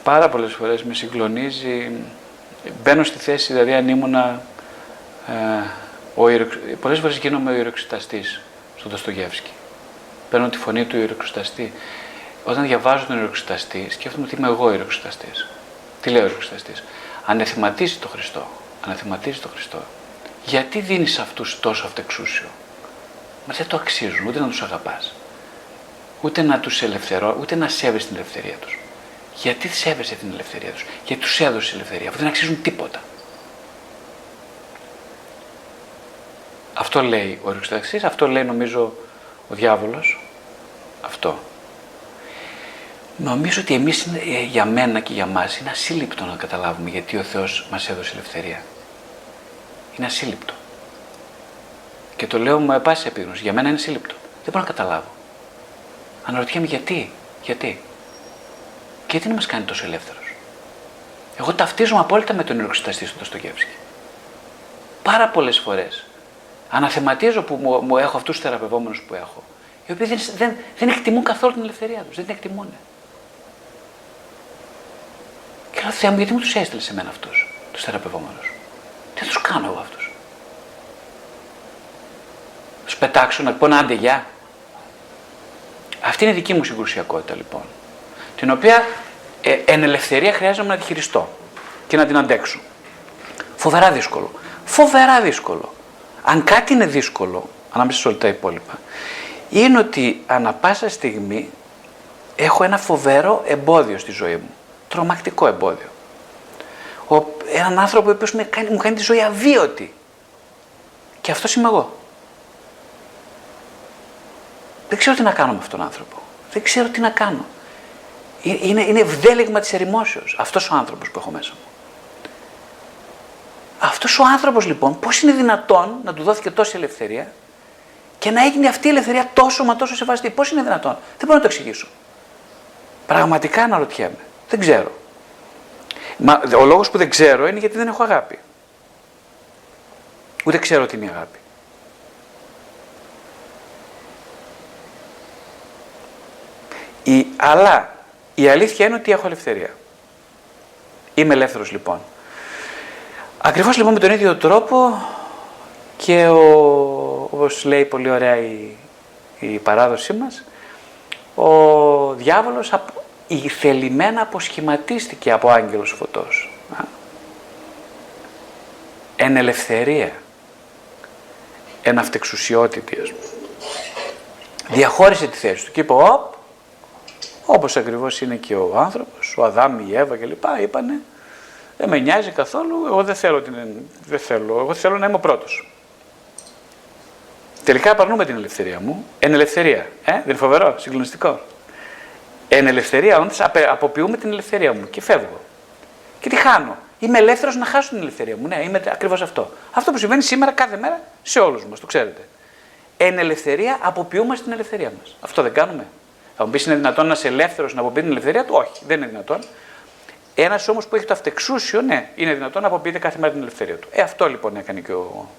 S1: πάρα πολλές φορές με συγκλονίζει, μπαίνω στη θέση, δηλαδή αν ήμουνα, ε, ο πολλές φορές γίνομαι ο ιεροξηταστής στον Δοστογεύσκη. Παίρνω τη φωνή του ιεροξηταστή. Όταν διαβάζω τον ιεροξηταστή, σκέφτομαι ότι είμαι εγώ ιεροξηταστή. Τι λέει ο ιεροξηταστή. Ανεθυματίζει το Χριστό. Ανεθυματίζει το Χριστό. Γιατί δίνεις αυτούς τόσο αυτεξούσιο; Μα δεν το αξίζουν, ούτε να τους αγαπάς. Ούτε να τους ελευθερώ, ούτε να σέβεσαι την ελευθερία τους. Γιατί σέβεσαι την ελευθερία τους, Γιατί τους έδωσες ελευθερία, αφού δεν αξίζουν τίποτα. Αυτό λέει ο ιεροξηταστή, αυτό λέει νομίζω ο διάβολος. Αυτό. Νομίζω ότι εμείς ε, για μένα και για μας είναι ασύλληπτο να καταλάβουμε γιατί ο Θεός μας έδωσε ελευθερία. Είναι ασύλληπτο. Και το λέω με πάση επίγνωση. Για μένα είναι ασύλληπτο. Δεν μπορώ να καταλάβω. Αναρωτιέμαι γιατί. Γιατί. Και γιατί να μας κάνει τόσο ελεύθερος. Εγώ ταυτίζομαι απόλυτα με τον ιεροξηταστή του Ντοστογεύσκη. Πάρα πολλές φορές αναθεματίζω που μου, μου έχω αυτούς τους θεραπευόμενους που έχω οι οποίοι δεν, δεν, δεν εκτιμούν καθόλου την ελευθερία τους, δεν την εκτιμούν. Και λέω, Θεέ μου, γιατί μου τους έστειλες σε μένα αυτούς, τους θεραπευόμενους; Τι τους κάνω εγώ αυτούς; Τους πετάξω να πω να άντε γεια. Αυτή είναι η δική μου συγκρουσιακότητα λοιπόν. Την οποία ε, εν ελευθερία χρειάζομαι να τη χειριστώ και να την αντέξω. Φοβερά δύσκολο. Φοβερά δύσκολο. Αν κάτι είναι δύσκολο, ανάμεσα σε όλα τα υπόλοιπα, είναι ότι ανα πάσα στιγμή έχω ένα φοβερό εμπόδιο στη ζωή μου. Τρομακτικό εμπόδιο. Ο, έναν άνθρωπο ο οποίος μου κάνει, μου κάνει τη ζωή αβίωτη. Και αυτός είμαι εγώ. Δεν ξέρω τι να κάνω με αυτόν τον άνθρωπο. Δεν ξέρω τι να κάνω. Ε, είναι, είναι ευδέλεγμα της ερημόσεως αυτός ο άνθρωπος που έχω μέσα μου. Αυτός ο άνθρωπος λοιπόν πώς είναι δυνατόν να του δόθηκε τόση ελευθερία και να έγινε αυτή η ελευθερία τόσο μα τόσο σεβαστή; Πώς είναι δυνατόν, δεν μπορώ να το εξηγήσω. Πραγματικά αναρωτιέμαι. Δεν ξέρω. Μα, ο λόγος που δεν ξέρω είναι γιατί δεν έχω αγάπη. Ούτε ξέρω τι είναι η αγάπη. Η, αλλά η αλήθεια είναι ότι έχω ελευθερία. Είμαι ελεύθερος λοιπόν. Ακριβώς λοιπόν με τον ίδιο τρόπο και ο, όπως λέει πολύ ωραία η, η παράδοσή μας, ο διάβολος η θελημένα αποσχηματίστηκε από άγγελος φωτός. Εν ελευθερία. Εν αυτεξουσιότητη, ας πούμε. Διαχώρισε τη θέση του και είπε, οπ, όπως ακριβώς είναι και ο άνθρωπος, ο Αδάμ, η Εύα κλπ. Είπανε, δεν με νοιάζει καθόλου, εγώ δεν θέλω, την, δεν θέλω, εγώ θέλω να είμαι ο πρώτος. Τελικά απαρνούμε την ελευθερία μου. Εν ελευθερία. Ε, δεν είναι φοβερό, συγκλονιστικό. Εν ελευθερία, όντως αποποιούμε την ελευθερία μου και φεύγω. Και τι χάνω. Είμαι ελεύθερος να χάσω την ελευθερία μου. Ναι, είμαι ακριβώς αυτό. Αυτό που συμβαίνει σήμερα κάθε μέρα σε όλους μας, το ξέρετε. Εν ελευθερία αποποιούμε την ελευθερία μας. Αυτό δεν κάνουμε. Θα μου πεις είναι δυνατόν να είσαι ελεύθερος να αποποιεί την ελευθερία του; Όχι, δεν είναι δυνατόν. Ένας όμως που έχει το αυτεξούσιο, ναι, είναι δυνατόν να αποποιείται κάθε μέρα την ελευθερία του. Ε, αυτό λοιπόν έκανε και ο,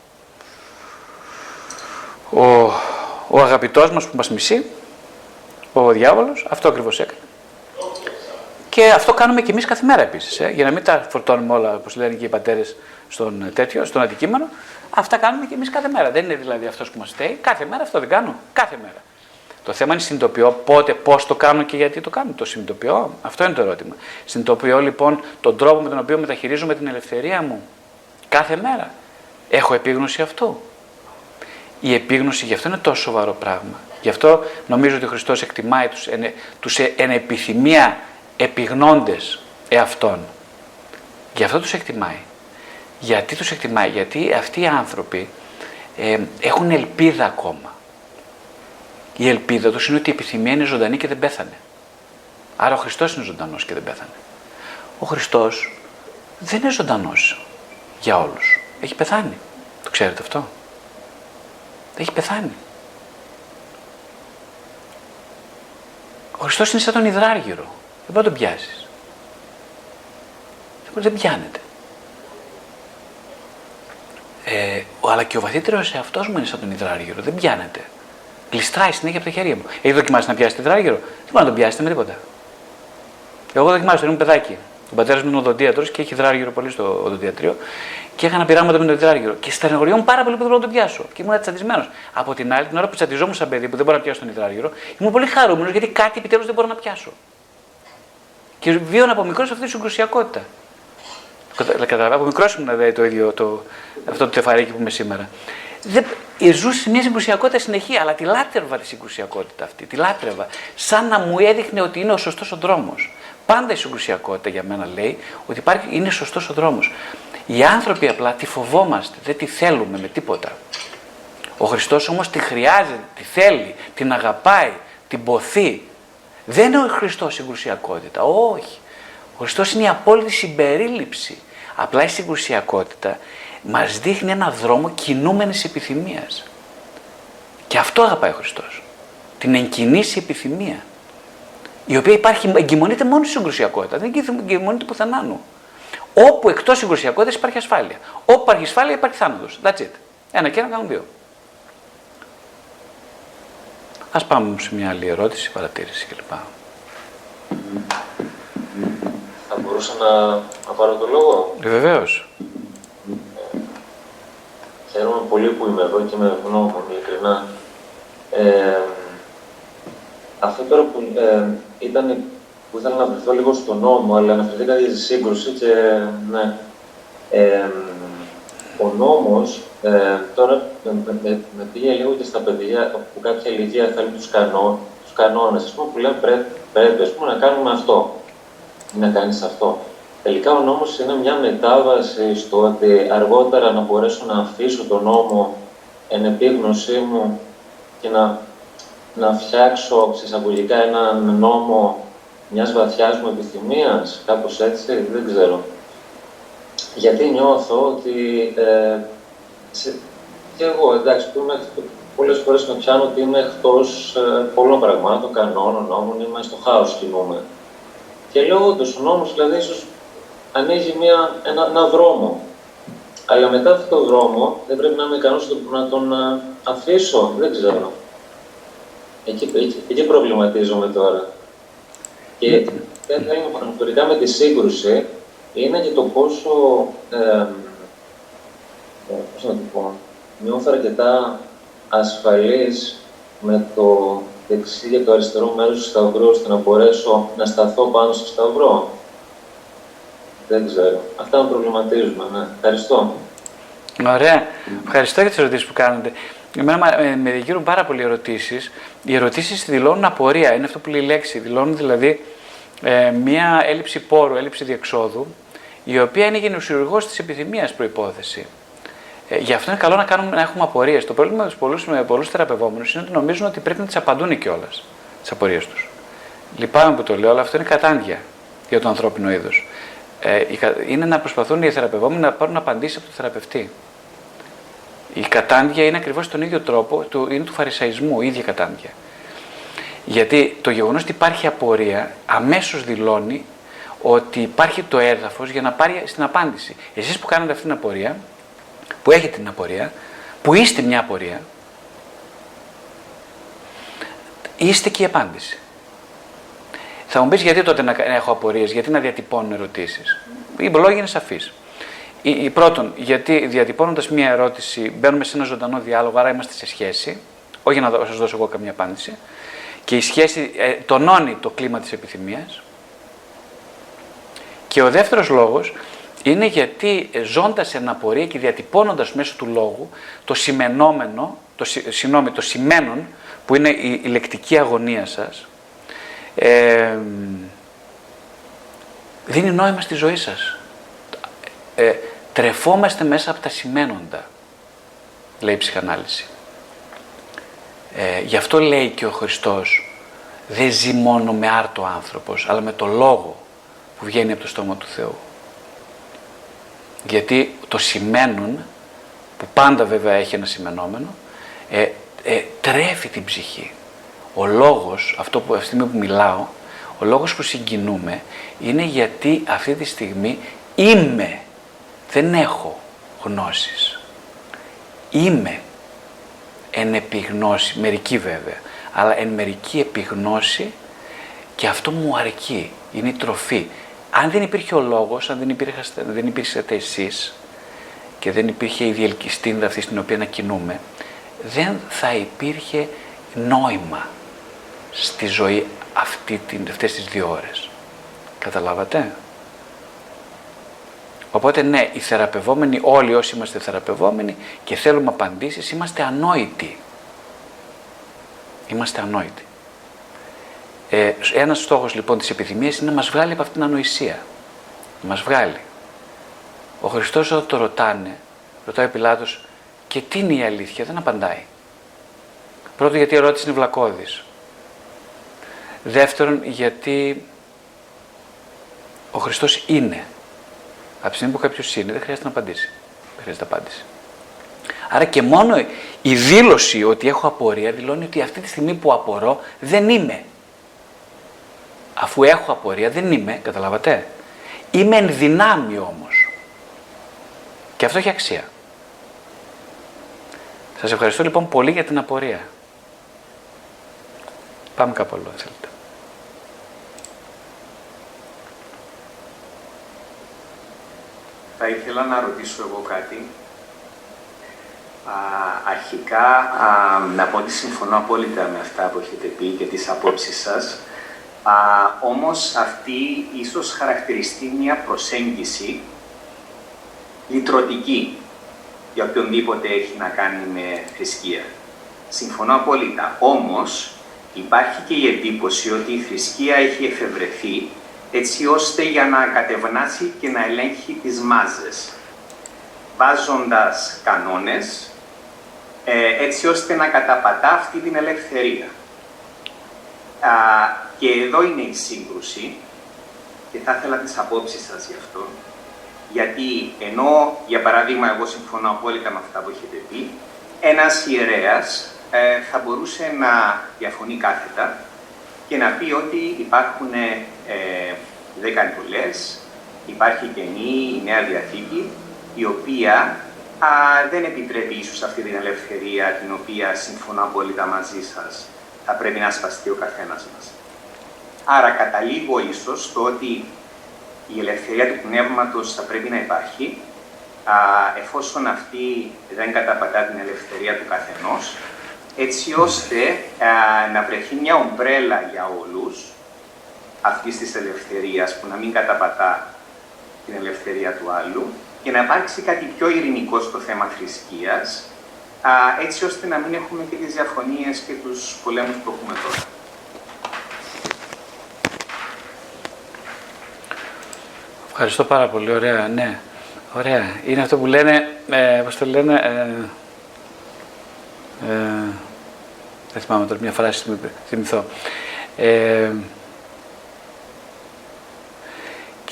S1: ο, ο αγαπητός μας που μας μισεί, ο διάβολος, αυτό ακριβώς έκανε. Και αυτό κάνουμε και εμείς κάθε μέρα επίσης. Ε, για να μην τα φορτώνουμε όλα, όπως λένε και οι πατέρες, στον ε, τέτοιο, στον αντικείμενο. Αυτά κάνουμε και εμείς κάθε μέρα. Δεν είναι δηλαδή αυτός που μας φταίει. Κάθε μέρα αυτό δεν κάνω. Κάθε μέρα. Το θέμα είναι συνειδητοποιώ πότε, πώς το κάνω και γιατί το κάνω. Το συνειδητοποιώ. Αυτό είναι το ερώτημα. Συνειδητοποιώ λοιπόν τον τρόπο με τον οποίο μεταχειρίζομαι την ελευθερία μου κάθε μέρα. Έχω επίγνωση αυτού. Η επίγνωση γι' αυτό είναι τόσο σοβαρό πράγμα. Γι' αυτό νομίζω ότι ο Χριστός εκτιμάει τους, τους εν επιθυμία επιγνώντες εαυτών. Γι' αυτό τους εκτιμάει. Γιατί τους εκτιμάει, γιατί αυτοί οι άνθρωποι ε, έχουν ελπίδα ακόμα. Η ελπίδα τους είναι ότι η επιθυμία είναι ζωντανή και δεν πέθανε. Άρα ο Χριστός είναι ζωντανός και δεν πέθανε. Ο Χριστός δεν είναι ζωντανός για όλους. Έχει πεθάνει. Το ξέρετε αυτό; Έχει πεθάνει. Ο Χριστός είναι σαν τον υδράργυρο. Δεν μπορεί να τον πιάσεις. Δεν πιάνεται. Ε, αλλά και ο βαθύτερος εαυτός μου είναι σαν τον υδράργυρο. Δεν πιάνεται. Γλιστράει συνέχεια από τα χέρια μου. Έχει δοκιμάσει να πιάσει υδράργυρο; Δεν μπορεί να τον πιάσετε με τίποτα. Εγώ δοκιμάζω, ήμουν παιδάκι. Ο πατέρα μου είναι οδοντίατρος και έχει υδράργυρο πολύ στο οδοντιατρίο και έκανα πειράματα με το υδράργυρο. Και στενοχωριόμουν πάρα πολύ που δεν μπορώ να τον πιάσω. Και ήμουν τσαντισμένος. Από την άλλη, την ώρα που τσαντιζόμουν σαν παιδί που δεν μπορώ να πιάσω τον υδράργυρο, ήμουν πολύ χαρούμενος γιατί κάτι επιτέλους δεν μπορώ να πιάσω. Και βίωνα από μικρός αυτή τη συγκρουσιακότητα. Καταλαβαίνω, από μικρός ήμουν δηλαδή, το ίδιο το, αυτό το τεφαρίκι που είμαι σήμερα. Δεν, ζούσε μια συγκρουσιακότητα συνεχή, αλλά τη λάτρευα τη συγκρουσιακότητα αυτή. Τη λάτρευα. Σαν να μου έδειχνε ότι είναι ο σωστός ο δρόμος. Πάντα η συγκρουσιακότητα για μένα λέει ότι υπάρχει, είναι σωστός ο δρόμος. Οι άνθρωποι απλά τη φοβόμαστε, δεν τη θέλουμε με τίποτα. Ο Χριστός όμως τη χρειάζεται, τη θέλει, την αγαπάει, την ποθεί, δεν είναι ο Χριστός συγκρουσιακότητα. Όχι. Ο Χριστός είναι η απόλυτη συμπερίληψη. Απλά η συγκρουσιακότητα μας δείχνει ένα δρόμο κινούμενης επιθυμίας. Και αυτό αγαπάει ο Χριστός. Την εγκινήσει επιθυμία. Η οποία υπάρχει, εγκυμονείται μόνο στη συγκρουσιακότητα. Δεν εγκυμονείται πουθενά νου. Όπου εκτός συγκρουσιακότητας υπάρχει ασφάλεια. Όπου υπάρχει ασφάλεια υπάρχει θάνατος. That's it. Ένα και ένα κάνουν δύο. Ας πάμε σε μια άλλη ερώτηση, παρατήρηση κλπ.
S5: Θα μπορούσα να, να πάρω το λόγο;
S1: Ε, βεβαίως.
S5: Ε, χαίρομαι πολύ που είμαι εδώ και με ευγνώμων, ειλικρινά. Ε, αυτό τώρα που ε, ήταν που ήθελα να βρεθώ λίγο στον νόμο, αλλά αναφερθήκατε για τη σύγκρουση και ναι. Ε, ο νόμος ε, τώρα με, με, με, πήγε λίγο και στα παιδιά που κάποια ηλικία θέλουν τους, κανό, τους κανόνες, ας πούμε, που λένε πρέπει, πρέπει ας πούμε, να κάνουμε αυτό ή να κάνεις αυτό. Τελικά ο νόμος είναι μια μετάβαση στο ότι αργότερα να μπορέσω να αφήσω τον νόμο εν επίγνωσή μου και να, να φτιάξω ξεσαγωγικά έναν νόμο μιας βαθιάς μου επιθυμίας, κάπως έτσι, δεν ξέρω. Γιατί νιώθω ότι ε, και εγώ, εντάξει, που είμαι, πολλές φορές με πιάνω ότι είμαι εκτός ε, πολλών πραγμάτων, κανόνων, νόμων, είμαι στο χάος κινούμε. Και λέω όντως, ο νόμος δηλαδή ίσως ανοίγει μια, ένα, ένα δρόμο. Αλλά μετά αυτό το δρόμο δεν πρέπει να είμαι ικανός να τον ε, αφήσω, δεν ξέρω. Εκεί, εκεί, εκεί προβληματίζομαι τώρα. Και αναφορικά με τη σύγκρουση είναι και το πόσο ε, ε, πώς να το πω, νιώθω αρκετά ασφαλής με το δεξί και το αριστερό μέρος του σταυρού, ώστε να μπορέσω να σταθώ πάνω στο σταυρό. Δεν ξέρω. Αυτά με προβληματίζουν. Ναι. Ευχαριστώ.
S1: Ωραία. Ευχαριστώ για τις ερωτήσεις που κάνετε. Εμένα ε, με δικαιούν πάρα πολλοί ερωτήσεις. Οι ερωτήσεις δηλώνουν απορία. Είναι αυτό που λέει η λέξη. Δηλώνουν δηλαδή ε, μία έλλειψη πόρου, έλλειψη διεξόδου, η οποία είναι γενοσυργό της επιθυμίας προπόθεση. Ε, γι' αυτό είναι καλό να, κάνουμε, να έχουμε απορίες. Το πρόβλημα με πολλούς θεραπευόμενους είναι ότι νομίζουν ότι πρέπει να τις απαντούν κιόλας τις απορίες τους. Λυπάμαι που το λέω, αλλά αυτό είναι κατάντια για το ανθρώπινο είδος. Ε, είναι να προσπαθούν οι θεραπευόμενοι να πάρουν απαντήσεις από τον θεραπευτή. Η κατάντια είναι ακριβώς τον ίδιο τρόπο, του, είναι του φαρισαϊσμού, η ίδια κατάντια. Γιατί το γεγονός ότι υπάρχει απορία αμέσως δηλώνει ότι υπάρχει το έδαφος για να πάρει στην απάντηση. Εσείς που κάνετε αυτή την απορία, που έχετε την απορία, που είστε μια απορία, είστε και η απάντηση. Θα μου πεις γιατί τότε να έχω απορίες, γιατί να διατυπώνω ερωτήσεις. Οι λόγοι είναι σαφείς. Η, η πρώτον, γιατί διατυπώνοντας μία ερώτηση μπαίνουμε σε ένα ζωντανό διάλογο, άρα είμαστε σε σχέση. Όχι να σας δώσω εγώ καμία απάντηση. Και η σχέση ε, τονώνει το κλίμα της επιθυμίας. Και ο δεύτερος λόγος είναι γιατί ε, ζώντας εν απορία και διατυπώνοντας μέσω του λόγου το σημενόμενο, το, συγνώμη, το σημαίνον που είναι η, η λεκτική αγωνία σας, ε, δίνει νόημα στη ζωή σας. Ε, τρεφόμαστε μέσα από τα σημαίνοντα, λέει η ψυχανάλυση. Ε, γι' αυτό λέει και ο Χριστός, δεν ζει μόνο με άρτο άνθρωπος, αλλά με το λόγο που βγαίνει από το στόμα του Θεού. Γιατί το σημαίνουν, που πάντα βέβαια έχει ένα σημενόμενο, ε, ε, τρέφει την ψυχή. Ο λόγος, αυτό που, αυτή που μιλάω, ο λόγος που συγκινούμε είναι γιατί αυτή τη στιγμή είμαι, δεν έχω γνώσεις. Είμαι εν επιγνώση, μερική βέβαια, αλλά εν μερική επιγνώση και αυτό μου αρκεί, είναι η τροφή. Αν δεν υπήρχε ο λόγος, αν δεν, υπήρχατε, δεν υπήρχατε εσείς και δεν υπήρχε η διελκυστίνδα αυτή στην οποία να κινούμε, δεν θα υπήρχε νόημα στη ζωή αυτή την, αυτές τις δύο ώρες. Καταλάβατε; Οπότε ναι, οι θεραπευόμενοι, όλοι όσοι είμαστε θεραπευόμενοι και θέλουμε απαντήσεις, είμαστε ανόητοι. Είμαστε ανόητοι. Ε, ένας στόχος λοιπόν της επιθυμίας είναι να μας βγάλει από αυτήν την ανοησία. Να μας βγάλει. Ο Χριστός όταν το ρωτάνε, ρωτάει ο Πιλάτος, και τι είναι η αλήθεια, δεν απαντάει. Πρώτον γιατί η ερώτηση είναι βλακώδης. Δεύτερον γιατί ο Χριστός είναι. Από τη στιγμή που κάποιος είναι δεν χρειάζεται να απαντήσει. Δεν χρειάζεται απάντηση. Άρα και μόνο η δήλωση ότι έχω απορία δηλώνει ότι αυτή τη στιγμή που απορώ δεν είμαι. Αφού έχω απορία δεν είμαι, καταλάβατε. Είμαι εν δυνάμει όμως. Και αυτό έχει αξία. Σας ευχαριστώ λοιπόν πολύ για την απορία. Πάμε κάπου άλλο, θέλετε.
S6: Θα ήθελα να ρωτήσω εγώ κάτι. Α, αρχικά, α, να πω ότι συμφωνώ απόλυτα με αυτά που έχετε πει και τις απόψεις σας. Α, όμως αυτή ίσως χαρακτηριστεί μια προσέγγιση λυτρωτική για οποιονδήποτε έχει να κάνει με θρησκεία. Συμφωνώ απόλυτα. Όμως υπάρχει και η εντύπωση ότι η θρησκεία έχει εφευρεθεί έτσι ώστε για να κατευνάσει και να ελέγχει τις μάζες, βάζοντας κανόνες, ε, έτσι ώστε να καταπατά αυτή την ελευθερία. Α, και εδώ είναι η σύγκρουση και θα ήθελα τις απόψεις σας γι' αυτό. Γιατί ενώ, για παράδειγμα, εγώ συμφωνώ απόλυτα με αυτά που έχετε πει, ένας ιερέας ε, θα μπορούσε να διαφωνεί κάθετα και να πει ότι υπάρχουν ε, δέκα εντολές, υπάρχει καινή η Νέα Διαθήκη, η οποία α, δεν επιτρέπει ίσως αυτή την ελευθερία την οποία συμφωνώ απόλυτα μαζί σας θα πρέπει να σπαστεί ο καθένας μας. Άρα καταλήγω ίσως στο ότι η ελευθερία του πνεύματος θα πρέπει να υπάρχει, α, εφόσον αυτή δεν καταπατά την ελευθερία του καθενός, έτσι ώστε να βρεθεί μια ομπρέλα για όλους αυτής της ελευθερίας που να μην καταπατά την ελευθερία του άλλου και να υπάρξει κάτι πιο ειρηνικό στο θέμα θρησκείας, έτσι ώστε να μην έχουμε και τις διαφωνίες και τους πολέμους που έχουμε τώρα.
S1: Ευχαριστώ πάρα πολύ. Ωραία, ναι. Ωραία. Είναι αυτό που λένε, ε, πώς το λένε, ε, ε, δεν θυμάμαι τώρα μια φράση που θυμηθώ. Ε,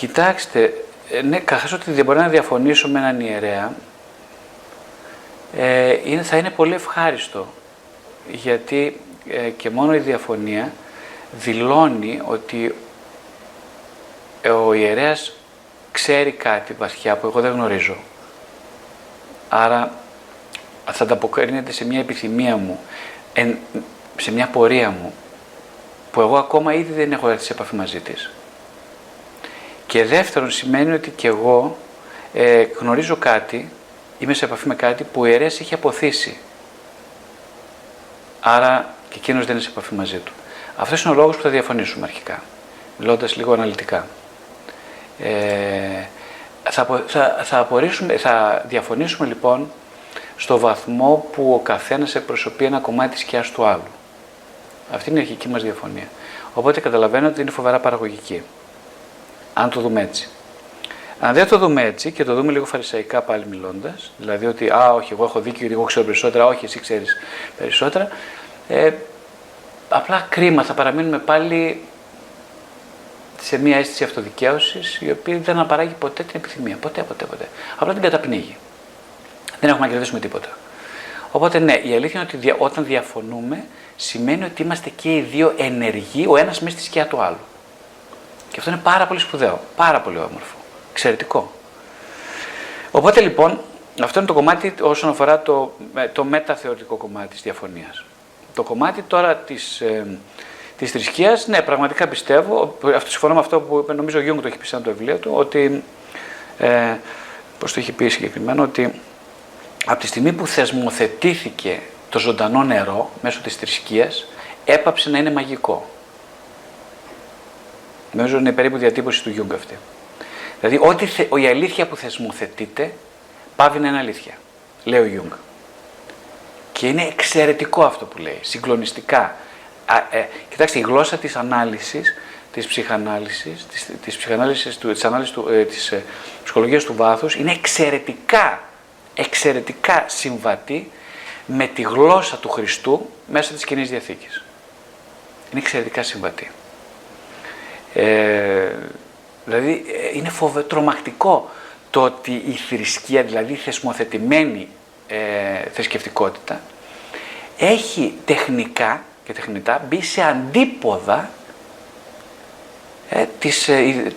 S1: κοιτάξτε, ε, ναι, καθώς ότι δεν μπορεί να διαφωνήσω με έναν ιερέα, ε, είναι, θα είναι πολύ ευχάριστο, γιατί ε, και μόνο η διαφωνία δηλώνει ότι ο ιερέας ξέρει κάτι βαθιά που εγώ δεν γνωρίζω. Άρα θα ανταποκρίνεται σε μια επιθυμία μου, σε μια πορεία μου που εγώ ακόμα ήδη δεν έχω έρθει σε επαφή μαζί της. Και δεύτερον σημαίνει ότι και εγώ ε, γνωρίζω κάτι, είμαι σε επαφή με κάτι που ο ιερέας έχει αποθήσει. Άρα και εκείνος δεν είναι σε επαφή μαζί του. Αυτός είναι ο λόγος που θα διαφωνήσουμε αρχικά, μιλώντας λίγο αναλυτικά. Ε, θα, θα, θα, απορρίσουμε, θα διαφωνήσουμε λοιπόν στο βαθμό που ο καθένας εκπροσωπεί ένα κομμάτι της σκιάς του άλλου. Αυτή είναι η αρχική μας διαφωνία. Οπότε καταλαβαίνω ότι είναι φοβερά παραγωγική. Αν το δούμε έτσι. Αν δεν το δούμε έτσι και το δούμε λίγο φαρισαϊκά πάλι μιλώντας, δηλαδή ότι Α, όχι, εγώ έχω δίκιο, εγώ ξέρω περισσότερα, όχι, εσύ ξέρεις περισσότερα, ε, απλά κρίμα, θα παραμείνουμε πάλι σε μια αίσθηση αυτοδικαίωσης η οποία δεν αναπαράγει ποτέ την επιθυμία. Ποτέ, ποτέ, ποτέ. Απλά την καταπνίγει. Δεν έχουμε να κερδίσουμε τίποτα. Οπότε ναι, η αλήθεια είναι ότι όταν διαφωνούμε σημαίνει ότι είμαστε και οι δύο ενεργοί, ο ένας μέσα στη σκιά του άλλου. Και αυτό είναι πάρα πολύ σπουδαίο, πάρα πολύ όμορφο, εξαιρετικό. Οπότε λοιπόν, αυτό είναι το κομμάτι όσον αφορά το, το μεταθεωρητικό κομμάτι της διαφωνίας. Το κομμάτι τώρα της, ε, της θρησκείας, ναι, πραγματικά πιστεύω, αυτό συμφωνώ με αυτό που νομίζω ο Γιούγκ το έχει πει σαν το βιβλίο του, ότι, ε, πώς το έχει πει συγκεκριμένα, ότι από τη στιγμή που θεσμοθετήθηκε το ζωντανό νερό μέσω της θρησκείας, έπαψε να είναι μαγικό. Νομίζω είναι περίπου διατύπωση του Γιούγκ αυτή. Δηλαδή, ό,τι θε, η αλήθεια που θεσμοθετείται, παύει να είναι αλήθεια. Λέει ο Γιούγκ. Και είναι εξαιρετικό αυτό που λέει, συγκλονιστικά. Α, ε, κοιτάξτε, η γλώσσα της ανάλυσης, της ψυχανάλυσης, της, της, ψυχανάλυσης, του, της, ανάλυσης του, ε, της ε, ψυχολογίας του βάθους, είναι εξαιρετικά, εξαιρετικά συμβατή με τη γλώσσα του Χριστού μέσα της Κοινής Διαθήκης. Είναι εξαιρετικά συμβατή. Ε, δηλαδή ε, είναι φοβε, τρομακτικό το ότι η θρησκεία, δηλαδή η θεσμοθετημένη ε, θρησκευτικότητα, έχει τεχνικά και τεχνητά μπει σε αντίποδα ε, της, ε,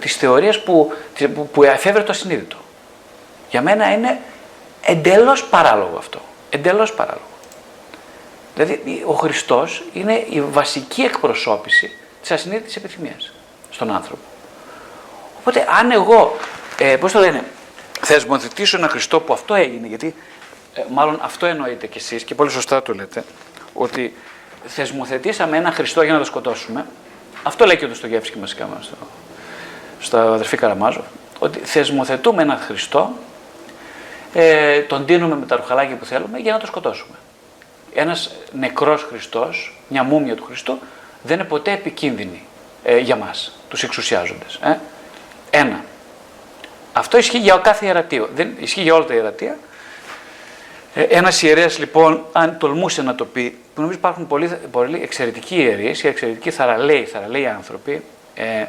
S1: της θεωρίας που, που, που εφεύρε το ασυνείδητο. Για μένα είναι εντελώς παράλογο αυτό. Εντελώς παράλογο. Δηλαδή ο Χριστός είναι η βασική εκπροσώπηση της ασυνείδητης επιθυμίας στον άνθρωπο. Οπότε αν εγώ, ε, πώς το λένε, θεσμοθετήσω ένα Χριστό που αυτό έγινε, γιατί ε, μάλλον αυτό εννοείτε κι εσείς και πολύ σωστά το λέτε, ότι θεσμοθετήσαμε ένα Χριστό για να το σκοτώσουμε. Αυτό λέει και ο Δοστογεύσκη μας στο, στο αδερφή Καραμάζο, ότι θεσμοθετούμε ένα Χριστό, ε, τον δίνουμε με τα ρουχαλάκια που θέλουμε για να το σκοτώσουμε. Ένας νεκρός Χριστός, μια μούμια του Χριστού, δεν είναι ποτέ επικίνδυνη ε, για μας, τους εξουσιάζοντες. Ε. Ένα. Αυτό ισχύει για κάθε ιερατείο. Δεν ισχύει για όλα τα ιερατεία. Ε, Ένας ιερέας λοιπόν, αν τολμούσε να το πει, που νομίζω υπάρχουν πολλοί, πολλοί εξαιρετικοί ιερείς και εξαιρετικοί θαραλέοι, θαραλέοι άνθρωποι, ε,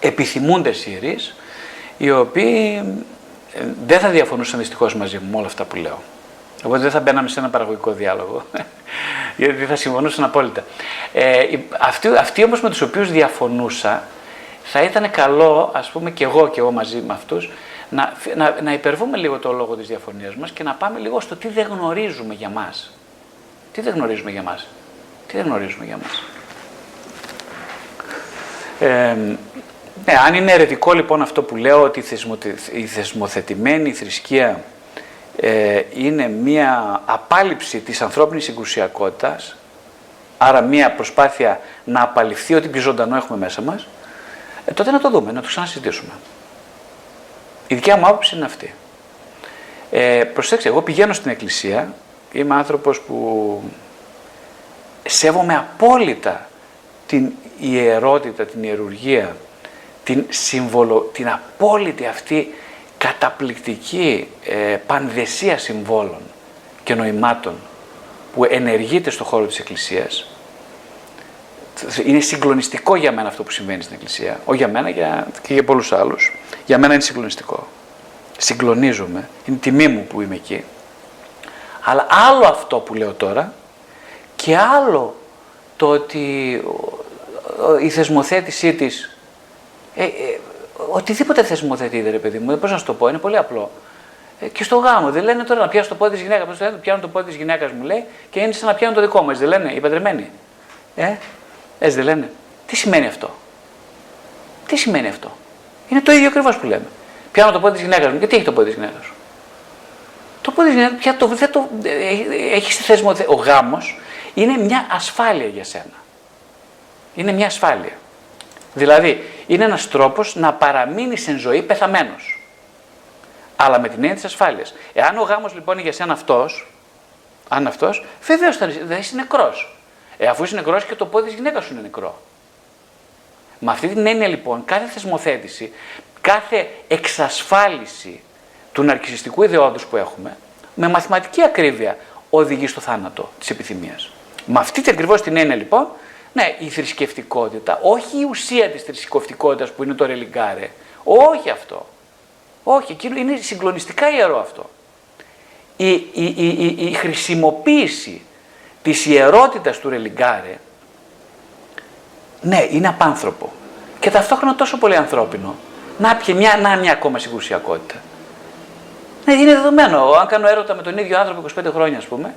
S1: επιθυμούντες ιερείς, οι οποίοι ε, δεν θα διαφωνούσαν δυστυχώς μαζί μου με όλα αυτά που λέω. Οπότε δεν θα μπαίναμε σε ένα παραγωγικό διάλογο, γιατί θα συμφωνούσαν απόλυτα. Ε, αυτοί, αυτοί όμως με τους οποίους διαφωνούσα, θα ήταν καλό, ας πούμε και εγώ και εγώ μαζί με αυτούς, να, να, να υπερβούμε λίγο το λόγο της διαφωνίας μας και να πάμε λίγο στο τι δεν γνωρίζουμε για μας. Τι δεν γνωρίζουμε για μας. Τι δεν γνωρίζουμε για μας. Ε, ναι, αν είναι αιρετικό λοιπόν αυτό που λέω ότι η θεσμοθετημένη θρησκεία ε, είναι μία απάλληψη της ανθρώπινης συγκρουσιακότητας, άρα μία προσπάθεια να απαλληφθεί ό,τι πιο ζωντανό έχουμε μέσα μας, ε, τότε να το δούμε, να το ξανασυζητήσουμε. Η δικιά μου άποψη είναι αυτή. Ε, προσέξτε, εγώ πηγαίνω στην εκκλησία, είμαι άνθρωπος που σέβομαι απόλυτα την ιερότητα, την ιερουργία, την, συμβολο, την απόλυτη αυτή καταπληκτική ε, πανδεσία συμβόλων και νοημάτων που ενεργείται στον χώρο της Εκκλησίας. Είναι συγκλονιστικό για μένα αυτό που συμβαίνει στην Εκκλησία. Όχι για μένα για, και για πολλούς άλλους. Για μένα είναι συγκλονιστικό. Συγκλονίζομαι. Είναι τιμή μου που είμαι εκεί. Αλλά άλλο αυτό που λέω τώρα και άλλο το ότι η θεσμοθέτησή της ε, ε, οτιδήποτε θεσμοθετείται, ρε παιδί μου, πώς να σου το πω, είναι πολύ απλό. Ε, και στο γάμο, δεν λένε τώρα να πιάσω το πόδι της γυναίκας. Πώς το πιάνω το πόδι της γυναίκας μου, λέει, και είναι σαν να πιάνω το δικό μα, δεν λένε οι παντρεμένοι. Ε, έτσι δεν λένε. Τι σημαίνει αυτό; Τι σημαίνει αυτό; Είναι το ίδιο ακριβώς που λέμε. Πιάνω το πόδι της γυναίκας μου και τι έχει το πόδι της γυναίκας σου; Το πόδι της γυναίκας πια το, δεν το, έχει στη θέσμο. Ο γάμος είναι μια ασφάλεια για σένα. Είναι μια ασφάλεια. Δηλαδή, είναι ένας τρόπος να παραμείνεις εν ζωή πεθαμένος. Αλλά με την έννοια της ασφάλειας. Εάν ο γάμος λοιπόν είναι για σένα αυτός, αν αυτός, βεβαίως θα είσαι νεκρός. Ε, αφού είσαι νεκρός και το πόδι της γυναίκας σου είναι νεκρό. Με αυτή την έννοια λοιπόν, κάθε θεσμοθέτηση, κάθε εξασφάλιση του ναρκιστικού ιδεώδους που έχουμε, με μαθηματική ακρίβεια οδηγεί στο θάνατο της επιθυμίας. Με αυτή την ακριβώς την έννοια λοιπόν, ναι, η θρησκευτικότητα, όχι η ουσία της θρησκευτικότητας που είναι το ρελιγκάρε, όχι αυτό. Όχι, εκείνο είναι συγκλονιστικά ιερό αυτό. Η, η, η, η, η χρησιμοποίηση της ιερότητας του ρελιγκάρε ναι, είναι απάνθρωπο. Και ταυτόχρονα τόσο πολύ ανθρώπινο. Να πιε μια, να μια ακόμα συγκρουσιακότητα. Ναι, είναι δεδομένο. Αν κάνω έρωτα με τον ίδιο άνθρωπο 25 χρόνια, ας πούμε,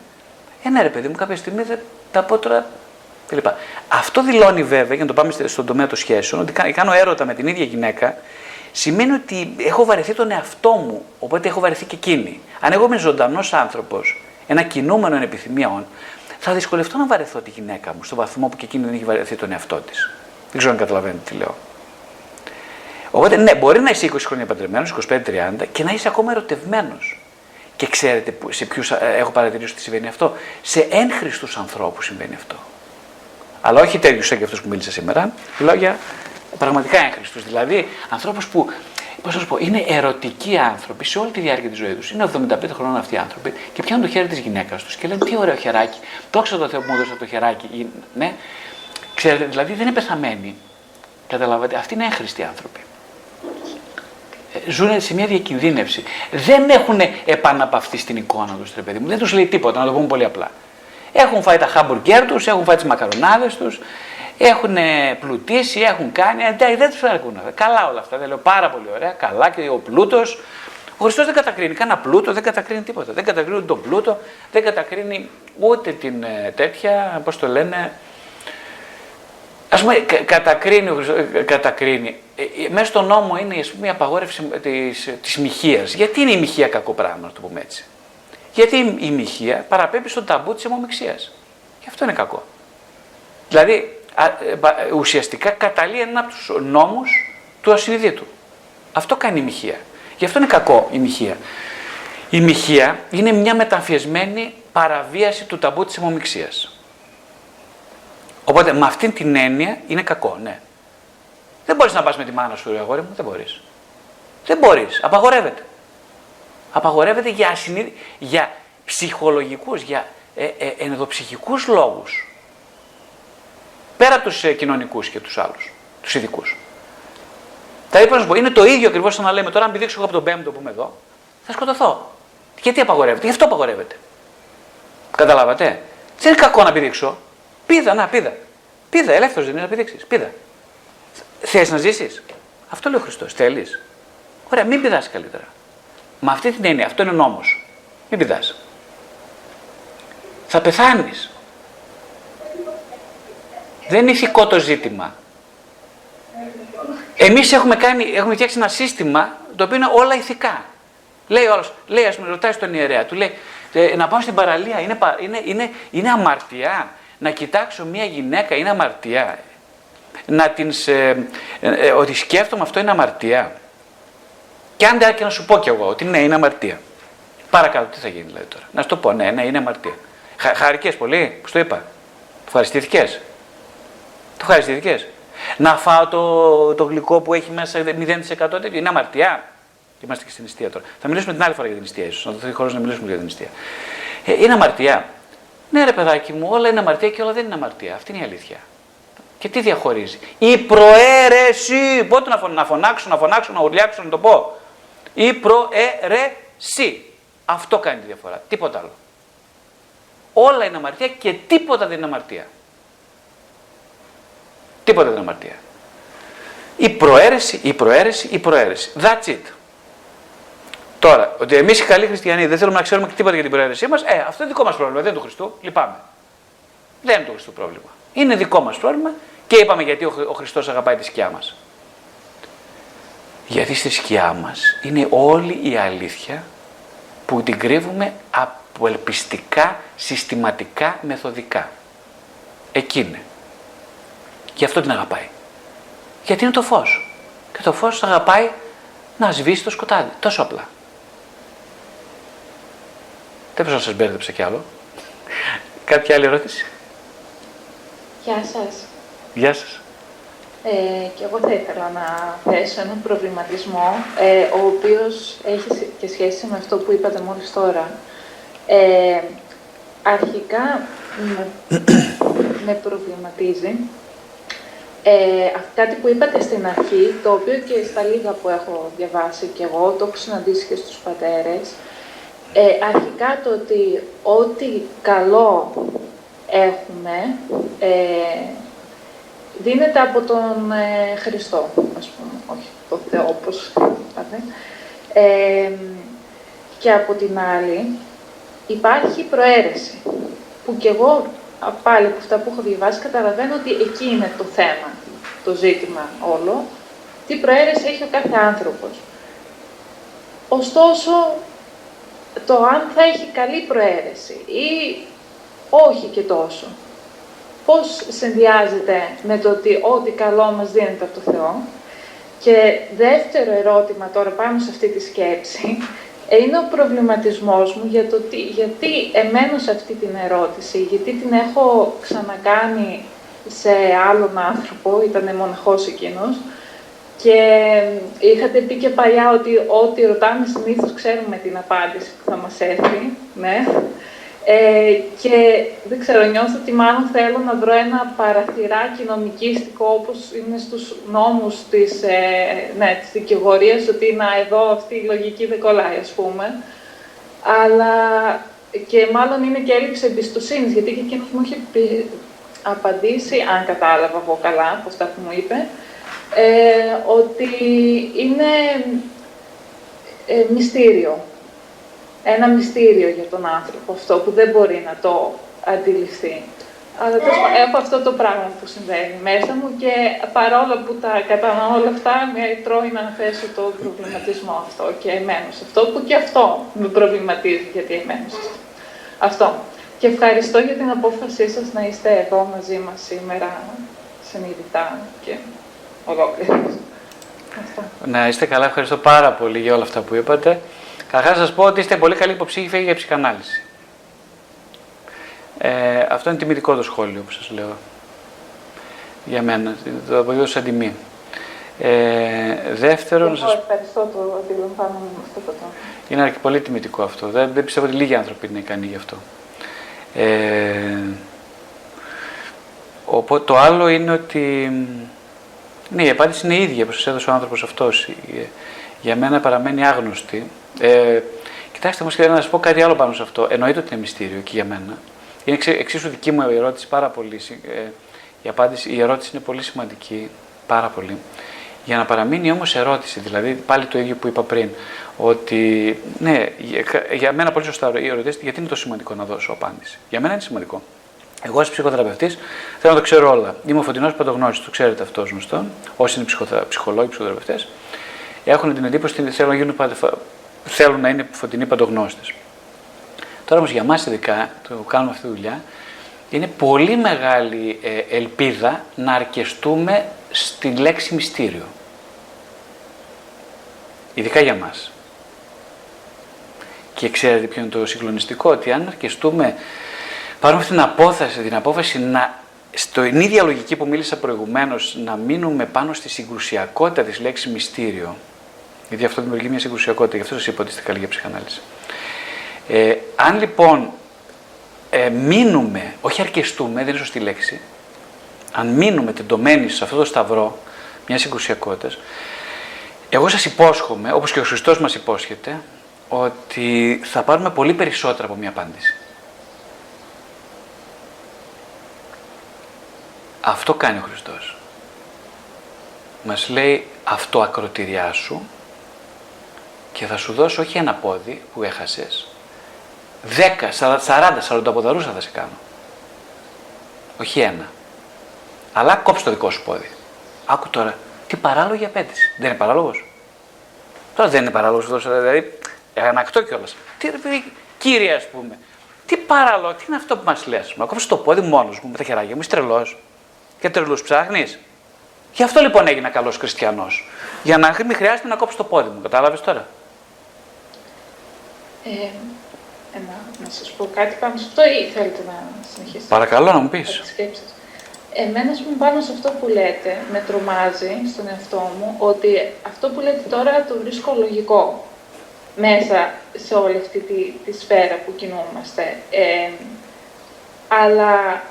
S1: ε, ναι, ρε παιδί μου, κάποια στιγμή δεν τα πω τώρα κλπ. Αυτό δηλώνει βέβαια, για να το πάμε στον τομέα των σχέσεων, ότι κάνω έρωτα με την ίδια γυναίκα, σημαίνει ότι έχω βαρεθεί τον εαυτό μου, οπότε έχω βαρεθεί και εκείνη. Αν εγώ είμαι ζωντανός άνθρωπος, ένα κινούμενο επιθυμιών, θα δυσκολευτώ να βαρεθώ τη γυναίκα μου στον βαθμό που και εκείνη δεν έχει βαρεθεί τον εαυτό της. Δεν ξέρω αν καταλαβαίνετε τι λέω. Οπότε, ναι, μπορεί να είσαι 20 χρόνια παντρεμένος, 25-30 και να είσαι ακόμα ερωτευμένος. Και ξέρετε σε ποιους ε, έχω παρατηρήσει ότι συμβαίνει αυτό. Σε έγχριστου ανθρώπους συμβαίνει αυτό. Αλλά όχι τέτοιους σαν και αυτούς που μίλησα σήμερα. Μιλάω για πραγματικά έγχριστου. Δηλαδή ανθρώπους που Πώς να σου πω, είναι ερωτικοί άνθρωποι σε όλη τη διάρκεια της ζωής τους. Είναι 75 χρόνων αυτοί οι άνθρωποι και πιάνουν το χέρι της γυναίκας τους και λένε Τι ωραίο χεράκι. Δόξα τω Θεώ που μου έδωσε το χεράκι. Ναι. Ξέρετε, δηλαδή δεν είναι πεθαμένοι. Καταλαβαίνετε, αυτοί είναι έχρηστοι άνθρωποι. Ε, ζουν σε μια διακινδύνευση. Δεν έχουν επαναπαυθεί στην εικόνα τους, ρε παιδί μου. Δεν τους λέει τίποτα, να το πούμε πολύ απλά. Έχουν φάει τα χάμπουργκέρ τους, έχουν φάει τις μακαρονάδες τους, έχουν πλουτίσει, έχουν κάνει. Εντάξει, δεν τους αρκούν. Καλά όλα αυτά. Δεν λέω πάρα πολύ ωραία. Καλά και ο πλούτος. Ο Χριστός δεν κατακρίνει κανένα πλούτο, δεν κατακρίνει τίποτα. Δεν κατακρίνει τον πλούτο, δεν κατακρίνει ούτε την ε, τέτοια, πώς το λένε. Α πούμε, κατακρίνει, ε, κατακρίνει. Ε, μέσα στον νόμο είναι ας πούμε, η απαγόρευση της μοιχείας. Γιατί είναι η μοιχεία κακό πράγμα, να το πούμε έτσι. Γιατί η μοιχεία παραπέμπει στον ταμπού της αιμομηξία. Γι' αυτό είναι κακό. Δηλαδή, ε, ουσιαστικά καταλύει ένα από τους νόμους του ασυνειδήτου. Αυτό κάνει η μοιχεία. Γι' αυτό είναι κακό η μοιχεία. Η μοιχεία είναι μια μεταμφιεσμένη παραβίαση του ταμπού της αιμομηξίας. Οπότε με αυτήν την έννοια είναι κακό, ναι. Δεν μπορείς να πας με τη μάνα σου, ρε αγόρι μου, δεν μπορείς. Δεν μπορείς, απαγορεύεται. Απαγορεύεται για, ασυνείδη, για ψυχολογικούς, για ε, ε, ενδοψυχικούς λόγους. Πέρα από τους ε, κοινωνικούς και τους άλλους, τους ειδικούς. Θα είπα να σου πω, είναι το ίδιο ακριβώς σαν να λέμε τώρα, αν πηδήξω εγώ από τον πέμπτο που είμαι εδώ, θα σκοτωθώ. Γιατί απαγορεύεται, γι' αυτό απαγορεύεται. Καταλάβατε. Δεν είναι κακό να πηδήξω. Πίδα, να, πίδα. Πίδα, ελεύθερος δεν είναι να πηδήξεις. Πίδα. Θες να ζήσεις; Αυτό λέει ο Χριστός. Θέλεις; Ωραία, μην πηδάς καλύτερα. Με αυτή την έννοια, αυτό είναι νόμος. Μην πηδάς. Θα πεθάνεις. Δεν είναι ηθικό το ζήτημα. Εμείς έχουμε, έχουμε φτιάξει ένα σύστημα το οποίο είναι όλα ηθικά. Λέει ο άλλος, λέει, ας πούμε, ρωτάει στον ιερέα, του λέει, «Ε, να πάω στην παραλία, είναι, είναι, είναι, είναι αμαρτία. Να κοιτάξω μια γυναίκα είναι αμαρτία. Να την, ε, ε, ότι σκέφτομαι αυτό είναι αμαρτία. Και αν δεν να σου πω κι εγώ ότι ναι, είναι αμαρτία. Παρακαλώ, τι θα γίνει δηλαδή τώρα. Να σου το πω, ναι, ναι, είναι αμαρτία. Χα, πολύ, που το είπα. Ευχαριστήθηκες. Το ευχαριστηθήκε. Να φάω το, το γλυκό που έχει μέσα 0% τέτοιο. Είναι αμαρτία. Είμαστε και στην νηστεία τώρα. Θα μιλήσουμε την άλλη φορά για την νηστεία, ίσως. Να δοθεί χρόνος να μιλήσουμε για την νηστεία. Ε, είναι αμαρτία. Ναι, ρε παιδάκι μου, όλα είναι αμαρτία και όλα δεν είναι αμαρτία. Αυτή είναι η αλήθεια. Και τι διαχωρίζει. Η προαίρεση. Πότε να, να φωνάξω, να φωνάξω, να ουρλιάξω, να το πω. Η προαίρεση. Αυτό κάνει τη διαφορά. Τίποτα άλλο. Όλα είναι αμαρτία και τίποτα δεν είναι αμαρτία. Τίποτα δεν είναι αμαρτία. Η προαίρεση, η προαίρεση, η προαίρεση. That's it. Τώρα, ότι εμείς οι καλοί χριστιανοί δεν θέλουμε να ξέρουμε τίποτα για την προαίρεσή μας, ε, αυτό είναι δικό μας πρόβλημα. Δεν είναι του Χριστού. Λυπάμαι. Δεν είναι του Χριστού πρόβλημα. Είναι δικό μας πρόβλημα και είπαμε γιατί ο, ο Χριστός αγαπάει τη σκιά μας. Γιατί στη σκιά μας είναι όλη η αλήθεια που την κρύβουμε απολπιστικά, συστηματικά, μεθοδικά. Εκείνη. Γι' αυτό την αγαπάει. Γιατί είναι το φως. Και το φως αγαπάει να σβήσει το σκοτάδι. Τόσο απλά. Δεν ξέρω να σας μπέρδεψε κι άλλο. Κάποια άλλη ερώτηση;
S7: Γεια σας.
S1: Γεια σας.
S7: Ε, και εγώ θα ήθελα να θέσω έναν προβληματισμό, ε, ο οποίος έχει και σχέση με αυτό που είπατε μόλις τώρα. Ε, αρχικά με, με προβληματίζει ε, κάτι που είπατε στην αρχή, το οποίο και στα λίγα που έχω διαβάσει και εγώ, το έχω συναντήσει και στους πατέρες, ε, αρχικά το ότι ό,τι καλό έχουμε, ε, δίνεται από τον ε, Χριστό, ας πούμε, όχι το Θεό όπως είπατε. Ε, και από την άλλη υπάρχει προαίρεση, που κι εγώ πάλι από αυτά που έχω διαβάσει καταλαβαίνω ότι εκεί είναι το θέμα, το ζήτημα όλο, τι προαίρεση έχει ο κάθε άνθρωπος. Ωστόσο, το αν θα έχει καλή προαίρεση ή όχι και τόσο, πώς συνδυάζεται με το ότι ό,τι καλό μας δίνεται από το Θεό. Και δεύτερο ερώτημα τώρα πάνω σε αυτή τη σκέψη, είναι ο προβληματισμός μου για το τι, γιατί εμένω σε αυτή την ερώτηση, γιατί την έχω ξανακάνει σε άλλον άνθρωπο, ήταν μοναχός εκείνος, και είχατε πει και παλιά ότι ό,τι ρωτάμε συνήθως ξέρουμε την απάντηση που θα μας έρθει, ναι. Ε, και δεν ξέρω, νιώθω ότι μάλλον θέλω να βρω ένα παραθυράκι νομικίστικο όπως είναι στους νόμους της, ε, ναι, της δικηγορίας, ότι να εδώ αυτή η λογική δεν κολλάει ας πούμε. Αλλά και μάλλον είναι και έλλειψη εμπιστοσύνης, γιατί και εκείνος μου είχε απαντήσει, αν κατάλαβα εγώ καλά από αυτά που μου είπε, ε, ότι είναι ε, μυστήριο ένα μυστήριο για τον άνθρωπο αυτό που δεν μπορεί να το αντιληφθεί. Αλλά έχω αυτό το πράγμα που συμβαίνει μέσα μου και παρόλο που τα κατανοώ όλα αυτά, με τρώει να θέσω το προβληματισμό αυτό και εμένω σε αυτό, που και αυτό με προβληματίζει γιατί εμένω σε αυτό. Αυτό. Και ευχαριστώ για την απόφασή σας να είστε εδώ μαζί μας σήμερα συνειδητά και ολόκληρα.
S1: Να είστε καλά, ευχαριστώ πάρα πολύ για όλα αυτά που είπατε. Καταρχάς, σας πω ότι είστε πολύ καλή υποψήφια για ψυχανάλυση. Ε, αυτό είναι τιμητικό το σχόλιο που σας λέω. Για μένα. Το αποδίδω σαν τιμή. Ε, δεύτερον,
S7: Εγώ ευχαριστώ το αντιλαμβάνω με αυτό το τρόπο.
S1: Είναι πολύ τιμητικό αυτό. Δεν, δεν πιστεύω ότι λίγοι άνθρωποι είναι ικανοί γι' αυτό. Ε, οπότε, το άλλο είναι ότι ναι, η απάντηση είναι η ίδια που σα έδωσε ο άνθρωπος αυτός. Για μένα παραμένει άγνωστη ε, κοιτάξτε όμως και να σας πω κάτι άλλο πάνω σε αυτό. Εννοείται ότι είναι μυστήριο και για μένα. Είναι εξίσου δική μου ερώτηση πάρα πολύ. Ε, η, απάντηση, η ερώτηση είναι πολύ σημαντική, πάρα πολύ. Για να παραμείνει όμως ερώτηση, δηλαδή πάλι το ίδιο που είπα πριν, ότι ναι, για μένα πολύ σωστά η ερώτηση, γιατί είναι το σημαντικό να δώσω απάντηση. Για μένα είναι σημαντικό. Εγώ, ως ψυχοθεραπευτής, θέλω να το ξέρω όλα. Είμαι ο φωτεινός παντογνώστης, το ξέρετε αυτό γνωστό. Όσοι είναι ψυχολόγοι, ψυχοθεραπευτές, έχουν την εντύπωση ότι θέλουν να γίνουν θέλουν να είναι φωτεινοί παντογνώστες. Τώρα όμως για εμά ειδικά, το κάνουμε αυτή τη δουλειά, είναι πολύ μεγάλη ε, ελπίδα να αρκεστούμε στη λέξη μυστήριο. Ειδικά για μας. Και ξέρετε ποιο είναι το συγκλονιστικό, ότι αν αρκεστούμε, πάρουμε αυτή την απόφαση, την απόφαση να, στην ίδια λογική που μίλησα προηγουμένως, να μείνουμε πάνω στη συγκρουσιακότητα της λέξης μυστήριο, γιατί αυτό δημιουργεί μια συγκρουσιακότητα, γι' αυτό σας είπα ότι είστε καλή για ψυχανάλυση. Ε, αν λοιπόν ε, μείνουμε, όχι αρκεστούμε, δεν είναι σωστή λέξη, αν μείνουμε τεντωμένοι σε αυτό το σταυρό μιας συγκρουσιακότητας, εγώ σας υπόσχομαι, όπως και ο Χριστός μας υπόσχεται, ότι θα πάρουμε πολύ περισσότερα από μια απάντηση. Αυτό κάνει ο Χριστός. Μας λέει αυτό ακροτηριά σου και θα σου δώσω όχι ένα πόδι που έχασες, 10, 40, 40 ποδαρούσα θα σε κάνω. Όχι ένα. Αλλά κόψε το δικό σου πόδι. Άκου τώρα, τι παράλογη απέτηση. Δεν είναι παράλογος; Τώρα δεν είναι παράλογος αυτό, δηλαδή. Ανακτώ κιόλας. Τι ρε παιδί, κύριε, ας πούμε. Τι παράλογο, τι είναι αυτό που μας λες. Μα κόψε το πόδι μόνος μου με τα χεράκια μου, είσαι τρελός. Και τρελούς ψάχνεις. Γι' αυτό λοιπόν έγινα καλός χριστιανός. Για να μην χρειάζεται να κόψεις το πόδι μου. Κατάλαβες τώρα.
S7: Ε, ε, να, να σας πω κάτι πάνω σε αυτό ή θέλετε να συνεχίσετε;
S1: Παρακαλώ να μου πεις.
S7: τις σκέψεις. Εμένα, ας πούμε, πάνω σε αυτό που λέτε, με τρομάζει στον εαυτό μου, ότι αυτό που λέτε τώρα το βρίσκω λογικό μέσα σε όλη αυτή τη, τη σφαίρα που κινούμαστε. Ε, αλλά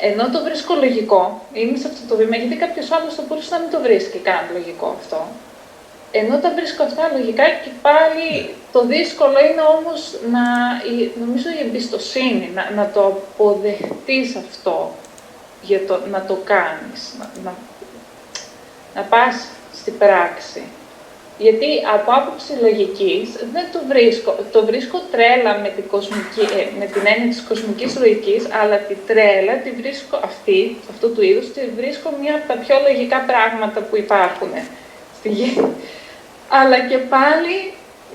S7: ενώ το βρίσκω λογικό, είμαι σε αυτό το βήμα, γιατί κάποιος άλλος θα μπορούσε να μην το βρίσκει καν λογικό αυτό. Ενώ τα βρίσκω αυτά λογικά και πάλι το δύσκολο είναι όμως να, νομίζω η εμπιστοσύνη, να, να το αποδεχτείς αυτό, για το, να το κάνεις, να, να, να πας στην πράξη. Γιατί από άποψη λογικής δεν το βρίσκω. Το βρίσκω τρέλα με την, κοσμική, ε, με την έννοια της κοσμικής λογικής, αλλά τη τρέλα τη βρίσκω αυτή, αυτού του είδους, τη βρίσκω μία από τα πιο λογικά πράγματα που υπάρχουν στη γη. Αλλά και πάλι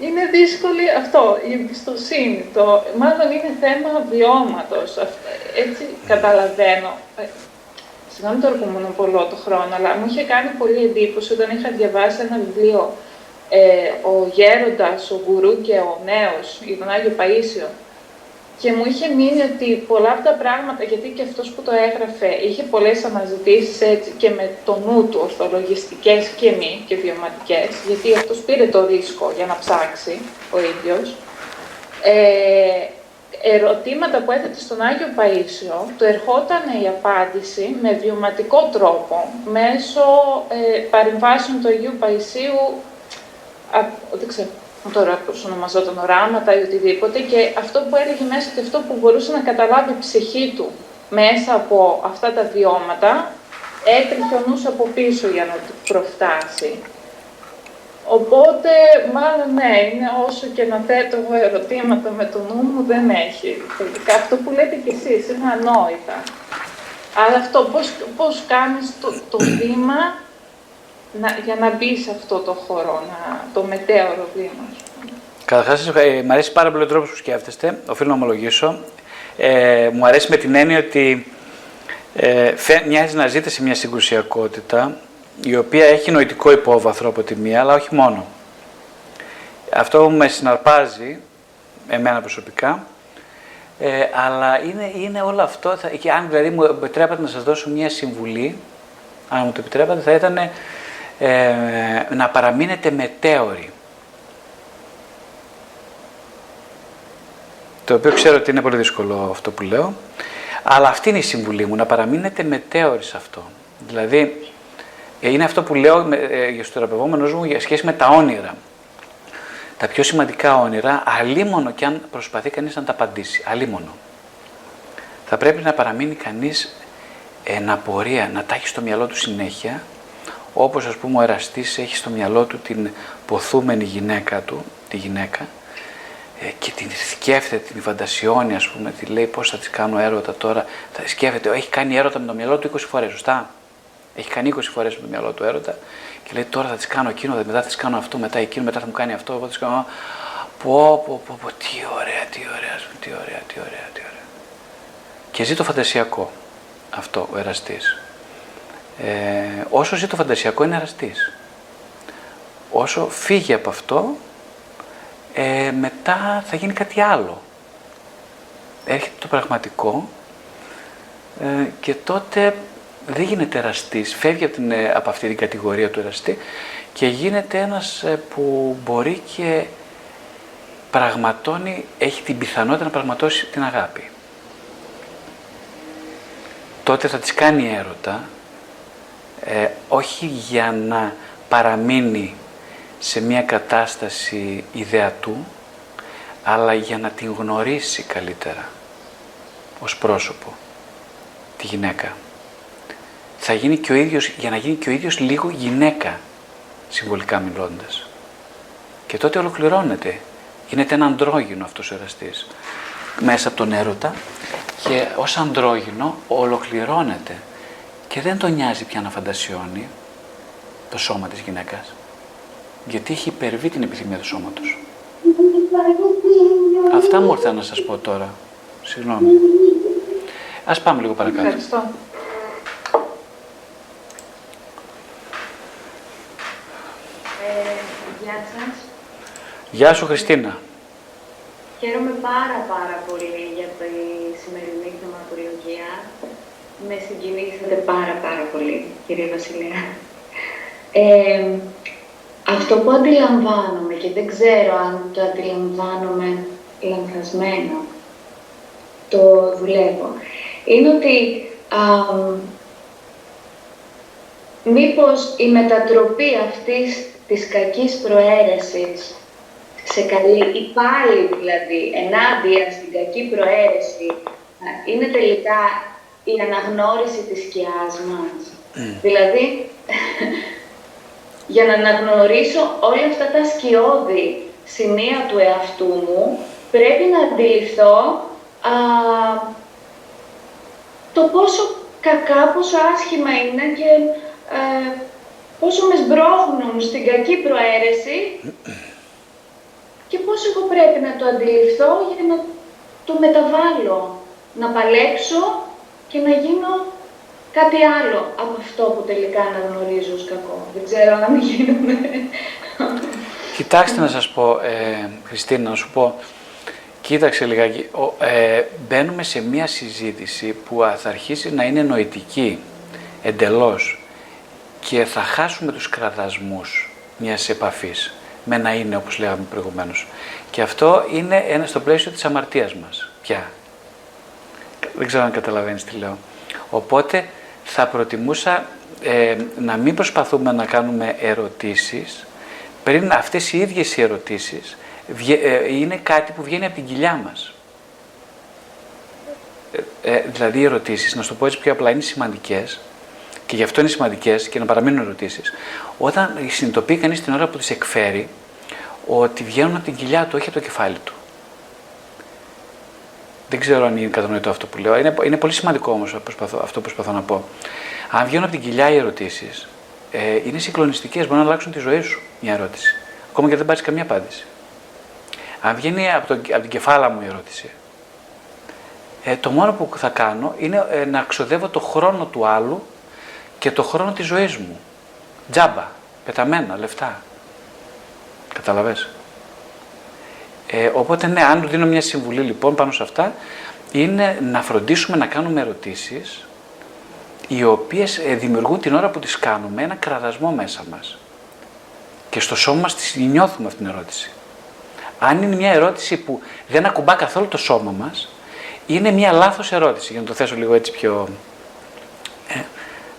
S7: είναι δύσκολη αυτό, η εμπιστοσύνη. Το, μάλλον είναι θέμα βιώματος. Έτσι καταλαβαίνω. Ε, συγγνώμη τώρα που μονοπολώ το χρόνο, αλλά μου είχε κάνει πολύ εντύπωση όταν είχα διαβάσει ένα βιβλίο ε, «Ο Γέροντας, ο Γκουρού και ο Νέος» για τον Άγιο Παΐσιο, και μου είχε μείνει ότι πολλά από τα πράγματα, γιατί και αυτός που το έγραφε είχε πολλές αναζητήσεις έτσι και με το νου του, ορθολογιστικές και μη και βιωματικές, γιατί αυτός πήρε το ρίσκο για να ψάξει ο ίδιος. Ε, ερωτήματα που έθετε στον Άγιο Παΐσιο, του ερχόταν η απάντηση με βιωματικό τρόπο, μέσω ε, παρεμβάσεων του Αγίου Παϊσίου, α, δεν ξέρω, τώρα πώς ονομαζόταν οράματα ή οτιδήποτε και αυτό που έλεγε μέσα ότι αυτό που μπορούσε να καταλάβει η ψυχή του μέσα από αυτά τα βιώματα έτρεχε ο νους από πίσω για να του προφτάσει. Οπότε, μάλλον ναι, είναι όσο και να θέτω εγώ ερωτήματα με το νου μου, δεν έχει. Τελικά αυτό που λέτε κι εσείς είναι ανόητα. Αλλά αυτό, πώς, πώς κάνεις το, το βήμα να, για να μπει σε αυτό το χώρο, να, το μετέωρο βήμα.
S1: Καταρχάς, ε, μου αρέσει πάρα πολύ ο τρόπος που σκέφτεστε. Οφείλω να ομολογήσω. Ε, μου αρέσει με την έννοια ότι ε, μοιάζει να ζείτε σε μια συγκρουσιακότητα η οποία έχει νοητικό υπόβαθρο από τη μία, αλλά όχι μόνο. Αυτό με συναρπάζει, εμένα προσωπικά, ε, αλλά είναι, είναι όλο αυτό, θα, και αν δηλαδή μου επιτρέπατε να σας δώσω μια συμβουλή, αν μου το επιτρέπατε, θα ήταν ε, να παραμείνετε μετέωροι. Το οποίο ξέρω ότι είναι πολύ δύσκολο αυτό που λέω, αλλά αυτή είναι η συμβουλή μου, να παραμείνετε μετέωροι σε αυτό. Δηλαδή, είναι αυτό που λέω ε, για στο θεραπευόμενο μου για σχέση με τα όνειρα. Τα πιο σημαντικά όνειρα, αλίμονο και αν προσπαθεί κανείς να τα απαντήσει, αλίμονο. Θα πρέπει να παραμείνει κανείς ένα πορεία, να τα έχει στο μυαλό του συνέχεια όπως ας πούμε ο εραστής έχει στο μυαλό του την ποθούμενη γυναίκα του, τη γυναίκα, ε, και την σκέφτεται, την φαντασιώνει, ας πούμε, τη λέει πώς θα της κάνω έρωτα τώρα. Θα σκέφτεται, έχει κάνει έρωτα με το μυαλό του 20 φορές, σωστά; Έχει κάνει 20 φορές με το μυαλό του έρωτα και λέει τώρα θα της κάνω εκείνο, μετά θα της κάνω αυτό, μετά εκείνο, μετά θα μου κάνει αυτό, εγώ θα της κάνω... Πω, πω, πω, πω, τι ωραία, τι ωραία, τι ωραία, τι ωραία, τι ωραία. Και ζει το φαντασιακό αυτό ο εραστής. Ε, όσο ζει το φαντασιακό είναι εραστής. Όσο φύγει από αυτό, ε, μετά θα γίνει κάτι άλλο. Έρχεται το πραγματικό ε, και τότε δεν γίνεται εραστής, φεύγει από, την, ε, από αυτή την κατηγορία του εραστή και γίνεται ένας που μπορεί και πραγματώνει, έχει την πιθανότητα να πραγματώσει την αγάπη. Τότε θα της κάνει έρωτα, ε, όχι για να παραμείνει σε μια κατάσταση ιδεατού, αλλά για να την γνωρίσει καλύτερα ως πρόσωπο, τη γυναίκα. Θα γίνει και ο ίδιος, για να γίνει και ο ίδιος λίγο γυναίκα, συμβολικά μιλώντας. Και τότε ολοκληρώνεται. Γίνεται ένα αντρόγινο αυτός ο εραστής μέσα από τον έρωτα και ως αντρόγινο ολοκληρώνεται και δεν τον νοιάζει πια να φαντασιώνει το σώμα της γυναίκας. Γιατί έχει υπερβεί την επιθυμία του σώματος. Αυτά μου ήρθα να σας πω τώρα. Συγγνώμη. Ας πάμε λίγο παρακάτω.
S7: Ευχαριστώ.
S8: Ε, γεια σας.
S1: Γεια σου Χριστίνα.
S8: Χαίρομαι πάρα πάρα πολύ για τη σημερινή θεματολογία. Με συγκινήσατε πάρα πάρα πολύ, κυρία Βασιλεία. Ε, αυτό που αντιλαμβάνομαι και δεν ξέρω αν το αντιλαμβάνομαι λανθασμένο, το δουλεύω, είναι ότι α, μήπως η μετατροπή αυτής της κακής προαίρεσης σε καλή, ή πάλι δηλαδή ενάντια στην κακή προαίρεση, είναι τελικά η αναγνώριση της σκιάς μας. Δηλαδή, για να αναγνωρίσω όλα αυτά τα σκιώδη σημεία του εαυτού μου, πρέπει να αντιληφθώ α, το πόσο κακά, πόσο άσχημα είναι και ε, πόσο με σμπρώχνουν στην κακή προαίρεση και πώς εγώ πρέπει να το αντιληφθώ για να το μεταβάλω, να παλέψω και να γίνω κάτι άλλο από αυτό που τελικά αναγνωρίζω ως κακό. Δεν ξέρω αν γίνομαι.
S1: Κοιτάξτε να σας πω, ε, Χριστίνα, να σου πω, κοίταξε λιγάκι, ο, ε, μπαίνουμε σε μια συζήτηση που θα αρχίσει να είναι νοητική εντελώς και θα χάσουμε τους κραδασμούς μιας επαφής με να είναι όπως λέγαμε προηγουμένως. Και αυτό είναι ένα στο πλαίσιο της αμαρτίας μας πια. Δεν ξέρω αν καταλαβαίνεις τι λέω. Οπότε θα προτιμούσα ε, να μην προσπαθούμε να κάνουμε ερωτήσεις πριν αυτές οι ίδιες οι ερωτήσεις ε, είναι κάτι που βγαίνει από την κοιλιά μας. Ε, ε, δηλαδή οι ερωτήσεις, να σου το πω έτσι πιο απλά, είναι σημαντικές και γι' αυτό είναι σημαντικές και να παραμείνουν ερωτήσεις. Όταν συνειδητοποιεί κανείς την ώρα που τις εκφέρει, ότι βγαίνουν από την κοιλιά του, όχι από το κεφάλι του. Δεν ξέρω αν είναι κατανοητό αυτό που λέω. Είναι, είναι πολύ σημαντικό όμως αυτό που προσπαθώ να πω. Αν βγαίνουν από την κοιλιά οι ερωτήσεις, ε, είναι συγκλονιστικές. Μπορεί να αλλάξουν τη ζωή σου μια ερώτηση. Ακόμα και δεν πάρεις καμία απάντηση. Αν βγαίνει από, το, από την κεφάλα μου η ερώτηση, ε, το μόνο που θα κάνω είναι ε, να ξοδεύω το χρόνο του άλλου και το χρόνο της ζωής μου. Τζάμπα, πεταμένα, λεφτά. Καταλαβες; Ε, οπότε ναι, αν του δίνω μια συμβουλή λοιπόν πάνω σε αυτά, είναι να φροντίσουμε να κάνουμε ερωτήσεις οι οποίες ε, δημιουργούν την ώρα που τις κάνουμε ένα κραδασμό μέσα μας. Και στο σώμα μας τη νιώθουμε αυτήν την ερώτηση. Αν είναι μια ερώτηση που δεν ακουμπά καθόλου το σώμα μας, είναι μια λάθος ερώτηση, για να το θέσω λίγο έτσι πιο... Ε,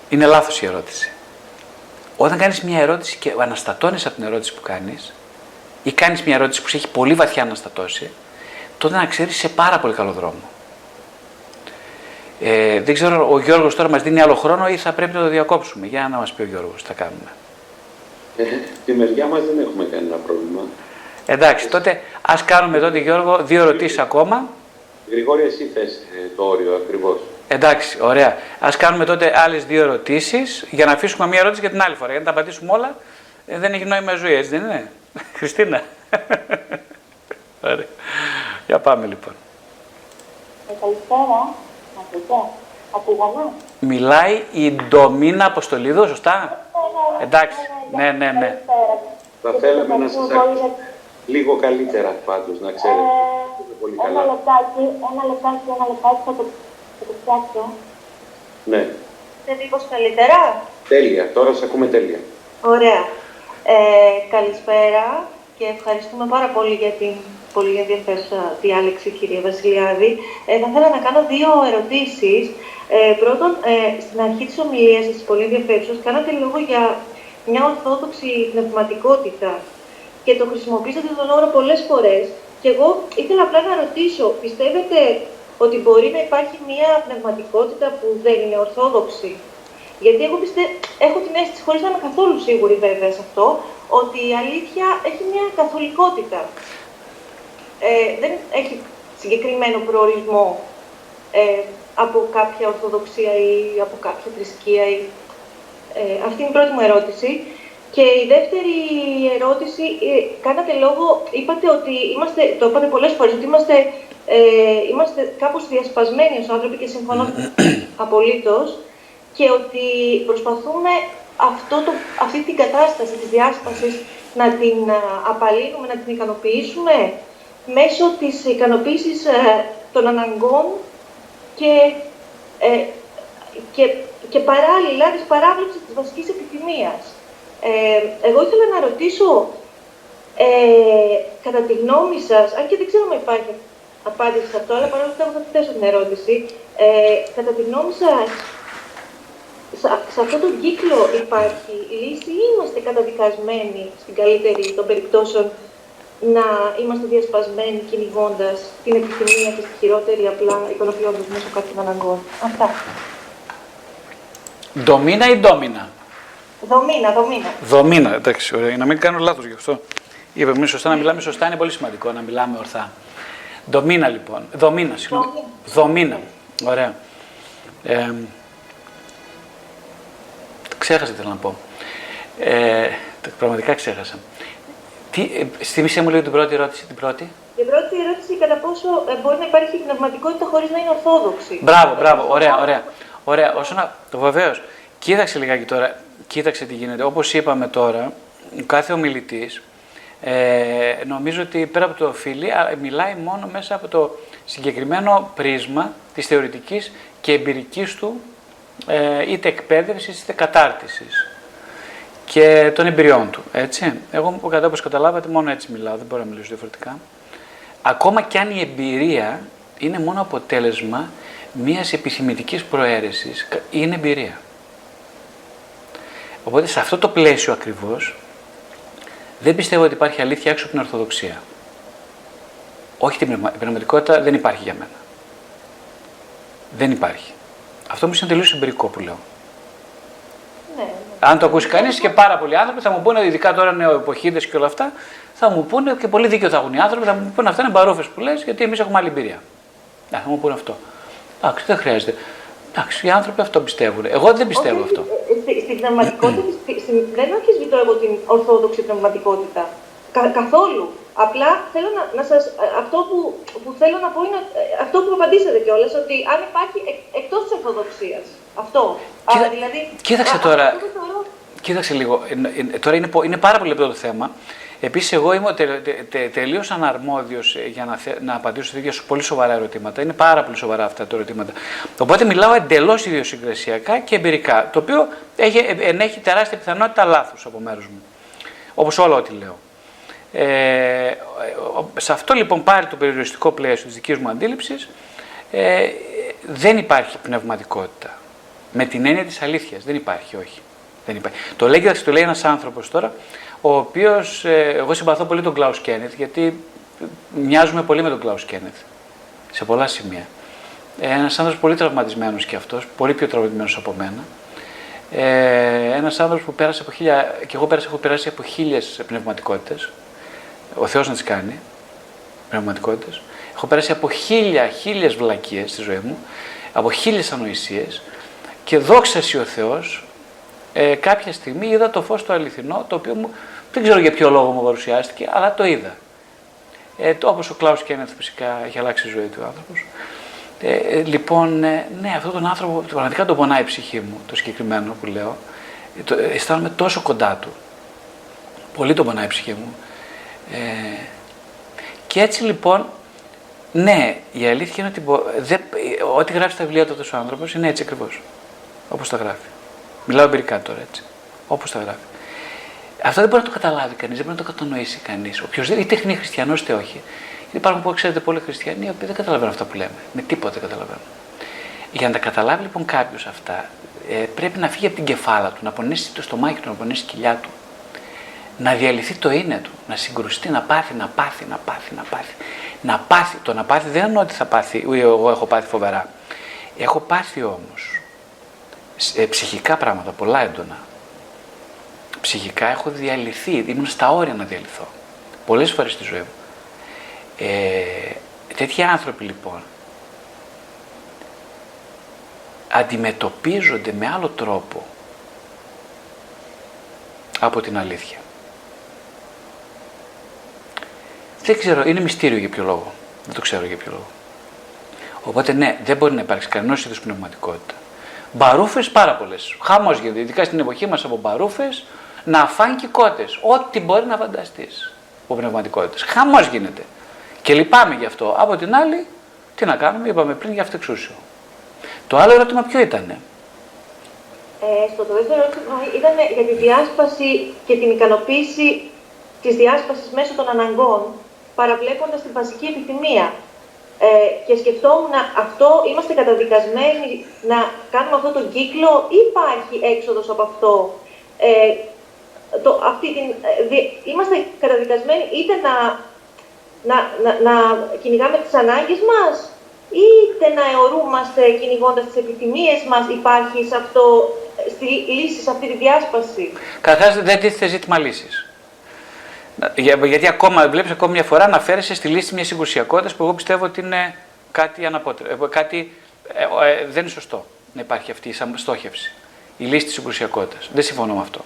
S1: είναι λάθος η ερώτηση. Όταν κάνεις μια ερώτηση και αναστατώνεις από την ερώτηση που κάνεις ή κάνεις μια ερώτηση που σε έχει πολύ βαθιά αναστατώσει, τότε να ξέρεις σε πάρα πολύ καλό δρόμο. Ε, δεν ξέρω, ο Γιώργος τώρα μας δίνει άλλο χρόνο ή θα πρέπει να το διακόψουμε; Για να μας πει ο Γιώργος τι θα κάνουμε.
S4: Ε, τη μεριά μας δεν έχουμε κανένα πρόβλημα.
S1: Εντάξει, τότε ας κάνουμε τότε Γιώργο δύο ερωτήσεις ακόμα.
S4: Γρηγόρη, εσύ θες ε, το όριο ακριβώς.
S1: Εντάξει, ωραία. Α κάνουμε τότε άλλες δύο ερωτήσεις για να αφήσουμε μία ερώτηση για την άλλη φορά. Για να τα απαντήσουμε όλα, ε, δεν έχει νόημα ζωή, έτσι δεν είναι; Χριστίνα. ωραία. Για πάμε λοιπόν.
S3: Ε, καλησπέρα. Από
S1: Μιλάει η Ντομίνα Αποστολίδου, σωστά; Εντάξει, ναι, ναι, ναι.
S4: Θα θέλαμε να σας ακούσουμε λίγο καλύτερα πάντως, να ξέρετε.
S3: Ε, ένα λεπτάκι, ένα λεπτάκι, ένα λεπτάκι θα το θα το φτιάξω.
S4: Ναι.
S3: Δεν μήπως καλύτερα.
S4: Τέλεια. Τώρα σε ακούμε τέλεια.
S3: Ωραία. Ε, καλησπέρα και ευχαριστούμε πάρα πολύ για την πολύ ενδιαφέρουσα διάλεξη, κυρία Βασιλιάδη. Ε, θα ήθελα να κάνω δύο ερωτήσεις. Ε, πρώτον, ε, στην αρχή της ομιλίας σας, πολύ ενδιαφέρουσας, κάνατε λόγο για μια ορθόδοξη πνευματικότητα και το χρησιμοποίησατε τον όρο πολλές φορές. Και εγώ ήθελα απλά να ρωτήσω, πιστεύετε ότι μπορεί να υπάρχει μια πνευματικότητα που δεν είναι ορθόδοξη; Γιατί εγώ πιστεύω, έχω την αίσθηση, χωρίς να είμαι καθόλου σίγουρη βέβαια σε αυτό, ότι η αλήθεια έχει μια καθολικότητα. Ε, δεν έχει συγκεκριμένο προορισμό. Ε, από κάποια ορθοδοξία ή από κάποια θρησκεία. Ή, ε, αυτή είναι η πρώτη μου ερώτηση. Και η δεύτερη ερώτηση, ε, κάνατε λόγο, είπατε ότι είμαστε, το είπατε πολλές φορές, ότι είμαστε, ε, είμαστε κάπως διασπασμένοι ως άνθρωποι και συμφωνώ απολύτως και ότι προσπαθούμε αυτό το, αυτή την κατάσταση της διάσπασης να την απαλύνουμε, να την ικανοποιήσουμε μέσω της ικανοποίησης ε, των αναγκών και, ε, και, και παράλληλα της παράβλεψης της βασικής επιθυμίας. Ε, εγώ ήθελα να ρωτήσω, ε, κατά τη γνώμη σας, αν και δεν ξέρω αν υπάρχει απάντηση σε αυτό, αλλά παρόλο που θα θέσω την ερώτηση, ε, κατά τη γνώμη σας, σε αυτόν τον κύκλο υπάρχει λύση ή είμαστε καταδικασμένοι στην καλύτερη των περιπτώσεων να είμαστε διασπασμένοι κυνηγώντας την επιθυμία και στη χειρότερη απλά ικανοποιώντα μέσω κάποιων αναγκών. Αυτά.
S1: Ντομίνα ή ντόμινα;
S3: Δομίνα, δομίνα.
S1: Δομίνα, εντάξει, ωραία. Να μην κάνω λάθος γι' αυτό. Είπαμε σωστά να μιλάμε σωστά, είναι πολύ σημαντικό να μιλάμε ορθά. Ντομίνα λοιπόν. Δομίνα, συγγνώμη. Δομίνα. Ωραία. Ε, ξέχασα τι θέλω να πω. Ε, πραγματικά ξέχασα. Τι, ε, θυμίσαι μου λίγο την πρώτη ερώτηση. Την πρώτη.
S3: Η πρώτη ερώτηση κατά πόσο ε, μπορεί να υπάρχει πνευματικότητα χωρίς να είναι ορθόδοξη.
S1: Μπράβο, μπράβο. Ωραία, ωραία. ωραία. Όσο να. Το βεβαίως. Κοίταξε λιγάκι τώρα. Κοίταξε τι γίνεται. Όπως είπαμε τώρα, ο κάθε ομιλητής ε, νομίζω ότι πέρα από το οφείλει, μιλάει μόνο μέσα από το συγκεκριμένο πρίσμα της θεωρητικής και εμπειρικής του ε, είτε εκπαίδευσης είτε κατάρτισης και των εμπειριών του. Έτσι. Εγώ, κατά όπως καταλάβατε, μόνο έτσι μιλάω, δεν μπορώ να μιλήσω διαφορετικά. Ακόμα και αν η εμπειρία είναι μόνο αποτέλεσμα μιας επιθυμητικής προαίρεσης, είναι εμπειρία. Οπότε σε αυτό το πλαίσιο ακριβώς δεν πιστεύω ότι υπάρχει αλήθεια έξω από την Ορθοδοξία. Όχι την πνευμα... η πνευματικότητα δεν υπάρχει για μένα. Δεν υπάρχει. Αυτό μου είναι τελείω εμπειρικό που λέω.
S3: Ναι, ναι.
S1: Αν το ακούσει κανείς και πάρα πολλοί άνθρωποι θα μου πούνε, ειδικά τώρα νεοεποχίδε και όλα αυτά, θα μου πούνε και πολύ δίκιο θα έχουν οι άνθρωποι, θα μου πούνε αυτά είναι μπαρόφες που λες, γιατί εμείς έχουμε άλλη εμπειρία. Να, θα μου πούνε αυτό. Εντάξει, δεν χρειάζεται. Εντάξει, οι άνθρωποι αυτό πιστεύουν. Εγώ δεν πιστεύω αυτό.
S3: Ε, ε, στην πνευματικότητα δεν αμφισβητώ εγώ την ορθόδοξη πνευματικότητα. Κα, καθόλου. Απλά θέλω να, να σας, ε, αυτό που, που θέλω να πω είναι αυτό που απαντήσατε κιόλας, ότι αν υπάρχει εκ, εκτός της Ορθοδοξίας. Αυτό.
S1: Κοίτα,
S3: Α, δηλαδή,
S1: κοίταξε
S3: α,
S1: τώρα.
S3: Αυτό το θεωρώ...
S1: Κοίταξε λίγο. Τώρα είναι, είναι πάρα πολύ λεπτό το θέμα. Επίσης, εγώ είμαι τε, τε, τε, τελείως αναρμόδιος για να, θε, να απαντήσω σε τέτοια πολύ σοβαρά ερωτήματα. Είναι πάρα πολύ σοβαρά αυτά τα ερωτήματα. Οπότε μιλάω εντελώς ιδιοσυγκρασιακά και εμπειρικά. Το οποίο έχει, ενέχει τεράστια πιθανότητα λάθο από μέρους μου. Όπως όλα ό,τι λέω. Ε, σε αυτό λοιπόν πάλι το περιοριστικό πλαίσιο της δικής μου αντίληψης ε, δεν υπάρχει πνευματικότητα. Με την έννοια της αλήθειας. Δεν υπάρχει, όχι. Δεν υπάρχει. Το λέει, το λέει ένας άνθρωπος τώρα, ο οποίος, ε, εγώ συμπαθώ πολύ τον Κλάους Κένεθ, γιατί μοιάζουμε πολύ με τον Κλάους Κένεθ, σε πολλά σημεία. Ε, ένας άνθρωπος πολύ τραυματισμένος και αυτός, πολύ πιο τραυματισμένος από μένα. Ε, ένας άνθρωπος που πέρασε από χίλια, και εγώ πέρασα, έχω περάσει από χίλιες πνευματικότητες, ο Θεός να τις κάνει, πνευματικότητες. Έχω περάσει από χίλια, χίλιες βλακίες στη ζωή μου, από χίλιες ανοησίες και δόξα ο Θεός, ε, κάποια στιγμή είδα το φως το αληθινό, το οποίο μου, δεν ξέρω για ποιο λόγο μου παρουσιάστηκε, αλλά το είδα. Ε, το, όπως ο Κλάους Κένεθ φυσικά έχει αλλάξει η ζωή του άνθρωπος. Ε, ε, λοιπόν, ε, ναι, αυτόν τον άνθρωπο πραγματικά τον πονάει η ψυχή μου, το συγκεκριμένο που λέω. Ε, το, αισθάνομαι τόσο κοντά του. Πολύ τον πονάει η ψυχή μου. Ε, και έτσι λοιπόν, ναι, η αλήθεια είναι ότι δεν, ό,τι γράφει στα βιβλία του αυτός ο άνθρωπος είναι έτσι ακριβώς, όπως τα γράφει. Μιλάω εμπειρικά τώρα έτσι, όπως τα γράφει. Αυτό δεν μπορεί να το καταλάβει κανείς, δεν μπορεί να το κατανοήσει κανείς. Οποιοδήποτε, είτε είναι χριστιανός είτε όχι. Γιατί υπάρχουν που ξέρετε πολλοί χριστιανοί οι οποίοι δεν καταλαβαίνουν αυτά που λέμε. Με τίποτα δεν καταλαβαίνουν. Για να τα καταλάβει λοιπόν κάποιος αυτά, ε, πρέπει να φύγει από την κεφάλα του, να πονέσει το στομάχι του, να πονέσει η κοιλιά του να διαλυθεί το είναι του, να συγκρουστεί, να πάθει, να πάθει, να πάθει, να πάθει. Να πάθει. Το να πάθει δεν εννοώ ότι θα πάθει, εγώ έχω πάθει φοβερά. Έχω πάθει όμως ε, ψυχικά πράγματα, πολλά έντονα. Ψυχικά έχω διαλυθεί, ήμουν στα όρια να διαλυθώ. Πολλές φορές στη ζωή μου. Ε, τέτοιοι άνθρωποι λοιπόν αντιμετωπίζονται με άλλο τρόπο από την αλήθεια. Δεν ξέρω, είναι μυστήριο για ποιο λόγο. Δεν το ξέρω για ποιο λόγο. Οπότε ναι, δεν μπορεί να υπάρξει κανένα είδους πνευματικότητα. Μπαρούφες πάρα πολλές. Χαμός γίνεται, ειδικά στην εποχή μας από μπαρούφες να φάνε και κότες. Ό,τι μπορεί να φανταστείς από πνευματικότητες. Χαμός γίνεται. Και λυπάμαι γι' αυτό. Από την άλλη, τι να κάνουμε, είπαμε πριν για αυτεξούσιο. Το άλλο ερώτημα ποιο ήταν.
S3: Ε, στο το δεύτερο ερώτημα ήταν για τη διάσπαση και την ικανοποίηση της διάσπασης μέσω των αναγκών, παραβλέποντας την βασική επιθυμία. Ε, και σκεφτόμουν αυτό, είμαστε καταδικασμένοι να κάνουμε αυτό τον κύκλο ή υπάρχει έξοδος από αυτό. Ε, το, αυτή την, ε, είμαστε καταδικασμένοι είτε να, να, να, να κυνηγάμε τις ανάγκες μας, είτε να αιωρούμαστε κυνηγώντας τις επιθυμίες μας. Υπάρχει σε αυτό, στη λύση, σε αυτή τη διάσπαση.
S1: Καταρχάς δεν τίθεται ζήτημα λύσης. Για, γιατί ακόμα βλέπεις ακόμη μια φορά αναφέρεσαι στη λύση μιας συγκρουσιακότητας που εγώ πιστεύω ότι είναι κάτι αναπότρεπτο. Κάτι ε, ε, δεν είναι σωστό να υπάρχει αυτή η στόχευση. Η λύση της συγκρουσιακότητας. Δεν συμφωνώ με αυτό.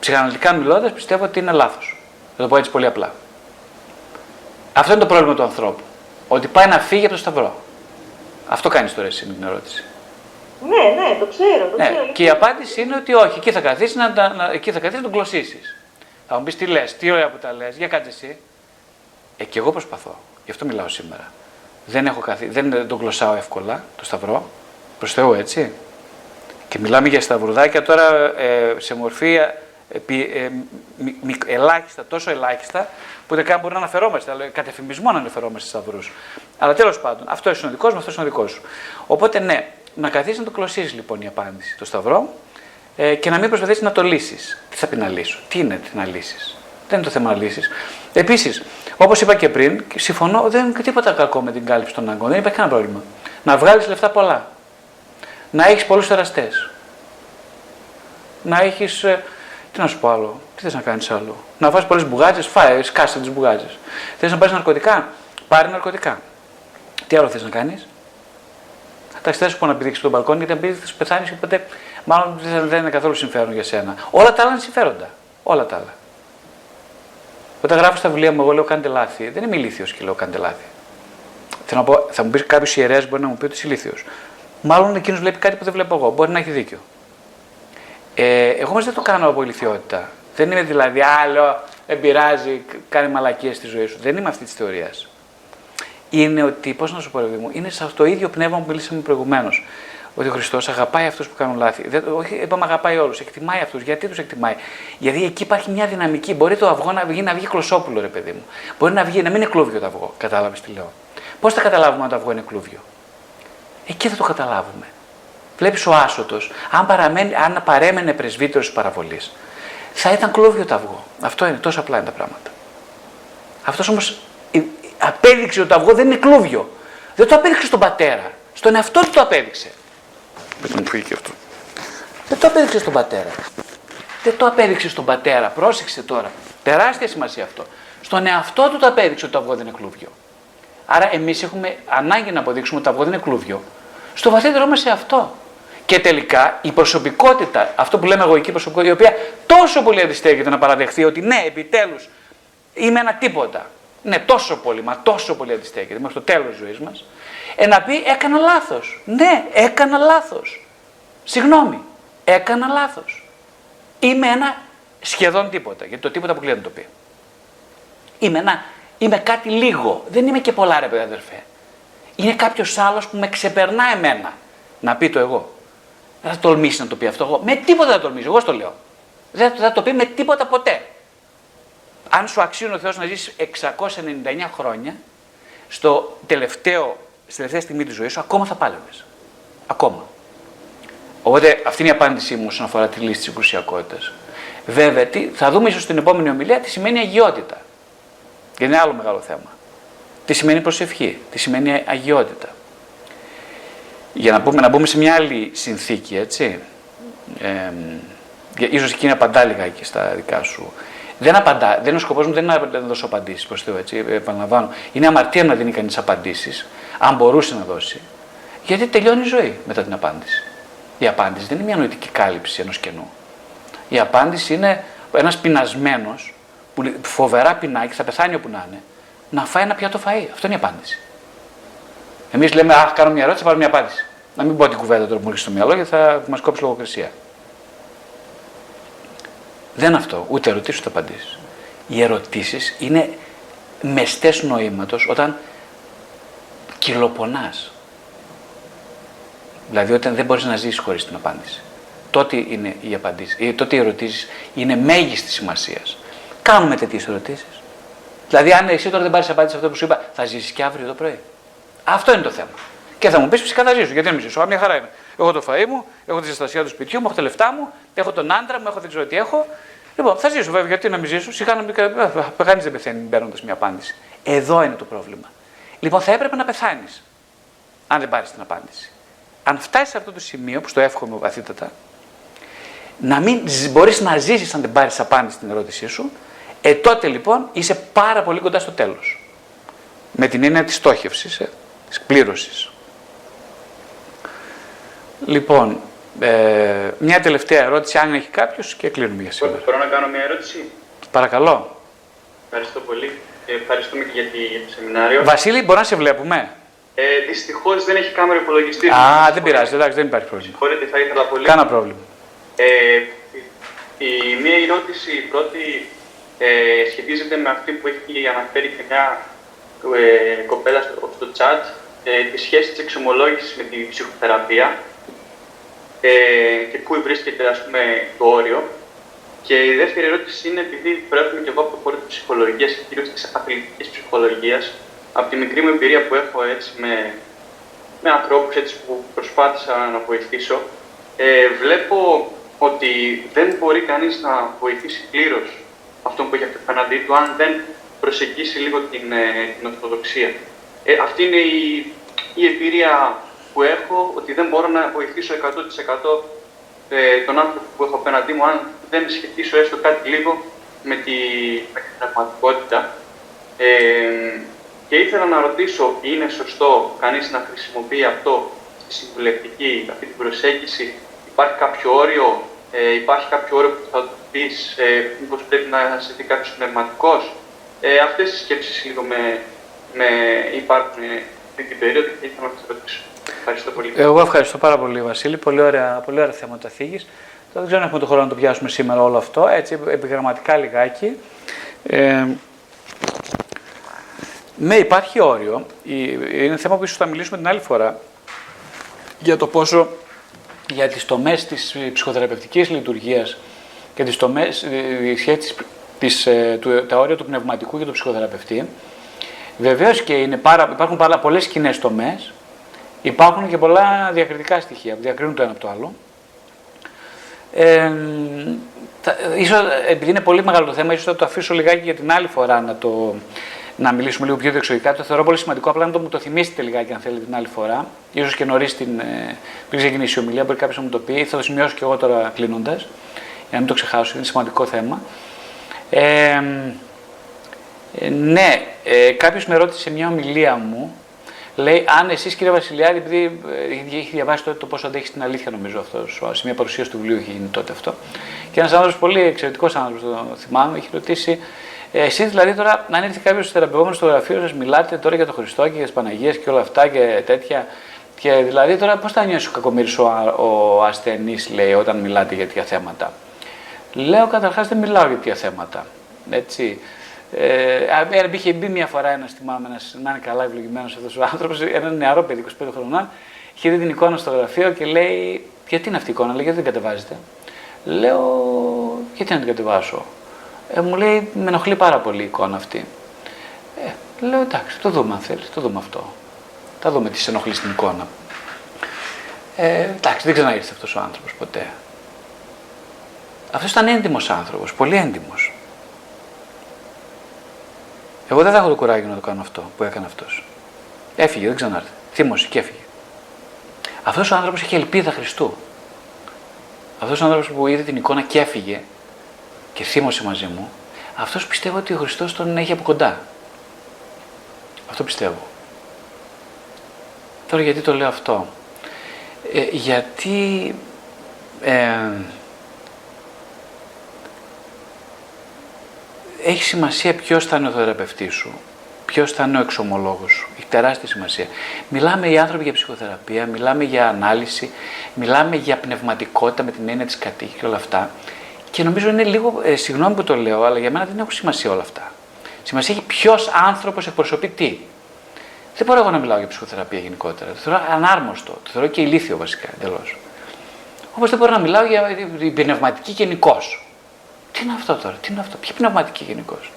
S1: Ψυχαναλυτικά μιλώντας, πιστεύω ότι είναι λάθος. Θα το πω έτσι πολύ απλά. Αυτό είναι το πρόβλημα του ανθρώπου. Ότι πάει να φύγει από το σταυρό. Αυτό κάνεις τώρα εσύ με την ερώτηση.
S3: Ναι, ναι, το ξέρω. Το
S1: ναι.
S3: ξέρω.
S1: Και η απάντηση είναι ότι όχι, εκεί θα καθίσει να, να, εκεί θα καθίσει να τον κλωσίσεις. Θα μου πεις τι λες, τι ωραία που τα λες, για κάτσε εσύ. Ε, και εγώ προσπαθώ. Γι' αυτό μιλάω σήμερα. Δεν, έχω καθί... δεν τον γλωσσάω εύκολα, το σταυρό. Προς Θεού, έτσι. Και μιλάμε για σταυρουδάκια τώρα ε, σε μορφή ε, ε, ελάχιστα, τόσο ελάχιστα, που δεν καν μπορεί να αναφερόμαστε, αλλά κατ' εφημισμό να αναφερόμαστε σταυρούς. Αλλά τέλος πάντων, αυτό είναι ο δικός μου, αυτός είναι ο δικός σου. Οπότε ναι, να καθίσει να το κλωσίσεις λοιπόν η απάντηση, το σταυρό, ε, και να μην προσπαθήσεις να το λύσεις. Τι θα πει να λύσω, τι είναι να λύσεις; Δεν είναι το θέμα να λύσεις. Επίσης, όπως είπα και πριν, συμφωνώ, δεν είναι τίποτα κακό με την κάλυψη των αγκών. Δεν υπάρχει κανένα πρόβλημα. Να βγάλεις λεφτά πολλά. Να έχεις πολλούς εραστέ. Να έχεις. Ε, τι να σου πω άλλο, τι θες να κάνεις άλλο. Να βάζεις πολλές μπουγάτσε, φάει, σκάσε τις μπουγάτσε. Θες να πάρεις ναρκωτικά, πάρει ναρκωτικά. Τι άλλο θες να κάνεις; Τα σου πω να πηδήξεις τον μπαλκόνι, γιατί αν πηδήξεις, πεθάνεις και ποτέ μάλλον δεν είναι καθόλου συμφέρον για σένα. Όλα τα άλλα είναι συμφέροντα. Όλα τα άλλα. Όταν γράφω στα βιβλία μου, εγώ λέω κάντε λάθη. Δεν είμαι ηλίθιος και λέω κάντε λάθη. Θέλω να πω, θα μου πεις κάποιος ιερέας μπορεί να μου πει ότι είσαι ηλίθιος. Μάλλον εκείνος βλέπει κάτι που δεν βλέπω εγώ. Μπορεί να έχει δίκιο. Ε, εγώ όμως δεν το κάνω από ηλικιότητα. Δεν είμαι δηλαδή άλλο, δεν πειράζει, κάνει μαλακίες στη ζωή σου. Δεν είμαι αυτή της θεωρίας. Είναι ότι, πώς να σου πω, ρε μου, είναι σε αυτό το ίδιο πνεύμα που μιλήσαμε προηγουμένως ότι ο Χριστός αγαπάει αυτούς που κάνουν λάθη. Δεν, όχι, είπαμε αγαπάει όλους. Εκτιμάει αυτούς. Γιατί τους εκτιμάει; Γιατί εκεί υπάρχει μια δυναμική. Μπορεί το αυγό να βγει, να βγει κλωσόπουλο, ρε παιδί μου. Μπορεί να, βγει, να μην είναι κλούβιο το αυγό. Κατάλαβες τι λέω. Πώς θα καταλάβουμε αν το αυγό είναι κλούβιο; Εκεί θα το καταλάβουμε. Βλέπεις ο άσωτος, αν, αν παρέμενε πρεσβύτερος της παραβολής, θα ήταν κλούβιο το αυγό. Αυτό είναι, τόσο απλά είναι τα πράγματα. Αυτός όμως απέδειξε ότι το αυγό δεν είναι κλούβιο. Δεν το απέδειξε στον πατέρα. Στον εαυτό του το απέδειξε. Δεν μου φύγει αυτό. Δεν το απέδειξες στον πατέρα. Δεν το απέδειξες στον πατέρα. Πρόσεξε τώρα. Τεράστια σημασία αυτό. Στον εαυτό του το απέδειξε ότι το αυγό δεν είναι κλούβιο. Άρα εμείς έχουμε ανάγκη να αποδείξουμε ότι το αυγό δεν είναι κλούβιο. Στο βαθύτερό μα σε αυτό. Και τελικά η προσωπικότητα, αυτό που λέμε εγωική προσωπικότητα, η οποία τόσο πολύ αντιστέκεται να παραδεχθεί ότι ναι, επιτέλους είμαι ένα τίποτα. Ναι, τόσο πολύ, μα τόσο πολύ αντιστέκεται μέχρι το τέλος τη ζωής μας ε, να πει έκανα λάθος. Ναι, έκανα λάθος. Συγγνώμη, έκανα λάθος. Είμαι ένα σχεδόν τίποτα, γιατί το τίποτα αποκλείεται να το πει. Είμαι, ένα, είμαι κάτι λίγο, δεν είμαι και πολλά ρε παιδί αδερφέ. Είναι κάποιος άλλος που με ξεπερνά εμένα να πει το εγώ. Δεν θα τολμήσει να το πει αυτό εγώ. Με τίποτα δεν θα τολμήσει, εγώ στο λέω. Δεν θα το πει με τίποτα ποτέ. Αν σου αξίζει ο Θεός να ζήσει 699 χρόνια, στο τελευταίο στη τελευταία στιγμή της ζωής σου, ακόμα θα πάλευες. Ακόμα. Οπότε αυτή είναι η απάντησή μου όσον αφορά τη λύση της εικουσιακότητα. Βέβαια, τι, θα δούμε ίσως στην επόμενη ομιλία τι σημαίνει αγιότητα. Γιατί είναι άλλο μεγάλο θέμα. Τι σημαίνει προσευχή, τι σημαίνει αγιότητα. Για να, πούμε, να μπούμε σε μια άλλη συνθήκη, έτσι. Ε, ίσως εκεί να απαντά λιγάκι στα δικά σου. Δεν απαντά, δεν είναι ο σκοπός μου δεν είναι να δώσω απαντήσεις προς Θεού, έτσι. Επαναλαμβάνω. Είναι αμαρτία να δίνει κανείς απαντήσεις αν μπορούσε να δώσει. Γιατί τελειώνει η ζωή μετά την απάντηση. Η απάντηση δεν είναι μια νοητική κάλυψη ενός κενού. Η απάντηση είναι ένας πεινασμένος που φοβερά πεινάει και θα πεθάνει όπου να είναι, να φάει ένα πιάτο φαΐ. Αυτό είναι η απάντηση. Εμείς λέμε, Αχ, κάνω μια ερώτηση, θα πάρω μια απάντηση. Να μην πω την κουβέντα τώρα που μου έρχεται στο μυαλό, γιατί θα μας κόψει λογοκρισία. Δεν είναι αυτό, ούτε ερωτήσεις ούτε απαντήσεις. Οι ερωτήσεις είναι μεστές νοήματος όταν κυλοπονάς. Δηλαδή όταν δεν μπορείς να ζήσει χωρίς την απάντηση. Τότε είναι οι απαντήσεις. Τότε οι ερωτήσεις είναι μέγιστης σημασίας. Κάνουμε τέτοιες ερωτήσεις. Δηλαδή, αν εσύ τώρα δεν πάρεις απάντηση σε αυτό που σου είπα, θα ζήσεις και αύριο το πρωί. Αυτό είναι το θέμα. Και θα μου πεις φυσικά θα ζήσω. Γιατί δεν ζήσω. Μια χαρά είναι. Έχω το φαΐ μου, έχω τη ζεστασία του σπιτιού μου, έχω τα λεφτά μου, έχω τον άντρα μου, έχω δεν ξέρω τι έχω. Λοιπόν, θα ζήσω βέβαια. Γιατί να μην ζήσω. Σιγά να μην. Κανείς δεν πεθαίνει παίρνοντα μια απάντηση. Εδώ είναι το πρόβλημα. Λοιπόν, θα έπρεπε να πεθάνεις. Αν δεν πάρεις την απάντηση. Αν φτάσεις σε αυτό το σημείο, που στο εύχομαι βαθύτατα, να μην μπορείς να ζήσεις αν δεν πάρεις απάντηση στην ερώτησή σου, ε, τότε λοιπόν είσαι πάρα πολύ κοντά στο τέλος. Με την έννοια της στόχευσης, ε, της πλήρωσης. Λοιπόν, ε, μια τελευταία ερώτηση, αν έχει κάποιος, και κλείνουμε για σήμερα.
S9: Μπορώ να κάνω μια ερώτηση;
S1: Παρακαλώ.
S9: Ευχαριστώ πολύ. Ε, ευχαριστούμε και για, το σεμινάριο.
S1: Βασίλη, μπορεί να σε βλέπουμε;
S9: Ε, Δυστυχώς δεν έχει κάμερα υπολογιστή.
S1: Α, δεν πειράζει, εντάξει, δεν υπάρχει πρόβλημα.
S9: Συγχωρείτε, θα ήθελα πολύ.
S1: Κάνα πρόβλημα.
S9: Ε, η μία ερώτηση, η πρώτη, ε, σχετίζεται με αυτή που έχει αναφέρει και μια ε, κοπέλα στο, στο chat, ε, τη σχέση της εξομολόγησης με την ψυχοθεραπεία ε, και πού βρίσκεται ας πούμε, το όριο. Και η δεύτερη ερώτηση είναι επειδή προέρχομαι και εγώ από το χώρο της ψυχολογίας και κυρίως της αθλητικής ψυχολογίας, από τη μικρή μου εμπειρία που έχω έτσι με, με ανθρώπους που προσπάθησα να βοηθήσω, ε, βλέπω ότι δεν μπορεί κανείς να βοηθήσει πλήρως αυτόν που έχει απέναντί του, αν δεν προσεγγίσει λίγο την, ε, την Ορθοδοξία. Ε, αυτή είναι η, η εμπειρία που έχω, ότι δεν μπορώ να βοηθήσω 100% ε, τον άνθρωπο που έχω απέναντί μου, αν δεν σχετίσω έστω κάτι λίγο με, τη, με την πραγματικότητα. Ε, και ήθελα να ρωτήσω, είναι σωστό κανείς να χρησιμοποιεί αυτό στη συμβουλευτική, αυτή την προσέγγιση, υπάρχει κάποιο όριο, ε, υπάρχει κάποιο όριο που θα του πεις, ε, μήπως πρέπει να σε δει κάποιος πνευματικός; Ε, αυτές οι σκέψεις λίγο με, με υπάρχουν αυτή την περίοδο και ήθελα να σας ρωτήσω. Ευχαριστώ πολύ.
S1: Εγώ ευχαριστώ πάρα πολύ, Βασίλη. Πολύ ωραία, πολύ ωραία θέματα θίγεις. Δεν ξέρω αν έχουμε το χρόνο να το πιάσουμε σήμερα όλο αυτό, έτσι επιγραμματικά λιγάκι. Ε, ναι, υπάρχει όριο. Είναι θέμα που ίσως θα μιλήσουμε την άλλη φορά για το πόσο για τις τομές της ψυχοθεραπευτικής λειτουργίας και τις τομές, η σχέση της, ε, του, τα όρια του πνευματικού και του ψυχοθεραπευτή. Βεβαίως και είναι πάρα, υπάρχουν πάρα, πολλές κοινές τομές, υπάρχουν και πολλά διακριτικά στοιχεία που διακρίνουν το ένα από το άλλο. Ε, θα, ίσως, επειδή είναι πολύ μεγάλο το θέμα, ίσως θα το αφήσω λιγάκι για την άλλη φορά να, το, να μιλήσουμε λίγο πιο διεξοδικά. Το θεωρώ πολύ σημαντικό, απλά να το μου το θυμίσετε λιγάκι αν θέλετε την άλλη φορά. Ίσως και νωρίς την, ε, πριν ξεκινήσει η ομιλία, μπορεί κάποιος να μου το πει, θα το σημειώσω και εγώ τώρα κλείνοντας, για να μην το ξεχάσω, είναι σημαντικό θέμα. Ε, ναι, ε, κάποιος με ρώτησε σε μια ομιλία μου, λέει αν εσείς κύριε Βασιλιάδη, επειδή ε, έχει διαβάσει τότε το πόσο αντέχει την αλήθεια νομίζω αυτό, σε μια παρουσίαση του βιβλίου έχει γίνει τότε αυτό. Και ένας άνθρωπος πολύ εξαιρετικός άνθρωπος, το θυμάμαι, έχει ρωτήσει, ε, εσείς δηλαδή τώρα, αν έρθει κάποιος θεραπευόμενο στο γραφείο σας, μιλάτε τώρα για το Χριστό και για τις Παναγίες και όλα αυτά και τέτοια. Και δηλαδή τώρα πώς θα νιώσει ο κακομοίρη ο, ο ασθενής, λέει, όταν μιλάτε για τέτοια θέματα; Λέω καταρχάς δεν μιλάω για τέτοια θέματα. Έτσι. Ε, είχε μπει μια φορά ένας, θυμάμαι, ένας, να είναι καλά ευλογημένος αυτός ο άνθρωπος, ένα νεαρό παιδί 25 χρονών, είχε δει την εικόνα στο γραφείο και λέει: Γιατί είναι αυτή η εικόνα, λέει, γιατί δεν κατεβάζετε; Λέω: Γιατί να την κατεβάσω; Ε, μου λέει: Με ενοχλεί πάρα πολύ η εικόνα αυτή. Ε, λέω: Εντάξει, το δούμε αν θέλεις, το δούμε αυτό. Θα δούμε τι σε ενοχλεί στην εικόνα. Ε, εντάξει, δεν ξαναήρθε αυτός ο άνθρωπος ποτέ. Αυτός ήταν έντιμος άνθρωπος, πολύ έντιμος. Εγώ δεν θα έχω το κουράγιο να το κάνω αυτό που έκανε αυτός. Έφυγε, δεν ξανάρθε. Θύμωσε και έφυγε. Αυτός ο άνθρωπος έχει ελπίδα Χριστού. Αυτός ο άνθρωπος που είδε την εικόνα και έφυγε και θύμωσε μαζί μου, αυτός πιστεύω ότι ο Χριστός τον έχει από κοντά. Αυτό πιστεύω. Τώρα γιατί το λέω αυτό. Ε, γιατί Ε, έχει σημασία ποιος θα είναι ο θεραπευτής σου, ποιος θα είναι ο εξομολόγος σου. Έχει τεράστια σημασία. Μιλάμε οι άνθρωποι για ψυχοθεραπεία, μιλάμε για ανάλυση, μιλάμε για πνευματικότητα με την έννοια της κατοίκης και όλα αυτά. Και νομίζω είναι λίγο, ε, συγγνώμη που το λέω, αλλά για μένα δεν έχουν σημασία όλα αυτά. Σημασία έχει ποιος άνθρωπος εκπροσωπεί τι. Δεν μπορώ εγώ να μιλάω για ψυχοθεραπεία γενικότερα. Το θεωρώ ανάρμοστο. Το θεωρώ και ηλίθιο βασικά εντελώς. Όπω δεν μπορώ να μιλάω για την πνευματική γενικώς. Τι είναι αυτό τώρα, τι είναι αυτό, ποια πνευματική γενικώς;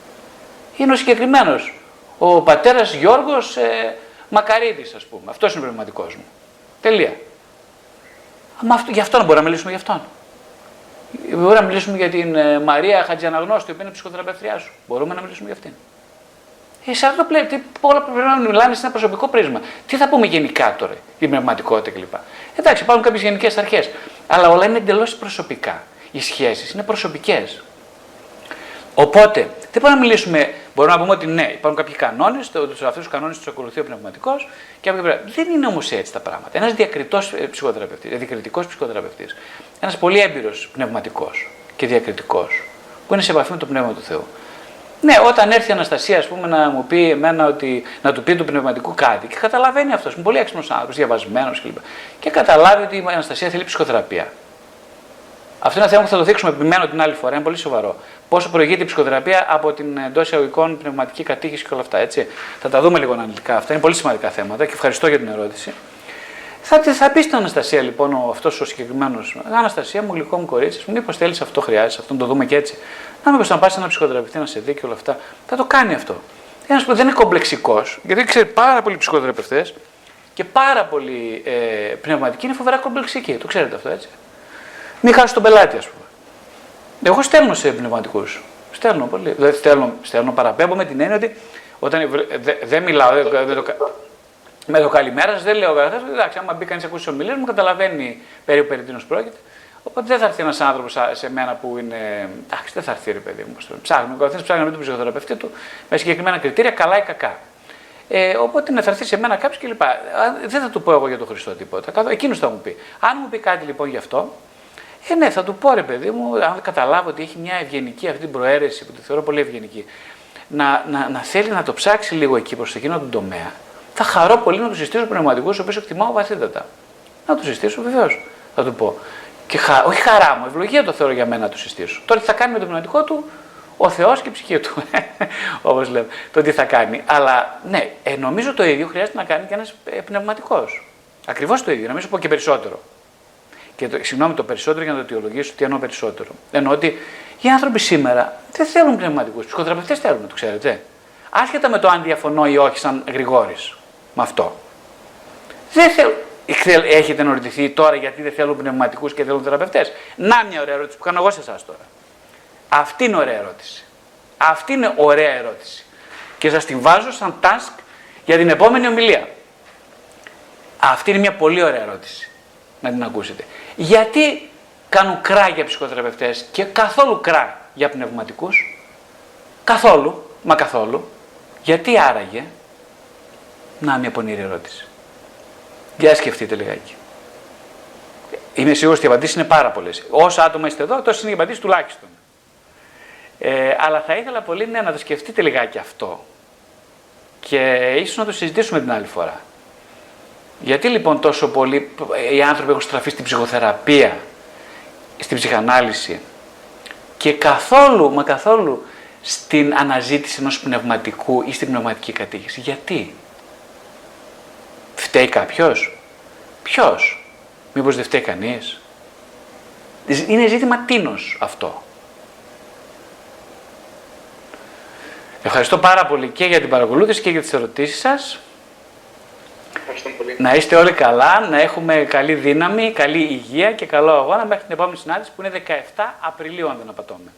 S1: Είναι ο συγκεκριμένος. Ο πατέρας Γιώργος ε, Μακαρίτη, ας πούμε. Αυτός είναι ο πνευματικός μου. Τελεία. Μα αυτό, γι' αυτό να μπορούμε να μιλήσουμε γι' αυτόν. Μπορούμε να μιλήσουμε για την ε, Μαρία Χατζιαναγνώστη, που είναι ψυχοθεραπευτριά σου. Μπορούμε να μιλήσουμε για αυτήν. Ε, σε αυτό πλέον, τι, όλα πρέπει να μιλάνε σε ένα προσωπικό πρίσμα. Τι θα πούμε γενικά τώρα, η πνευματικότητα κλπ. Εντάξει, υπάρχουν κάποιες γενικές αρχές. Αλλά όλα είναι εντελώς προσωπικά. Οι σχέσεις είναι προσωπικές. Οπότε, δεν μπορούμε να μιλήσουμε, μπορούμε να πούμε ότι ναι, υπάρχουν κάποιοι κανόνες, αυτούς τους κανόνες τους ακολουθεί ο πνευματικός και από Δεν είναι όμως έτσι τα πράγματα. Ένας διακριτός ψυχοθεραπευτής, διακριτικός ψυχοθεραπευτής, ένας πολύ έμπειρος πνευματικός και διακριτικός, που είναι σε επαφή με το πνεύμα του Θεού. Ναι, όταν έρθει η Αναστασία, ας πούμε, να μου πει εμένα ότι να του πει του πνευματικού κάτι και καταλαβαίνει αυτός, είναι πολύ έξυπνος άνθρωπος, διαβασμένος κλπ. Και καταλάβει ότι η Αναστασία θέλει ψυχοθεραπεία. Αυτό είναι ένα θέμα που θα το δείξουμε επιμένω την άλλη φορά, είναι πολύ σοβαρό. Πόσο προηγείται η ψυχοθεραπεία από την εντό εισαγωγικών πνευματική κατήχηση και όλα αυτά. Έτσι. Θα τα δούμε λίγο αναλυτικά αυτά. Είναι πολύ σημαντικά θέματα και ευχαριστώ για την ερώτηση. Θα, θα πεις στην Αναστασία λοιπόν αυτός ο συγκεκριμένος, Αναστασία μου, γλυκό μου κορίτσι, μου μήπως θέλεις αυτό, χρειάζεται αυτό, να το δούμε και έτσι. Να μήπω να πας σε ένα ψυχοθεραπευτή να σε δει και όλα αυτά. Θα το κάνει αυτό. Ένας που δεν είναι κομπλεξικός, γιατί ξέρει πάρα πολλοί ψυχοθεραπευτές και πάρα πολλοί ε, πνευματικοί είναι φοβερά κομπλεξικοί. Το ξέρετε αυτό έτσι. Μην χάσει τον πελάτη, ας πούμε. Εγώ στέλνω σε πνευματικούς. Στέλνω πολύ. Δεν στέλνω, στέλνω παραπέμπω με την έννοια ότι όταν δεν δε μιλάω, δεν το, με το καλημέρα σας δεν λέω βέβαια. Εντάξει, άμα μπει κανείς ακούσει ομιλίες μου, καταλαβαίνει περίπου περί τίνος πρόκειται. Οπότε δεν θα έρθει ένας άνθρωπος σε μένα που είναι. Εντάξει, δεν θα έρθει ρε παιδί μου. Ψάχνει. Ο καθένα ψάχνει με τον ψυχοθεραπευτή του με συγκεκριμένα κριτήρια, καλά ή κακά. Ε, οπότε να θα έρθει σε μένα κάποιος κλπ. Δεν θα του πω εγώ για τον Χριστό τίποτα. Εκείνος θα μου πει. Αν μου πει κάτι λοιπόν γι' αυτό, ε, ναι, θα του πω ρε παιδί μου, αν καταλάβω ότι έχει μια ευγενική αυτή την προαίρεση που τη θεωρώ πολύ ευγενική, να, να, να θέλει να το ψάξει λίγο εκεί προς εκείνο τον τομέα, θα χαρώ πολύ να του συστήσω πνευματικούς, ο οποίος εκτιμάω βαθύτατα. Να του συστήσω, βεβαίως, θα του πω. Και χα... όχι χαρά μου, ευλογία το θεωρώ για μένα να του συστήσω. Τώρα τι θα κάνει με το πνευματικό του, ο Θεός και η ψυχή του. Όπως λέμε, το τι θα κάνει. Αλλά ναι, ε, νομίζω το ίδιο χρειάζεται να κάνει και ένας ε, πνευματικός. Ακριβώς το ίδιο, νομίζω πω και περισσότερο. Και το, συγγνώμη, το περισσότερο για να το αιτιολογήσω, τι εννοώ περισσότερο. Εννοώ ότι οι άνθρωποι σήμερα δεν θέλουν πνευματικούς. Ψυχοθεραπευτέ θέλουν, το ξέρετε. Άσχετα με το αν διαφωνώ ή όχι, σαν Γρηγόρης με αυτό. Δεν θέλω. Έχετε ερωτηθεί τώρα γιατί δεν θέλουν πνευματικούς και θέλουν θεραπευτές. Να μια ωραία ερώτηση που κάνω εγώ σε εσάς τώρα. Αυτή είναι ωραία ερώτηση. Αυτή είναι ωραία ερώτηση. Και σας την βάζω σαν task για την επόμενη ομιλία. Αυτή είναι μια πολύ ωραία ερώτηση. Να την ακούσετε. Γιατί κάνουν κρά για ψυχοθεραπευτές και καθόλου κρά για πνευματικούς; Καθόλου, μα καθόλου. Γιατί άραγε; Να μια πονηρή ερώτηση. Για σκεφτείτε λιγάκι. Είμαι σίγουρος ότι οι απαντήσεις είναι πάρα πολλές. Όσα άτομα είστε εδώ, τόσο είναι οι απαντήσεις τουλάχιστον. Ε, αλλά θα ήθελα πολύ ναι, να το σκεφτείτε λιγάκι αυτό. Και ίσως να το συζητήσουμε την άλλη φορά. Γιατί λοιπόν τόσο πολλοί οι άνθρωποι έχουν στραφεί στην ψυχοθεραπεία, στην ψυχανάλυση και καθόλου, μα καθόλου στην αναζήτηση ενός πνευματικού ή στην πνευματική κατήχηση. Γιατί; Φταίει κάποιος; Ποιος; Μήπως δεν φταίει κανείς; Είναι ζήτημα τίνος αυτό. Ευχαριστώ πάρα πολύ και για την παρακολούθηση και για τις ερωτήσεις σας. Να είστε όλοι καλά, να έχουμε καλή δύναμη, καλή υγεία και καλό αγώνα μέχρι την επόμενη συνάντηση που είναι 17 Απριλίου, αν δεν απατώμε.